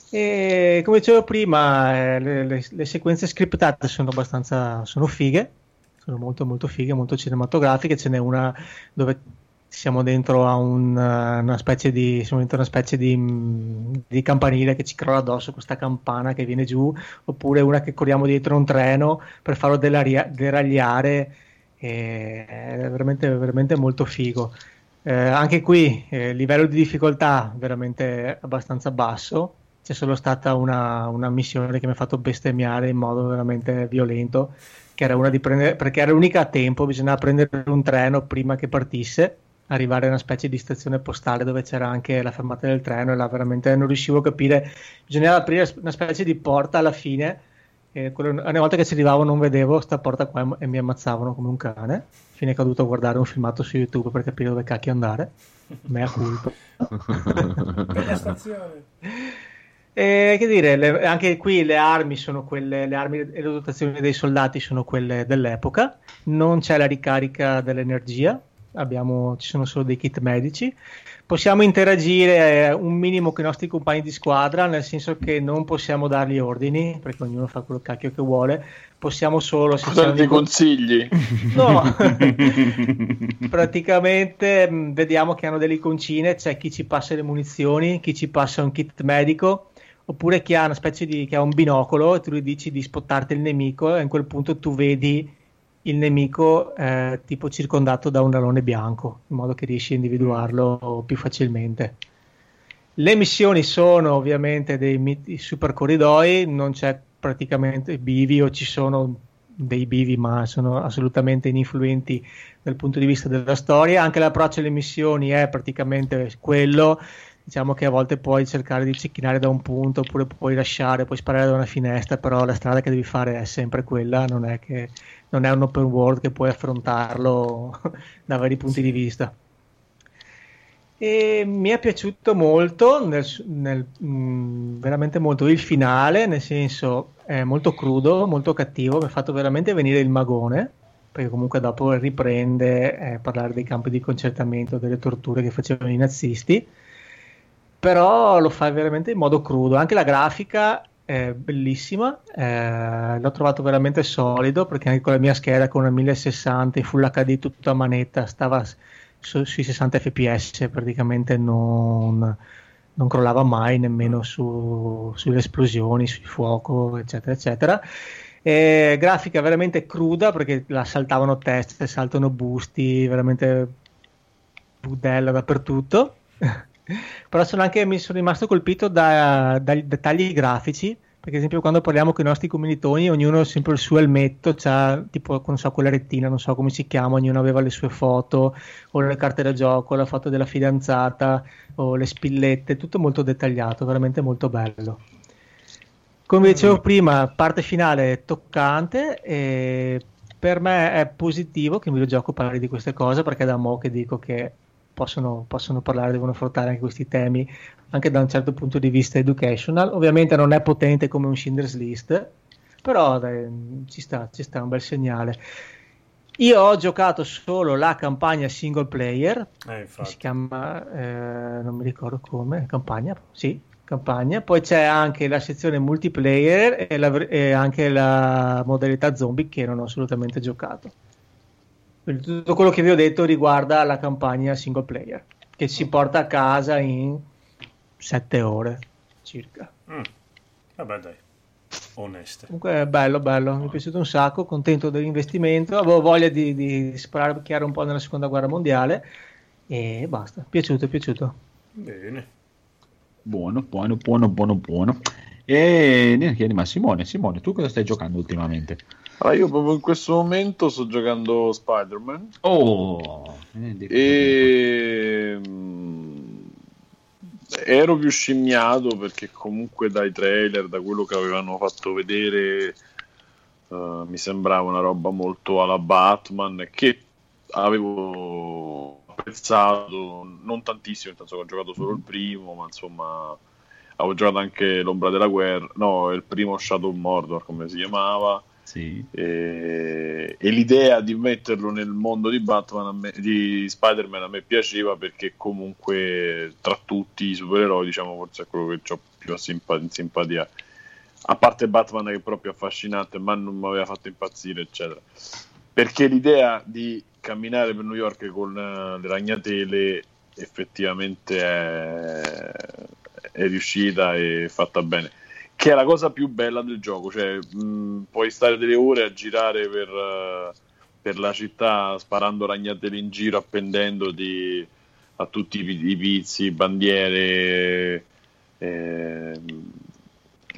E come dicevo prima, eh, le, le- le sequenze scriptate sono abbastanza sono fighe, sono molto molto fighe, molto cinematografiche. Ce n'è una dove siamo dentro a un, eh, una specie di, una specie di, mm, di campanile che ci crolla addosso questa campana che viene giù, oppure una che corriamo dietro un treno per farlo deragliare. e È veramente, veramente molto figo. Eh, anche qui eh, livello di difficoltà veramente abbastanza basso. C'è solo stata una, una missione che mi ha fatto bestemmiare in modo veramente violento, che era una di prendere, perché era l'unica a tempo, bisognava prendere un treno prima che partisse, arrivare a una specie di stazione postale dove c'era anche la fermata del treno e là veramente non riuscivo a capire, bisognava aprire una specie di porta alla fine, e quello- ogni volta che ci arrivavo non vedevo sta porta qua e mi ammazzavano come un cane, fine che ho dovuto guardare un filmato su YouTube per capire dove cacchio andare, mea culpa. Bella stazione. Eh, che dire, le- anche qui le armi sono quelle, le armi e le dotazioni dei soldati sono quelle dell'epoca, non c'è la ricarica dell'energia, abbiamo, ci sono solo dei kit medici. Possiamo interagire eh, un minimo con i nostri compagni di squadra, nel senso che non possiamo dargli ordini, perché ognuno fa quello cacchio che vuole, possiamo solo... se Cosa ti consigli? No, praticamente mh, vediamo che hanno delle iconcine, c'è chi ci passa le munizioni, chi ci passa un kit medico, oppure chi ha una specie di che ha un binocolo e tu gli dici di spottarti il nemico e in quel punto tu vedi il nemico eh, tipo circondato da un alone bianco, in modo che riesci a individuarlo più facilmente. Le missioni sono ovviamente dei super corridoi, non c'è praticamente bivi o ci sono dei bivi, ma sono assolutamente ininfluenti dal punto di vista della storia. Anche l'approccio alle missioni è praticamente quello. Diciamo che a volte puoi cercare di cecchinare da un punto, oppure puoi lasciare, puoi sparare da una finestra, però la strada che devi fare è sempre quella, non è, che, non è un open world che puoi affrontarlo da vari punti di vista. E mi è piaciuto molto, nel, nel- mh, veramente molto il finale, nel senso è molto crudo, molto cattivo, mi ha fatto veramente venire il magone, perché comunque dopo riprende a parlare dei campi di concertamento, delle torture che facevano i nazisti, però lo fa veramente in modo crudo, anche la grafica è bellissima, eh, l'ho trovato veramente solido, perché anche con la mia scheda con una 1060 in Full HD tutta manetta stava su- sui 60 fps praticamente non, non crollava mai nemmeno su- sulle esplosioni, sul fuoco, eccetera, eccetera. E grafica veramente cruda perché la saltavano teste, saltano busti, veramente budella dappertutto. Però sono anche, mi sono rimasto colpito da- dai dettagli grafici, perché ad esempio quando parliamo con i nostri commilitoni, ognuno ha sempre il suo elmetto, c'ha tipo, non so, quella rettina, non so come si chiama, ognuno aveva le sue foto, o le carte da gioco, la foto della fidanzata, o le spillette, tutto molto dettagliato, veramente molto bello. Come dicevo prima, parte finale toccante e per me è positivo che il videogioco parli di queste cose perché è da mo' che dico che possono, possono parlare, devono affrontare anche questi temi, anche da un certo punto di vista educational. Ovviamente non è potente come un Schindler's List, però dai, ci sta, ci sta un bel segnale. Io ho giocato solo la campagna single player, Eh, che si chiama, eh, non mi ricordo come, campagna, sì, campagna. Poi c'è anche la sezione multiplayer e, la- e anche la modalità zombie che non ho assolutamente giocato. Tutto quello che vi ho detto riguarda la campagna single player, che si porta a casa in 7 ore circa. Mm. Vabbè, dai. Oneste. Comunque è bello, bello, mi è piaciuto un sacco, contento dell'investimento, avevo voglia di, di sparare chiaro un po' nella seconda guerra mondiale e basta, piaciuto, piaciuto. Bene. Buono, buono, buono, buono, buono. E niente, Simone, Simone, tu cosa stai giocando ultimamente? Allora, io proprio in questo momento sto giocando Spider-Man Oh, eh, e mm, ero più scimmiato perché comunque dai trailer, da quello che avevano fatto vedere, eh, mi sembrava una roba molto alla Batman che avevo apprezzato, non tantissimo, nel senso che ho giocato solo il primo, ma insomma avevo giocato anche l'Ombra della Guerra, no, il primo Shadow Mordor come si chiamava. Sì. E, e l'idea di metterlo nel mondo di Batman me- di Spider-Man a me piaceva perché comunque tra tutti i supereroi diciamo forse è quello che ho più simpa- in simpatia. A parte Batman che è proprio affascinante ma non mi aveva fatto impazzire eccetera. Perché l'idea di camminare per New York con eh, le ragnatele effettivamente è, è riuscita e fatta bene che è la cosa più bella del gioco, cioè mh, puoi stare delle ore a girare per, eh, per la città sparando ragnatele in giro, appendendoti a tutti i, pi- i pizzi, bandiere, ehm,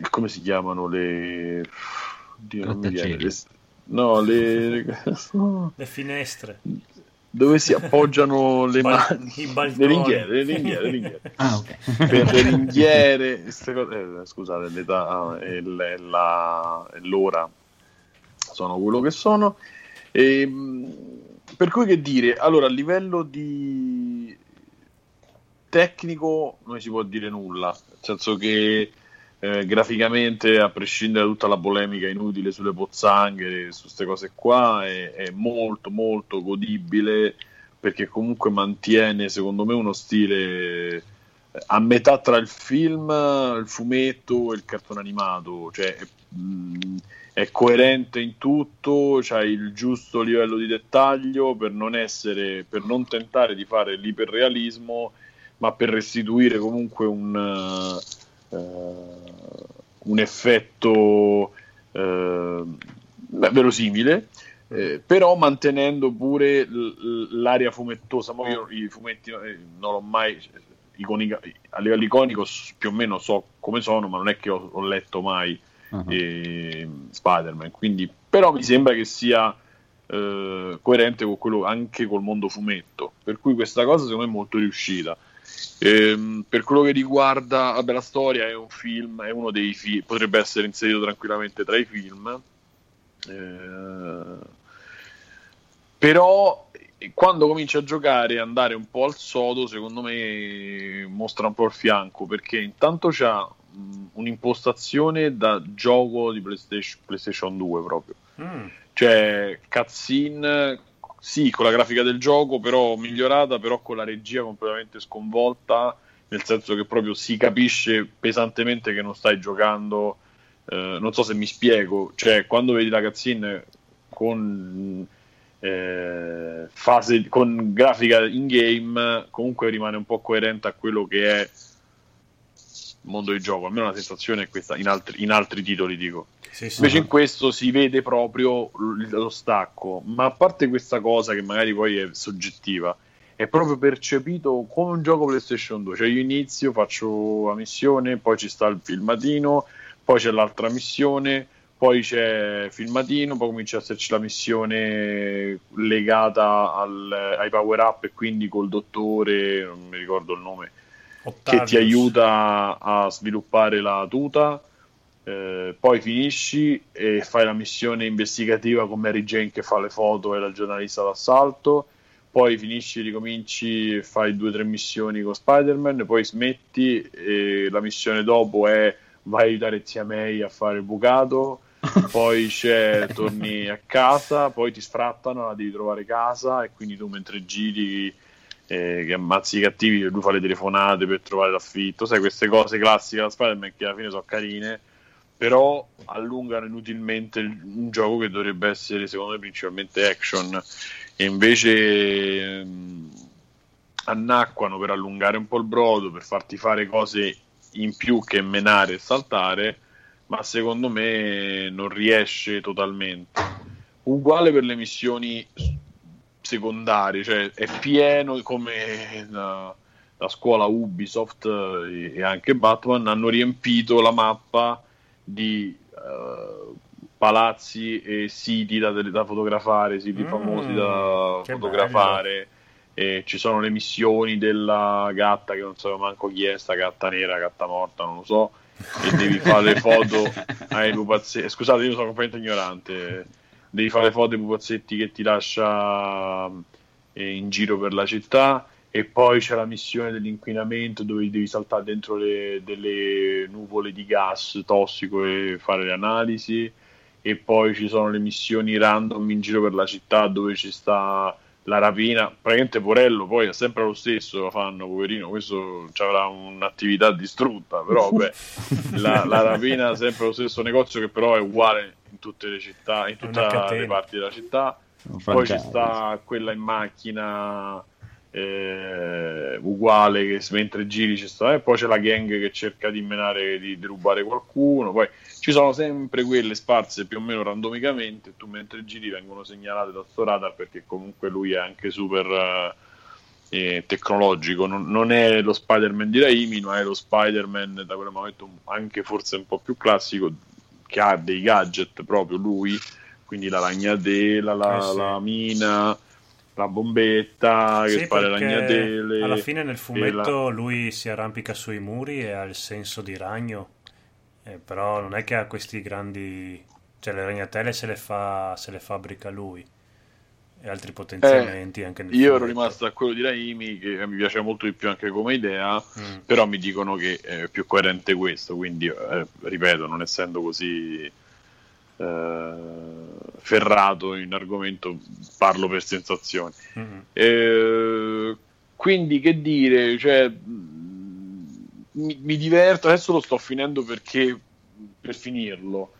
come si chiamano le... Oddio, non mi viene, le- no, le... Le finestre. Dove si appoggiano le mani, i le ringhiere, le ringhiere, le ringhiere. Ah, ok. per le ringhiere, queste cose- eh, scusate, l'età e l- la- e l'ora sono quello che sono. E, mh, per cui che dire, allora a livello di tecnico non si può dire nulla, nel senso che eh, graficamente, a prescindere da tutta la polemica inutile sulle pozzanghere, su queste cose qua, è, è molto molto godibile perché comunque mantiene secondo me uno stile eh, a metà tra il film, il fumetto e il cartone animato, cioè è, è coerente in tutto, c'ha il giusto livello di dettaglio per non essere, per non tentare di fare l'iperrealismo, ma per restituire comunque un, un effetto eh, verosimile. eh, però mantenendo pure l- l- l'aria fumettosa. Ma io i fumetti eh, non l'ho mai iconica- a livello iconico più o meno so come sono, ma non è che ho, ho letto mai Ah. eh, Spider-Man. Quindi, però mi sembra che sia eh, coerente con quello anche col mondo fumetto. Per cui questa cosa secondo me è molto riuscita. Ehm, per quello che riguarda vabbè, la storia, è un film, è uno dei film, potrebbe essere inserito tranquillamente tra i film. Eh, però eh, quando cominci a giocare e andare un po' al sodo, secondo me mostra un po' il fianco perché intanto c'ha un'impostazione da gioco di PlayStation, PlayStation 2 proprio Mm. cioè cutscene sì con la grafica del gioco però migliorata però con la regia completamente sconvolta nel senso che proprio si capisce pesantemente che non stai giocando. Eh, non so se mi spiego cioè quando vedi la cutscene con eh, fase con grafica in game comunque rimane un po' coerente a quello che è il mondo di gioco. Almeno la sensazione è questa in altri, in altri titoli dico Sì, sì. Invece in questo si vede proprio lo stacco, ma a parte questa cosa che magari poi è soggettiva, è proprio percepito come un gioco PlayStation 2. Cioè io inizio, faccio la missione, poi ci sta il filmatino, poi c'è l'altra missione, poi c'è il filmatino, poi comincia a esserci la missione legata al- ai power up e quindi col dottore, non mi ricordo il nome, che Octavius. ti aiuta a sviluppare la tuta. Eh, poi finisci e fai la missione investigativa con Mary Jane che fa le foto e la giornalista d'assalto. poi finisci, ricominci, fai due o tre missioni con Spider-Man, poi smetti e la missione dopo è vai a aiutare zia May a fare il bucato, poi c'è, torni a casa, poi ti sfrattano, la devi trovare casa e quindi tu mentre giri eh, che ammazzi i cattivi, lui fa le telefonate per trovare l'affitto, sai queste cose classiche da Spider-Man che alla fine sono carine, però allungano inutilmente il- un gioco che dovrebbe essere secondo me principalmente action e invece ehm, annacquano per allungare un po' il brodo, per farti fare cose in più che menare e saltare, ma secondo me non riesce totalmente. Uguale per le missioni secondarie, cioè è pieno come la, la scuola Ubisoft eh, e anche Batman hanno riempito la mappa di eh, palazzi e siti da, da fotografare, siti Mm, famosi da fotografare. Ci sono le missioni della gatta che non so manco chi è, sta gatta nera, gatta morta, non lo so. E devi fare le foto ai pupazzetti. Scusate, io sono completamente ignorante. Devi fare le foto ai pupazzetti che ti lascia eh, in giro per la città. E poi c'è la missione dell'inquinamento dove devi saltare dentro le, delle nuvole di gas tossico e fare le analisi. E poi ci sono le missioni random in giro per la città dove ci sta la rapina. Praticamente Porello poi è sempre lo stesso, lo fanno, poverino. Questo ci avrà un'attività distrutta, però vabbè, la, la rapina è sempre lo stesso negozio che però è uguale in tutte le città, in tutte le parti della città. Poi ci sta quella in macchina eh, uguale che mentre giri ci sta, e poi c'è la gang che cerca di menare, di, rubare qualcuno. Poi ci sono sempre quelle sparse più o meno randomicamente. Tu mentre giri vengono segnalate da sto radar perché comunque lui è anche super eh, eh, tecnologico. Non, non è lo Spider-Man di Raimi, ma è lo Spider-Man da quel momento anche forse un po' più classico che ha dei gadget proprio lui quindi la ragnatela, la, Eh sì. la mina, la bombetta che Sì, spara ragnatele. alla fine nel fumetto lui si arrampica sui muri e ha il senso di ragno, Eh, però non è che ha questi grandi... cioè le ragnatele se le, fa, se le fabbrica lui e altri potenziamenti anche nel Eh, Io ero fumetto. rimasto a quello di Raimi che mi piace molto di più anche come idea, Mm. però mi dicono che è più coerente questo, quindi eh, ripeto, non essendo così eh, ferrato in argomento, parlo per sensazioni. Mm. Eh, quindi che dire, cioè, mh, mi, mi diverto, adesso lo sto finendo perché per finirlo.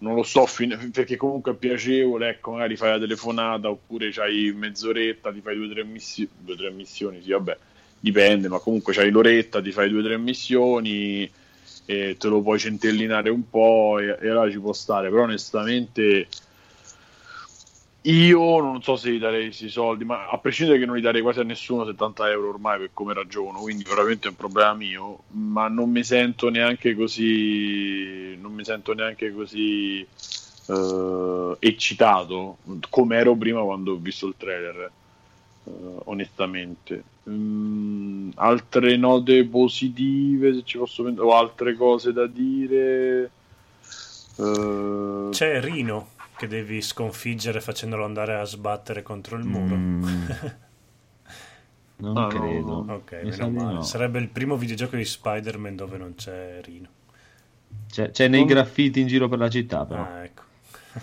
Non lo sto fin- perché comunque è piacevole, ecco, magari fai la telefonata oppure c'hai mezz'oretta, ti fai due o tre missioni, due o tre missioni, sì, vabbè, dipende, ma comunque c'hai l'oretta, ti fai due o tre missioni e te lo puoi centellinare un po' e, e allora ci può stare, però onestamente io non so se gli darei questi soldi, ma a prescindere che non li darei quasi a nessuno 70 euro ormai per come ragiono, quindi veramente è un problema mio, ma non mi sento neanche così, non mi sento neanche così eh, eccitato come ero prima quando ho visto il trailer, eh, onestamente. Mm, altre note positive, se ci posso pensare, o altre cose da dire. Eh, C'è Rino che devi sconfiggere facendolo andare a sbattere contro il muro. Mm. Non Ah, credo. no. Ok, meno male. no. Sarebbe il primo videogioco di Spider-Man dove non c'è Rino. C'è, c'è nei graffiti in giro per la città, però. Ah, ecco.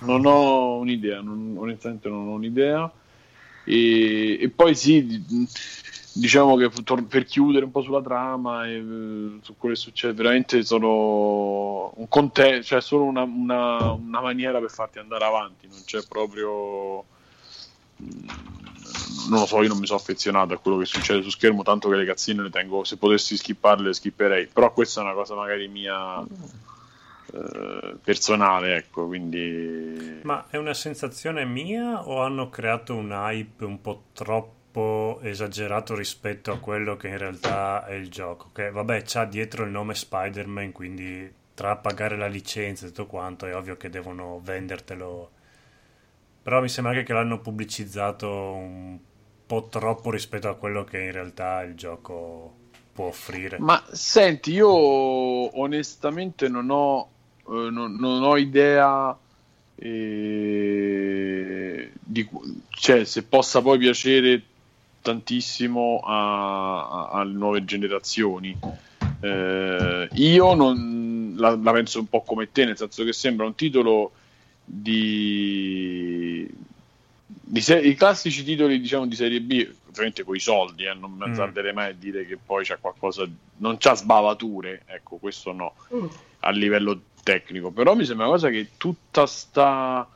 Non ho un'idea, non- onestamente non ho un'idea. E, e poi sì, di- diciamo che per chiudere un po' sulla trama e eh, su quello che succede, veramente sono un conte- cioè solo una, una- una maniera per farti andare avanti, non c'è proprio... mm, Non lo so, io non mi sono affezionato a quello che succede su schermo, tanto che le cazzine le tengo, se potessi skipparle le skipperei, però questa è una cosa magari mia eh, personale, ecco, quindi... Ma è una sensazione mia o hanno creato un hype un po' troppo esagerato rispetto a quello che in realtà è il gioco? Che vabbè, c'ha dietro il nome Spider-Man, quindi tra pagare la licenza e tutto quanto è ovvio che devono vendertelo. Però mi sembra anche che l'hanno pubblicizzato un po' troppo rispetto a quello che in realtà il gioco può offrire. Ma senti, io onestamente non ho, eh, non, non ho idea eh, di, cioè, se possa poi piacere tantissimo a- a- alle nuove generazioni. Eh, io non, la, la penso un po' come te, nel senso che sembra un titolo di, di se- i classici titoli diciamo di serie B, ovviamente con i soldi, eh, non mi Mm. azzarderei mai a dire che poi c'è qualcosa, non c'ha sbavature, ecco, questo no, a livello tecnico, però mi sembra una cosa che tutta sta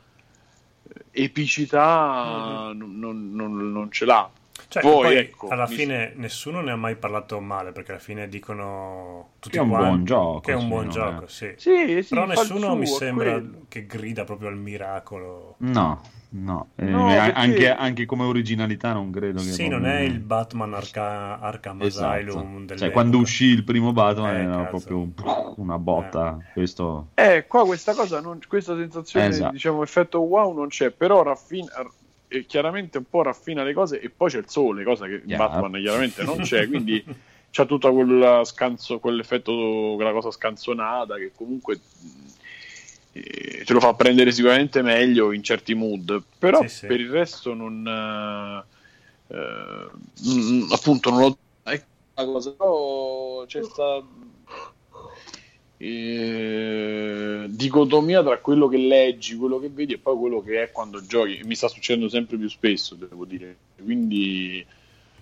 epicità non, non- non- non ce l'ha. Cioè, Poi, poi, ecco, alla mi- fine nessuno ne ha mai parlato male perché alla fine dicono tutti Che è un quanti buon gioco, che è un sì, buon no, gioco, eh. sì. Sì, sì, Però nessuno mi suo, sembra quello. che grida proprio al miracolo. No, no, Eh, No, perché- anche, anche come originalità non credo che Sì, non è il Batman Arca- Arkham Esatto. Asylum Cioè, quando uscì il primo Batman Eh, era cazzo. proprio un- una botta. Questo Eh, qua questa cosa, non- questa sensazione, Esatto. diciamo, effetto wow non c'è, però raffina, chiaramente un po' raffina le cose e poi c'è il sole, cosa che in Chiaro. Batman chiaramente non c'è, quindi c'ha tutto quella scanso, quell'effetto, quella cosa scanzonata che comunque eh, te lo fa prendere sicuramente meglio in certi mood, però Sì, sì. per il resto non... eh, eh, mm, appunto non lo... Ecco la cosa, però c'è sta eh, dicotomia tra quello che leggi, quello che vedi e poi quello che è quando giochi. Mi sta succedendo sempre più spesso, devo dire. Quindi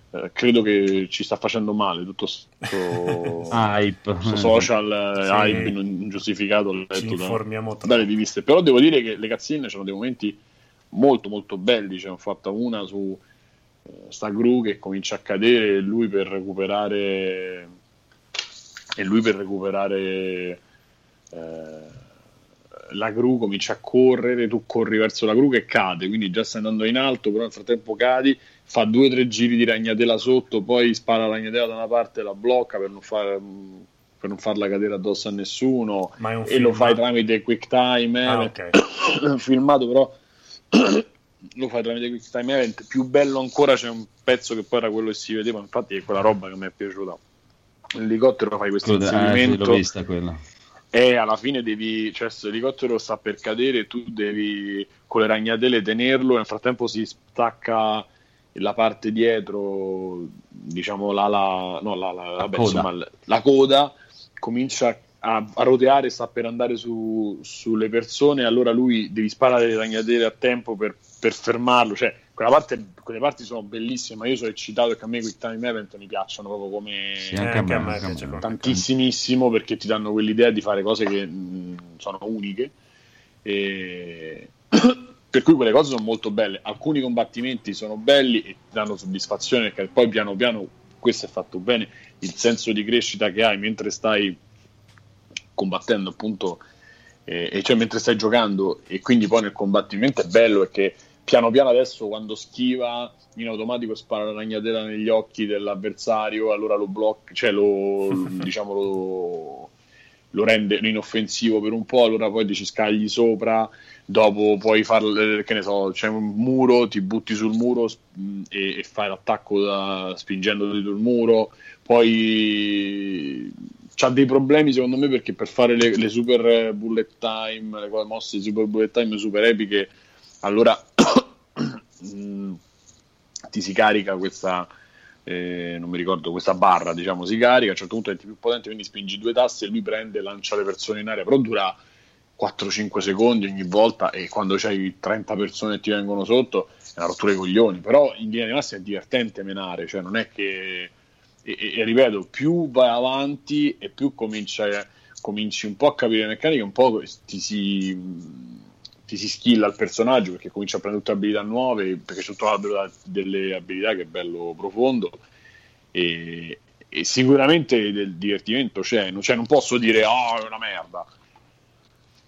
eh, credo che ci sta facendo male tutto sto, hype. social eh, Sì. hype non Ci letto da- dalle riviste. Però devo dire che le cazzine hanno dei momenti molto molto belli. Ce ne ho fatta una su eh, sta gru che comincia a cadere e lui per recuperare e lui per recuperare eh, la gru comincia a correre, tu corri verso la gru che cade, quindi già stai andando in alto, però nel frattempo cadi, fa due o tre giri di ragnatela sotto, poi spara la ragnatela da una parte e la blocca per non, far- per non farla cadere addosso a nessuno Ma e film, lo fai eh? tramite QuickTime Ah, Event. ok. filmato però lo fai tramite QuickTime Event più bello ancora c'è un pezzo che poi era quello che si vedeva infatti è quella roba che mi è piaciuta l'elicottero fai questo de- eh, inseguimento l'ho vista quella. e alla fine devi, cioè se l'elicottero sta per cadere, tu devi con le ragnatele tenerlo, nel frattempo si stacca la parte dietro, diciamo la, la, no, la, la, vabbè, coda. insomma, la coda comincia a, a roteare, sta per andare su- sulle persone, allora lui devi sparare le ragnatele a tempo per, per fermarlo, cioè quella parte, quelle parti sono bellissime, ma io sono eccitato perché a me Quick Time Event mi piacciono proprio come Sì, anche, anche a me, a me. tantissimissimo perché ti danno quell'idea di fare cose che mh, sono uniche. E per cui quelle cose sono molto belle. Alcuni combattimenti sono belli e danno soddisfazione perché poi piano piano questo è fatto bene. Il senso di crescita che hai mentre stai combattendo appunto eh, e cioè mentre stai giocando e quindi poi nel combattimento è bello perché piano piano adesso quando schiva in automatico spara la ragnatela negli occhi dell'avversario allora lo blocca cioè lo diciamo lo, lo rende inoffensivo per un po' allora poi ci scagli sopra dopo puoi far che ne so c'è un muro ti butti sul muro sp- e, e fai l'attacco da, spingendoti sul muro. Poi c'ha dei problemi secondo me perché per fare le, le super bullet time le mosse super bullet time super epiche allora mm, ti si carica questa eh, non mi ricordo questa barra diciamo si carica a un certo punto diventi più potente quindi spingi due tasti e lui prende e lancia le persone in aria però dura 4-5 secondi ogni volta e quando c'hai 30 persone che ti vengono sotto è una rottura di coglioni però in linea di massima è divertente menare cioè non è che e, e- e ripeto più vai avanti e più comincia, cominci un po' a capire le meccaniche un po' ti si ti si skilla il personaggio perché comincia a prendere tutte abilità nuove perché c'è tutto l'albero delle abilità che è bello profondo e, e sicuramente del divertimento c'è non, cioè, non posso dire oh è una merda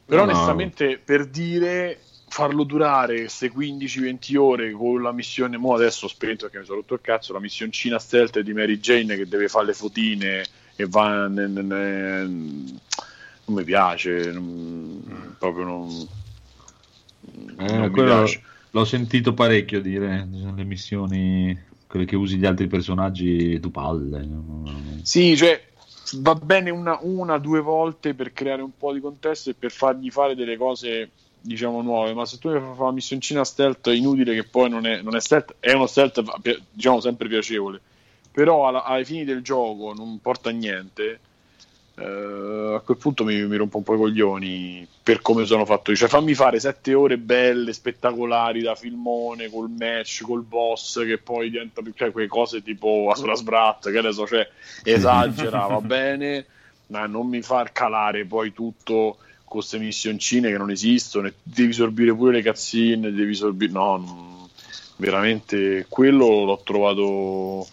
però No. onestamente per dire farlo durare queste 15-20 ore con la missione mo adesso ho spento perché mi sono rotto il cazzo la missioncina stealth di Mary Jane che deve fare le fotine e va ne- ne- ne- non mi piace non- proprio non, Eh, quello l'ho sentito parecchio dire, le missioni, quelle che usi gli altri personaggi, tu palle. Sì, cioè va bene una, una, due volte per creare un po' di contesto e per fargli fare delle cose diciamo nuove, ma se tu mi fai una missioncina stealth inutile che poi non è, non è stealth, è uno stealth diciamo sempre piacevole, però alla- ai fini del gioco non porta a niente. Eh, a quel punto mi, mi rompo un po' i coglioni per come sono fatto io. Cioè, fammi fare sette ore belle, spettacolari da filmone, col match, col boss, che poi diventa più cioè, quelle cose tipo sulla sbrat, che ne so, cioè, esagera, va bene, ma non mi far calare poi tutto con queste missioncine che non esistono, e devi sorbire pure le cazzine, devi sorbire... No, non- veramente quello l'ho trovato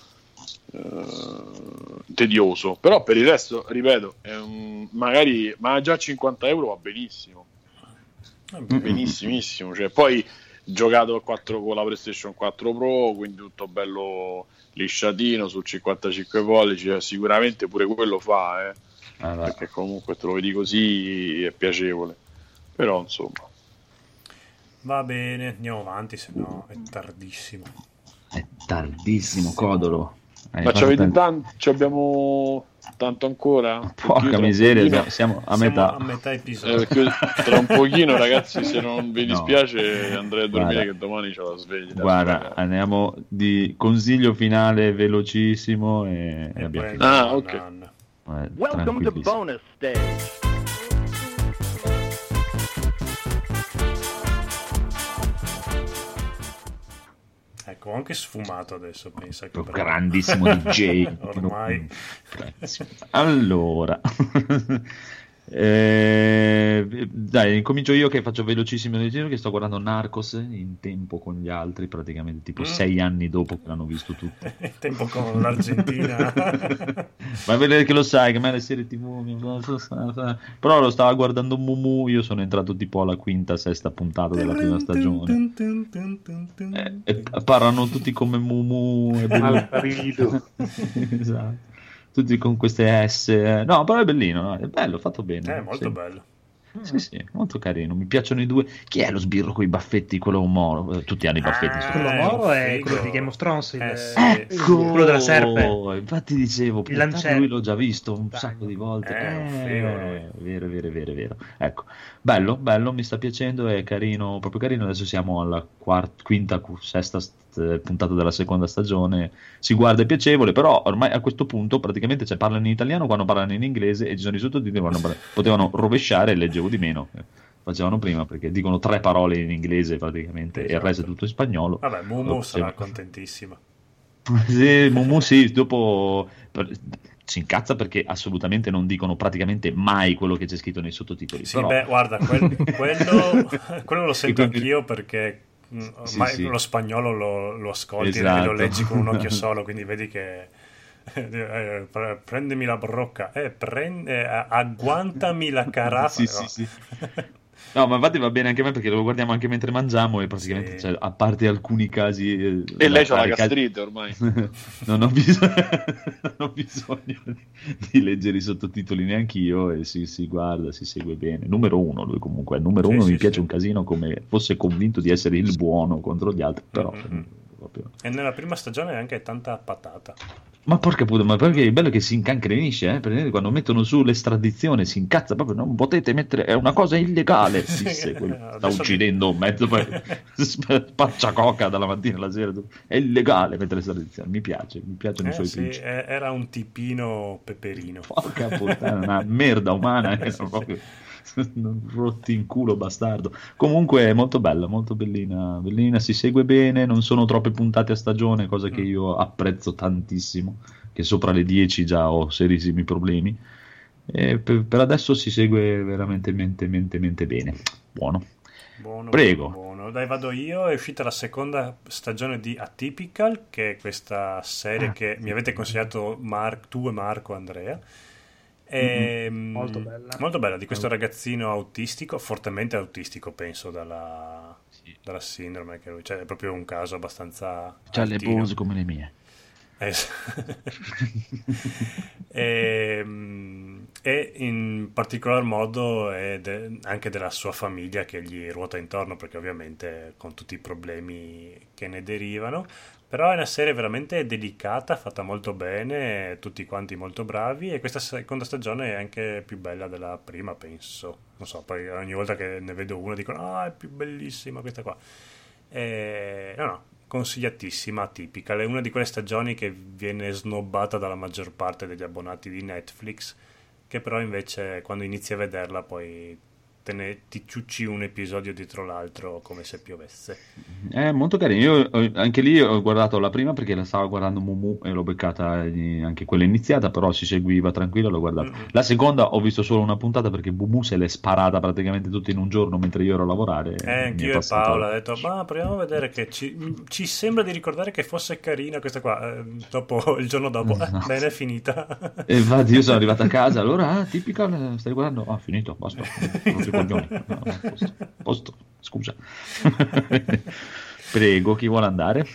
eh, tedioso, però per il resto, ripeto, è un- magari, ma già 50 euro va benissimo, benissimissimo, cioè, poi giocato al 4 con la PlayStation 4 Pro, quindi tutto bello lisciatino su 55 pollici, eh, sicuramente pure quello fa, eh, Ah, perché comunque te lo vedi così è piacevole, però insomma. Va bene, andiamo avanti, se no è tardissimo. È tardissimo, Codolo. Hai Ma ci fatto avete tanto- tanto, ci abbiamo tanto ancora? Porca miseria, pochino- siamo a Siamo metà. a metà eh, episodio. perché tra un pochino, ragazzi, se non vi No. dispiace, andrei a dormire Guarda. che domani c'ho la sveglia. Guarda, andiamo di consiglio finale velocissimo e, e E abbiamo finito. Ah, ok. Eh, Welcome to bonus stage. Ho anche sfumato adesso, pensa che grandissimo DJ. Ormai. Allora, eh, dai, incomincio io che faccio velocissimo che sto guardando Narcos in tempo con gli altri, praticamente tipo Mm. sei anni dopo che l'hanno visto tutti. Il tempo con l'Argentina. Ma a vedere che lo sai che a me le serie tv però lo stava guardando Mumu io sono entrato tipo alla quinta sesta puntata della prima stagione Eh, e parlano tutti come Mumu e Alfredo. esatto. Tutti con queste S eh. no però è bellino no? è bello fatto bene È molto sì. bello. sì sì molto carino mi piacciono i due chi è lo sbirro con i baffetti quello Moro Eh, tutti hanno i baffetti sto- Quello Eh, moro è figo. quello di Game of Thrones, il, Eh, sì. Ecco, quello della serpe. infatti dicevo, Il lancello. lui l'ho già visto un Dai. sacco di volte. Eh, un Eh, vero, vero, vero, vero. Ecco, bello, bello, mi sta piacendo, è carino, proprio carino. Adesso siamo alla quarta, quinta, sesta st- puntata della seconda stagione. Si guarda, è piacevole, però ormai a questo punto praticamente cioè, parlano in italiano quando parlano in inglese e ci sono i sottotitoli, quando parla- potevano rovesciare e leggevo di meno. eh, Facevano prima perché dicono tre parole in inglese praticamente e il resto è tutto in spagnolo. Vabbè, Mumu Oh, sarà contentissima. Sì, Mumu sì, dopo per- si incazza perché assolutamente non dicono praticamente mai quello che c'è scritto nei sottotitoli. Sì, però- beh, guarda, quel- quello, quello lo sento anch'io perché mm, Sì, ormai sì. lo spagnolo lo, lo ascolti e Esatto. lo leggi con un occhio solo, quindi vedi che eh, pre- prendimi la brocca, eh, prend- eh, agguantami la carafa. Sì, sì, no. sì. No, ma infatti va bene anche a me perché lo guardiamo anche mentre mangiamo e praticamente, Sì. cioè, a parte alcuni casi... eh, E lei c'ha la gastrite ormai. non, ho bisogno, non ho bisogno di, di leggere i sottotitoli neanche io e si, si guarda, si segue bene. Numero uno, lui comunque è numero Sì, uno, sì, mi piace sì. un casino come fosse convinto di essere il buono contro gli altri, però... Mhm. Proprio- E nella prima stagione anche tanta patata. Ma porca puttana, ma perché è bello che si incancrenisce, eh? Perché quando mettono su l'estradizione si incazza proprio, non potete mettere, è una cosa illegale, Sì, disse quello. sta uccidendo mezzo pa- spaccia coca dalla mattina alla sera, è illegale mettere l'estradizione, mi piace, mi piacciono i Eh, suoi sì, principi. eh, era un tipino peperino. Porca puttana, una merda umana, eh, sono proprio rotti in culo bastardo. Comunque è molto bella, molto bellina, bellina, si segue bene, non sono troppe puntate a stagione, cosa che Mm. io apprezzo tantissimo, che sopra le 10 già ho serissimi problemi. E per, per adesso si segue veramente mente, mente, mente bene. Buono. Buono, Prego. buono. Dai, vado io. È uscita la seconda stagione di Atypical, che è questa serie che mi avete consigliato Mar- tu e Marco Andrea. E, mm, Molto bella. Molto bella, di questo ragazzino autistico, fortemente autistico, penso, dalla, dalla sindrome che lui, cioè è proprio un caso abbastanza C'ha le altino. pose come le mie. Es- e, mm, e in particolar modo è de- anche della sua famiglia che gli ruota intorno perché ovviamente con tutti i problemi che ne derivano Però è una serie veramente delicata, fatta molto bene, tutti quanti molto bravi e questa seconda stagione è anche più bella della prima, penso. Non so, poi ogni volta che ne vedo una dicono ah è più bellissima questa qua. E... No, no, consigliatissima, tipica. È una di quelle stagioni che viene snobbata dalla maggior parte degli abbonati di Netflix, che però invece quando inizi a vederla poi te ne, ti ciucci un episodio dietro l'altro come se piovesse. È molto carino. Io anche lì ho guardato la prima perché la stavo guardando Mumu e l'ho beccata eh, anche quella iniziata, però si seguiva tranquillo, l'ho guardata. Mm-mm. La seconda ho visto solo una puntata perché Mumu se l'è sparata praticamente tutta in un giorno mentre io ero a lavorare. Eh, anch'io e Paola ho detto, ma proviamo a vedere che ci, ci sembra di ricordare che fosse carina questa qua. Eh, dopo, il giorno dopo, eh, bene, è finita. E infatti io sono arrivato a casa, allora, ah, tipica, stai guardando? Ah, finito, basta. Coglioni. No, posto, posto, scusa. Prego, chi vuole andare?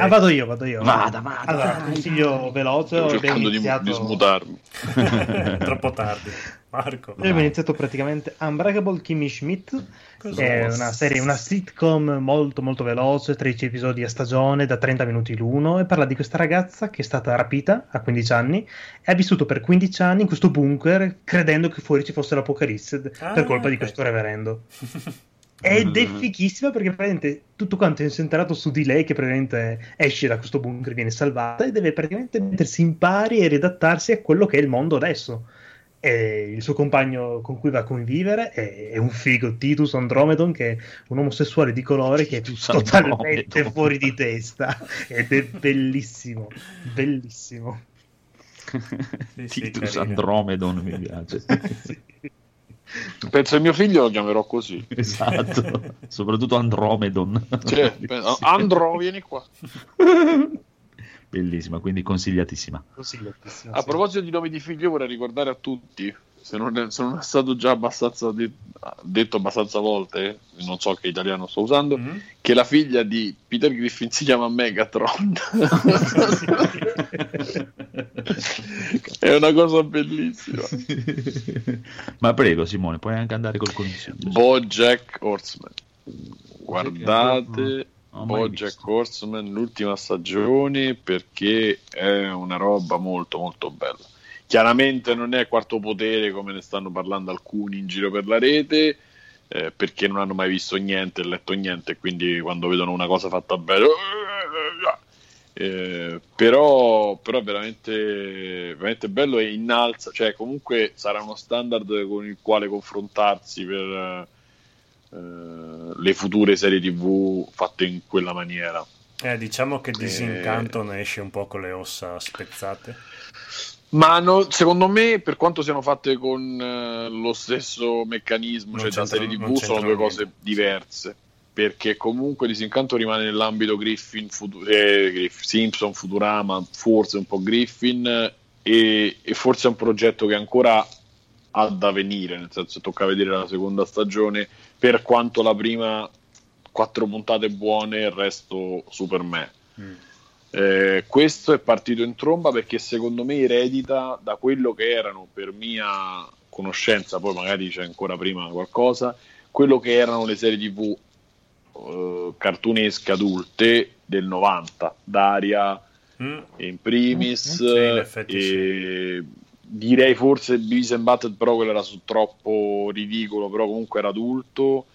Ah, vado io, vado io. Vada, vada, Allora, vai, consiglio veloce. Sto cercando di, iniziato... di smutarmi. Troppo tardi. Marco. Abbiamo iniziato praticamente Unbreakable Kimmy Schmidt, Cos'è? è una serie, una sitcom molto molto veloce, 13 episodi a stagione da 30 minuti l'uno e parla di questa ragazza che è stata rapita a 15 anni e ha vissuto per 15 anni in questo bunker credendo che fuori ci fosse l'apocalisse Ah, per colpa di ok. questo reverendo. Ed è fichissima perché praticamente tutto quanto è incentrato su di lei che praticamente esce da questo bunker, viene salvata e deve praticamente mettersi in pari e ridattarsi a quello che è il mondo adesso. E il suo compagno con cui va a convivere è, è un figo, Titus Andromedon, che è un omosessuale di colore che è Titus totalmente Andromedon. fuori di testa ed è bellissimo, bellissimo. Sì, sì, Titus. Andromedon mi piace. Penso che mio figlio lo chiamerò così. esatto, soprattutto Andromedon. Cioè, Andro, vieni qua. Bellissima, quindi consigliatissima. Consigliatissimo, A sì. proposito di nomi di figli, io vorrei ricordare a tutti, se non è, se non è stato già abbastanza de- detto abbastanza volte, non so che italiano sto usando, Mhm. che la figlia di Peter Griffin si chiama Megatron. è una cosa bellissima. Ma prego Simone, puoi anche andare col consiglio. Bojack Horseman. Guardate Bojack. Horseman l'ultima stagione perché è una roba molto molto bella. Chiaramente non è quarto potere come ne stanno parlando alcuni in giro per la rete, eh, perché non hanno mai visto niente, letto niente, quindi quando vedono una cosa fatta bene... eh, però, però è veramente, veramente bello e innalza, cioè comunque sarà uno standard con il quale confrontarsi per eh, le future serie tv fatte in quella maniera. Eh, diciamo che Disincanto ne esce un po' con le ossa spezzate. Ma no- secondo me, per quanto siano fatte con eh, lo stesso meccanismo, Non cioè da serie TV, sono due c'entrano cose diverse. Perché comunque Disincanto rimane nell'ambito Griffin, Futu- eh, Griff- Simpson, Futurama, forse un po' Griffin, e, e forse è un progetto che ancora ha da venire, nel senso tocca vedere la seconda stagione, per quanto la prima quattro puntate buone e il resto super me. Mm. Eh, questo è partito in tromba perché secondo me eredita da quello che erano per mia conoscenza, poi magari c'è ancora prima qualcosa, quello che erano le serie tv eh, cartunesche adulte del 90, Daria Mm. in primis, Sì, in e direi forse Beavis and Butthead però quello era su troppo ridicolo, però comunque era adulto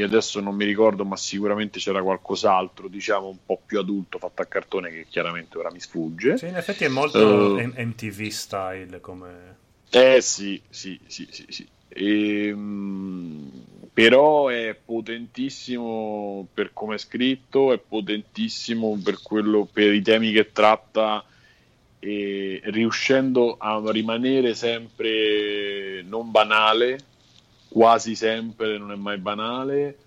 e adesso non mi ricordo ma sicuramente c'era qualcos'altro diciamo un po' più adulto fatto a cartone che chiaramente ora mi sfugge Sì, in effetti è molto Eh. M- MTV style come... eh sì sì sì sì, sì. Ehm, però è potentissimo per come è scritto è potentissimo per, quello, per i temi che tratta e riuscendo a rimanere sempre non banale quasi sempre non è mai banale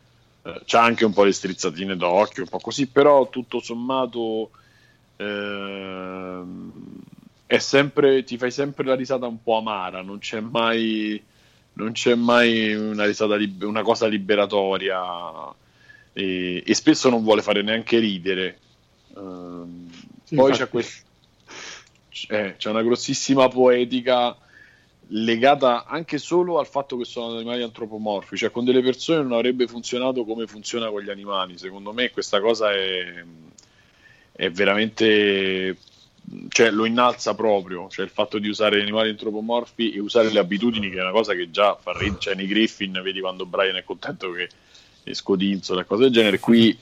eh, c'ha anche un po' di strizzatine d'occhio un po' così però tutto sommato ehm, è sempre ti fai sempre la risata un po' amara non c'è mai non c'è mai una risata lib- una cosa liberatoria e, e spesso non vuole fare neanche ridere Ehm, Sì, poi infatti. c'è, quest- eh, c'è una grossissima poetica legata anche solo al fatto che sono animali antropomorfi, cioè con delle persone non avrebbe funzionato come funziona con gli animali. Secondo me questa cosa è, è veramente cioè lo innalza proprio, cioè il fatto di usare animali antropomorfi e usare le abitudini che è una cosa che già fa ridere, cioè nei Griffin vedi quando Brian è contento che è scodinzola e cose del genere, qui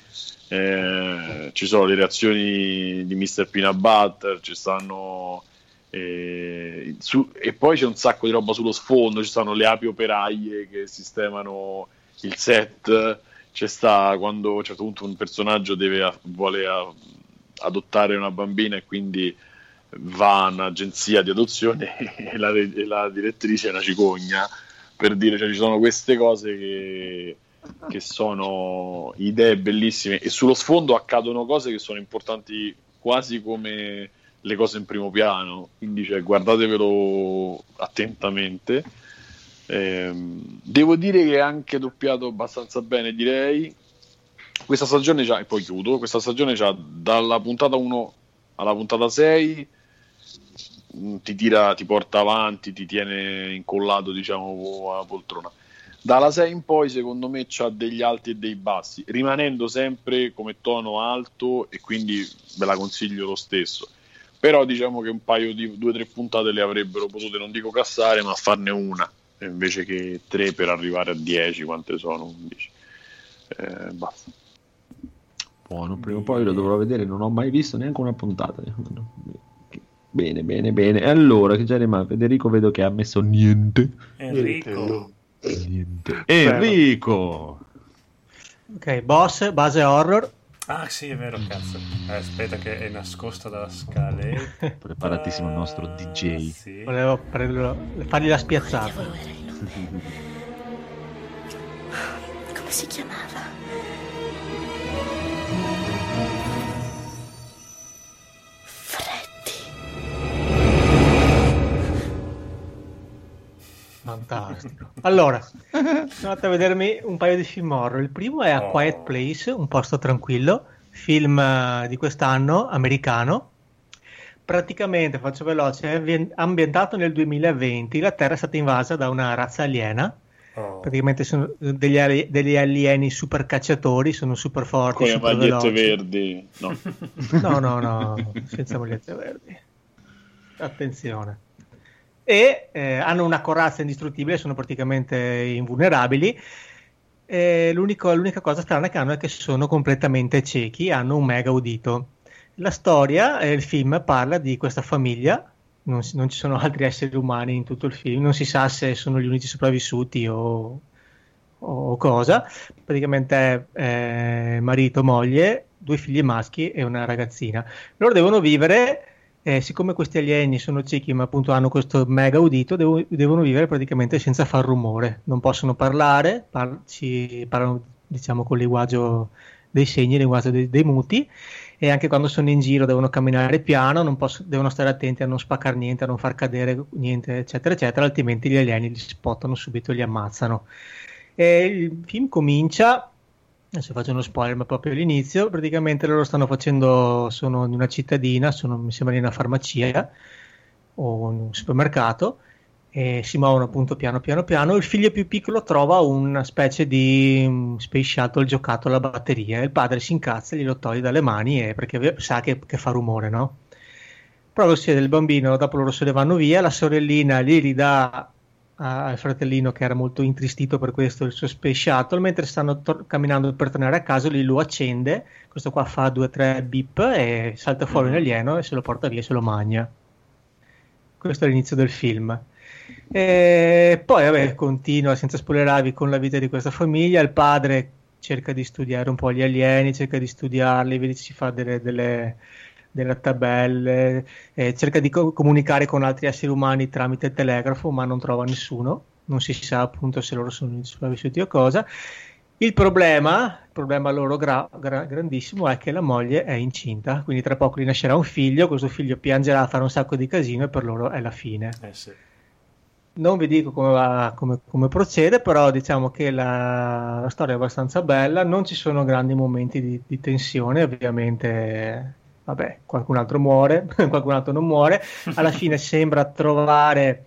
eh, ci sono le reazioni di Mr. Peanut Butter, ci stanno eh, su- e poi c'è un sacco di roba sullo sfondo, ci stanno le api operaie che sistemano il set, c'è sta quando a un certo punto un personaggio deve, vuole a- adottare una bambina e quindi va a un'agenzia di adozione e la, e la direttrice è una cicogna per dire cioè, ci sono queste cose che, che sono idee bellissime e sullo sfondo accadono cose che sono importanti quasi come le cose in primo piano quindi cioè, guardatevelo attentamente Ehm, devo dire che è anche doppiato abbastanza bene direi questa stagione già, e poi chiudo, questa stagione già dalla puntata 1 alla puntata 6 mh, ti tira, ti porta avanti, ti tiene incollato diciamo alla poltrona. Dalla 6 in poi secondo me c'ha degli alti e dei bassi, rimanendo sempre come tono alto e quindi ve la consiglio lo stesso. Però diciamo che un paio di due o tre puntate le avrebbero potute, non dico cassare, ma farne una invece che tre per arrivare a 10, quante sono? 11. Eh, basta. Buono, prima o poi lo dovrò vedere, non ho mai visto neanche una puntata. Bene, bene, bene. E allora, che già rimane? Federico vedo che ha messo niente. Enrico. Niente. Enrico! Ok, boss, base horror. Ah sì, è vero, cazzo. Eh, aspetta che è nascosta dalla scaletta. Preparatissimo il nostro DJ. Sì. Volevo prenderlo, fargli la spiazzata. Come si chiamava? Fantastico. Allora, sono andato a vedermi un paio di film horror. Il primo è A Oh. Quiet Place, un posto tranquillo, film eh, di quest'anno, americano. Praticamente, faccio veloce, è ambien- ambientato nel 2020. La Terra è stata invasa da una razza aliena. Oh. Praticamente sono degli, ali- degli alieni super cacciatori, sono super forti, Con le magliette veloci. verdi, no. No, no, no, senza magliette verdi. Attenzione. E eh, hanno una corazza indistruttibile, sono praticamente invulnerabili. L'unica cosa strana che hanno è che sono completamente ciechi, hanno un mega udito. La storia, eh, il film parla di questa famiglia, non, non ci sono altri esseri umani in tutto il film, non si sa se sono gli unici sopravvissuti o, o cosa. Praticamente è eh, marito, moglie, due figli maschi e una ragazzina. Loro devono vivere, eh, siccome questi alieni sono ciechi ma appunto hanno questo mega udito, devo- devono vivere praticamente senza far rumore, non possono parlare, par- ci parlano diciamo col linguaggio dei segni, il linguaggio dei, dei muti e anche quando sono in giro devono camminare piano, posso- devono stare attenti a non spaccare niente, a non far cadere niente, eccetera, eccetera, altrimenti gli alieni li spottano subito e li ammazzano. E il film comincia, adesso faccio uno spoiler, ma proprio all'inizio, praticamente loro stanno facendo, sono in una cittadina, sono, mi sembra in una farmacia o in un supermercato, e si muovono appunto piano piano piano. Il figlio più piccolo trova una specie di mm, space shuttle giocattolo a batteria. Il padre si incazza, glielo toglie dalle mani e- perché sa che, che fa rumore, no? Però lo si del bambino, dopo loro se ne vanno via, la sorellina gli ridà al fratellino che era molto intristito per questo il suo space shuttle, mentre stanno tor- camminando per tornare a casa, lui lo accende, questo qua fa due o tre beep e salta fuori un alieno e se lo porta via e se lo mangia. Questo è l'inizio del film. E poi, vabbè, continua senza spoilerarvi con la vita di questa famiglia. Il padre cerca di studiare un po' gli alieni, cerca di studiarli, vedi si fa delle, delle- delle tabelle, eh, cerca di co- comunicare con altri esseri umani tramite telegrafo, ma non trova nessuno. Non si sa appunto se loro sono sopravvissuti o cosa. Il problema, il problema loro gra- gra- grandissimo è che la moglie è incinta, quindi tra poco gli nascerà un figlio, questo figlio piangerà, farà un sacco di casino e per loro è la fine. Eh sì. Non vi dico come, va- come- come procede, però diciamo che la, la storia è abbastanza bella, non ci sono grandi momenti di, di tensione, ovviamente, vabbè, qualcun altro muore, qualcun altro non muore, alla fine sembra trovare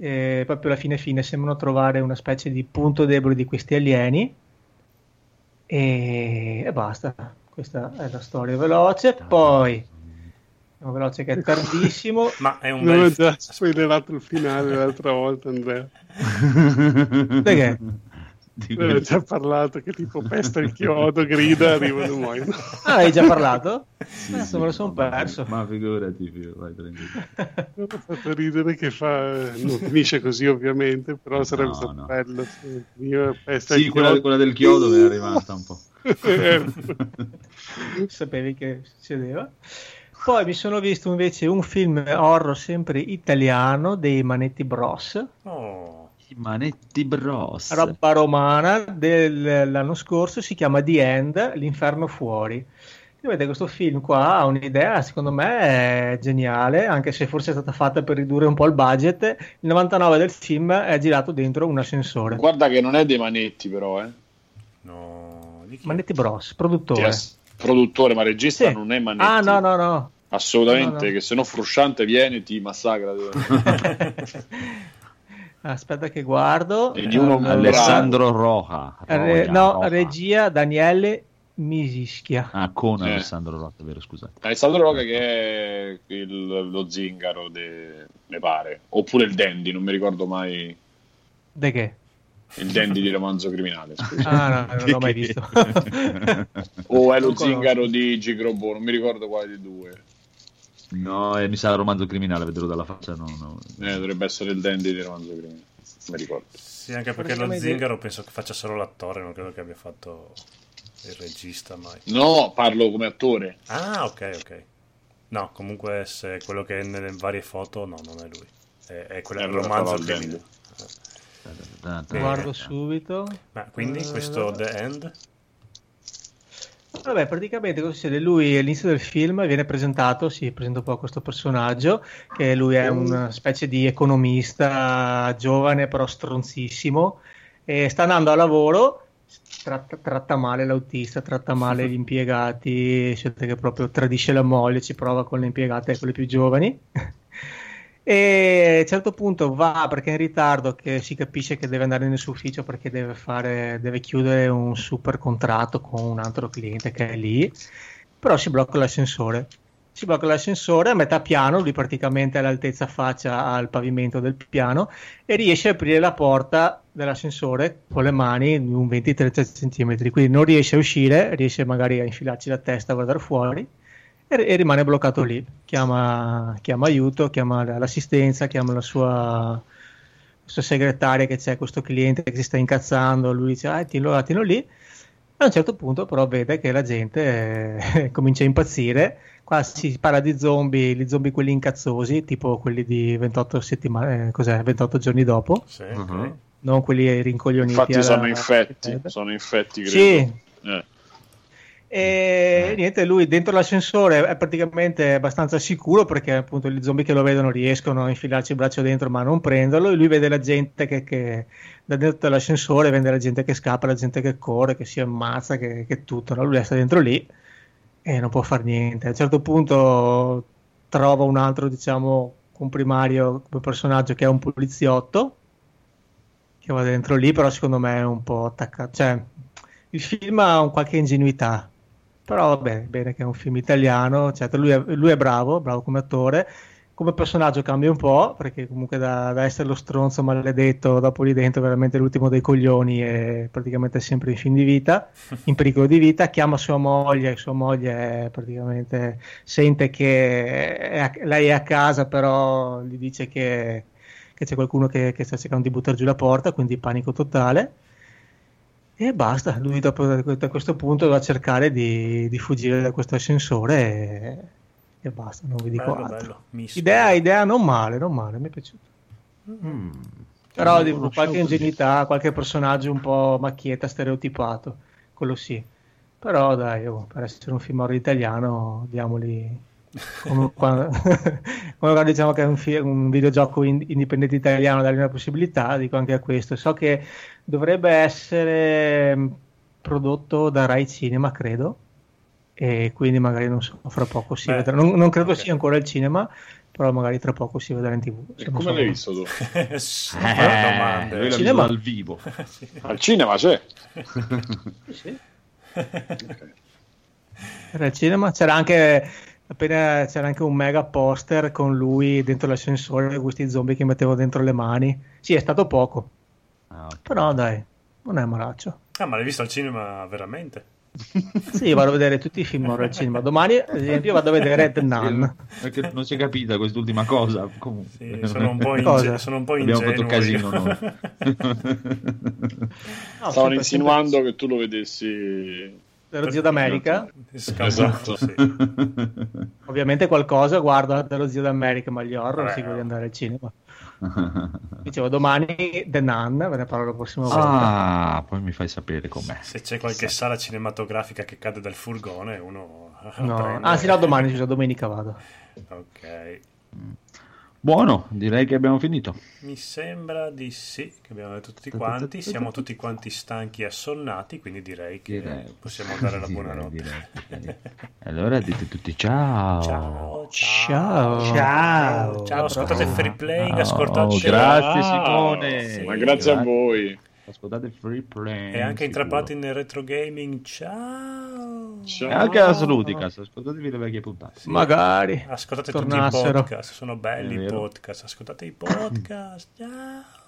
eh, proprio alla fine fine sembrano trovare una specie di punto debole di questi alieni e, e basta. Questa è la storia veloce. Poi, veloce che è tardissimo. Ma è un Non ho bel... già spoilerato il finale l'altra volta, Andrea. Perché? Di Ne ho già parlato che tipo pesta il chiodo, grida, arrivano muoiono. Ah, hai già parlato? Sì, Adesso sì. me lo sono perso. Ma figurati, vai tranquillo. Mi ha fatto ridere che fa... Non finisce così ovviamente, però sarebbe No, stato no. bello. se Io pesta Sì, il quella, quella del chiodo mi è rimasta un po'. Sapevi che succedeva. Poi mi sono visto invece un film horror sempre italiano dei Manetti Bros. Oh, Manetti Bros. roba romana dell'anno scorso si chiama The End, l'inferno fuori. Vedete, questo film qua ha un'idea, secondo me, è geniale, anche se forse è stata fatta per ridurre un po' il budget. Il 99 del film è girato dentro un ascensore. Guarda che non è dei manetti, però, eh. no. Manetti Bros, produttore. è s- produttore, ma regista Sì. non è manetti. Ah, no, no, no. Assolutamente, No, no. che se no Frusciante viene e ti massacra. Aspetta che guardo. E di uno Allora, Alessandro Roja. re- Roja, no, Roja. regia Daniele Misischia. Ah, con Eh. Alessandro Roja, vero, scusate. Alessandro Roca che è il- lo zingaro, de- ne pare. Oppure il dandy, non mi ricordo mai De che? il dandy di romanzo criminale. scusa. Ah, no, non l'ho mai visto. O è lo zingaro di Gigrobo, non mi ricordo quale dei due. No, eh, mi sa romanzo criminale, vedrò dalla faccia. No, no. Eh, dovrebbe essere il dandy di romanzo criminale. Mi ricordo. Sì, anche perché lo zingaro penso che faccia solo l'attore, non credo che abbia fatto il regista mai. No, parlo come attore. Ah, ok, ok. No, comunque se è quello che è nelle varie foto, no, non è lui. È, è quello Eh, del allora romanzo il criminale. Tanto- Guardo subito. Ma quindi Eh, questo The End? Vabbè, praticamente cosa succede? Lui all'inizio del film viene presentato, si presenta un po' questo personaggio, che lui è una specie di economista giovane però stronzissimo, e sta andando a lavoro, tratta, tratta male l'autista, tratta male gli impiegati, scelta che proprio tradisce la moglie, ci prova con le impiegate e con le più giovani. E a un certo punto va perché è in ritardo che si capisce che deve andare nel suo ufficio perché deve, fare, deve chiudere un super contratto con un altro cliente che è lì, però si blocca l'ascensore. Si blocca l'ascensore a metà piano, lui praticamente all'altezza faccia al pavimento del piano e riesce a aprire la porta dell'ascensore con le mani di un 20-30 cm, quindi non riesce a uscire, riesce magari a infilarci la testa a guardare fuori e, e rimane bloccato lì. Chiama, chiama aiuto, chiama l'assistenza, chiama la sua, la sua segretaria che c'è questo cliente che si sta incazzando, lui dice ah, tienilo là, tienilo lì. A un certo punto però vede che la gente eh, comincia a impazzire. Qua si parla di zombie, gli zombie quelli incazzosi, tipo quelli di 28 settimane, eh, cos'è, 28 giorni dopo, Sì, Mhm. ok. non quelli rincoglioniti. Infatti alla- sono infetti, sono infetti, credo. Sì, Eh. E niente, lui dentro l'ascensore è praticamente abbastanza sicuro perché appunto gli zombie che lo vedono riescono a infilarci il braccio dentro ma non prenderlo e lui vede la gente che, che da dentro l'ascensore, vede la gente che scappa, la gente che corre, che si ammazza, che, che tutto, no? lui resta dentro lì e non può fare niente. A un certo punto trova un altro, diciamo, comprimario come personaggio che è un poliziotto che va dentro lì, però secondo me è un po' attaccato, cioè il film ha un qualche ingenuità però vabbè, bene che è un film italiano, certo, lui, è, lui è bravo, bravo come attore, come personaggio cambia un po', perché comunque da, da essere lo stronzo maledetto, dopo lì dentro veramente l'ultimo dei coglioni e praticamente sempre in fin di vita, in pericolo di vita, chiama sua moglie, sua moglie praticamente sente che è a- lei è a casa, però gli dice che, che c'è qualcuno che, che sta cercando di buttare giù la porta, quindi panico totale. E basta, lui dopo da questo punto va a cercare di, di fuggire da questo ascensore e, e basta, non vi dico Bello, altro. bello. Idea, idea non male, non male, mi è piaciuto. Mm. Però dico, qualche ingenuità, qualche personaggio un po' macchietta, stereotipato, quello sì. Però dai, oh, per essere un film horror italiano, diamoli... Come quando, come quando diciamo che è un, fi- un videogioco in- indipendente italiano, dargli una possibilità, dico anche a questo. So che dovrebbe essere mh, prodotto da Rai Cinema, credo, e quindi magari non so, fra poco si Beh, vedrà. Non, non credo ok. sia ancora il cinema, però magari tra poco si vedrà in tv. E come sono- l'hai visto tu? Sì, Eh, lui l'ha Cinema. dal vivo. Al cinema c'è. Sì, sì. Era al cinema, c'era anche appena c'era anche un mega poster con lui dentro l'ascensore di questi zombie che mettevo dentro le mani. Sì, è stato poco, Ah, ok. però dai, non è malaccio. Ah, ma l'hai visto al cinema veramente? Sì, vado a vedere tutti i film horror al cinema. Domani, ad esempio, vado a vedere The Nun. Perché non si è capita quest'ultima cosa. Comunque. Sì, sono un po', Cosa? inge- sono un po' Abbiamo ingenuo. fatto casino noi. No, Stavano sempre- insinuando che tu lo vedessi. Dello zio d'America. Scasato, sì. Ovviamente qualcosa guardo dello zio d'America, ma gli horror si voglio andare al cinema. Dicevo, domani The Nun, ve ne parlo la prossima volta. ah, poi mi fai sapere com'è. Se c'è qualche sala cinematografica che cade dal furgone, uno No. prende. Ah, sì, no, domani, scusa, domenica vado. Ok. Buono, direi che abbiamo finito. Mi sembra di sì, che abbiamo detto tutti quanti. Siamo tutti quanti stanchi e assonnati, quindi direi che Direi. possiamo dare la buonanotte. direi, direi. Allora dite tutti ciao. Ciao, Ciao. Ciao. Ciao, ascoltate Free Playing, Ciao, ascoltate grazie Simone. sì. Ma grazie a voi. Ascoltate Free Play. e anche sicuro. intrappolati nel retro gaming. Ciao. Ciao. E anche la Saludicast, ascoltatevi le vecchie puntate. Magari. Ascoltate tutti i Tornassero. podcast, sono belli i podcast. Ascoltate i podcast. Ciao.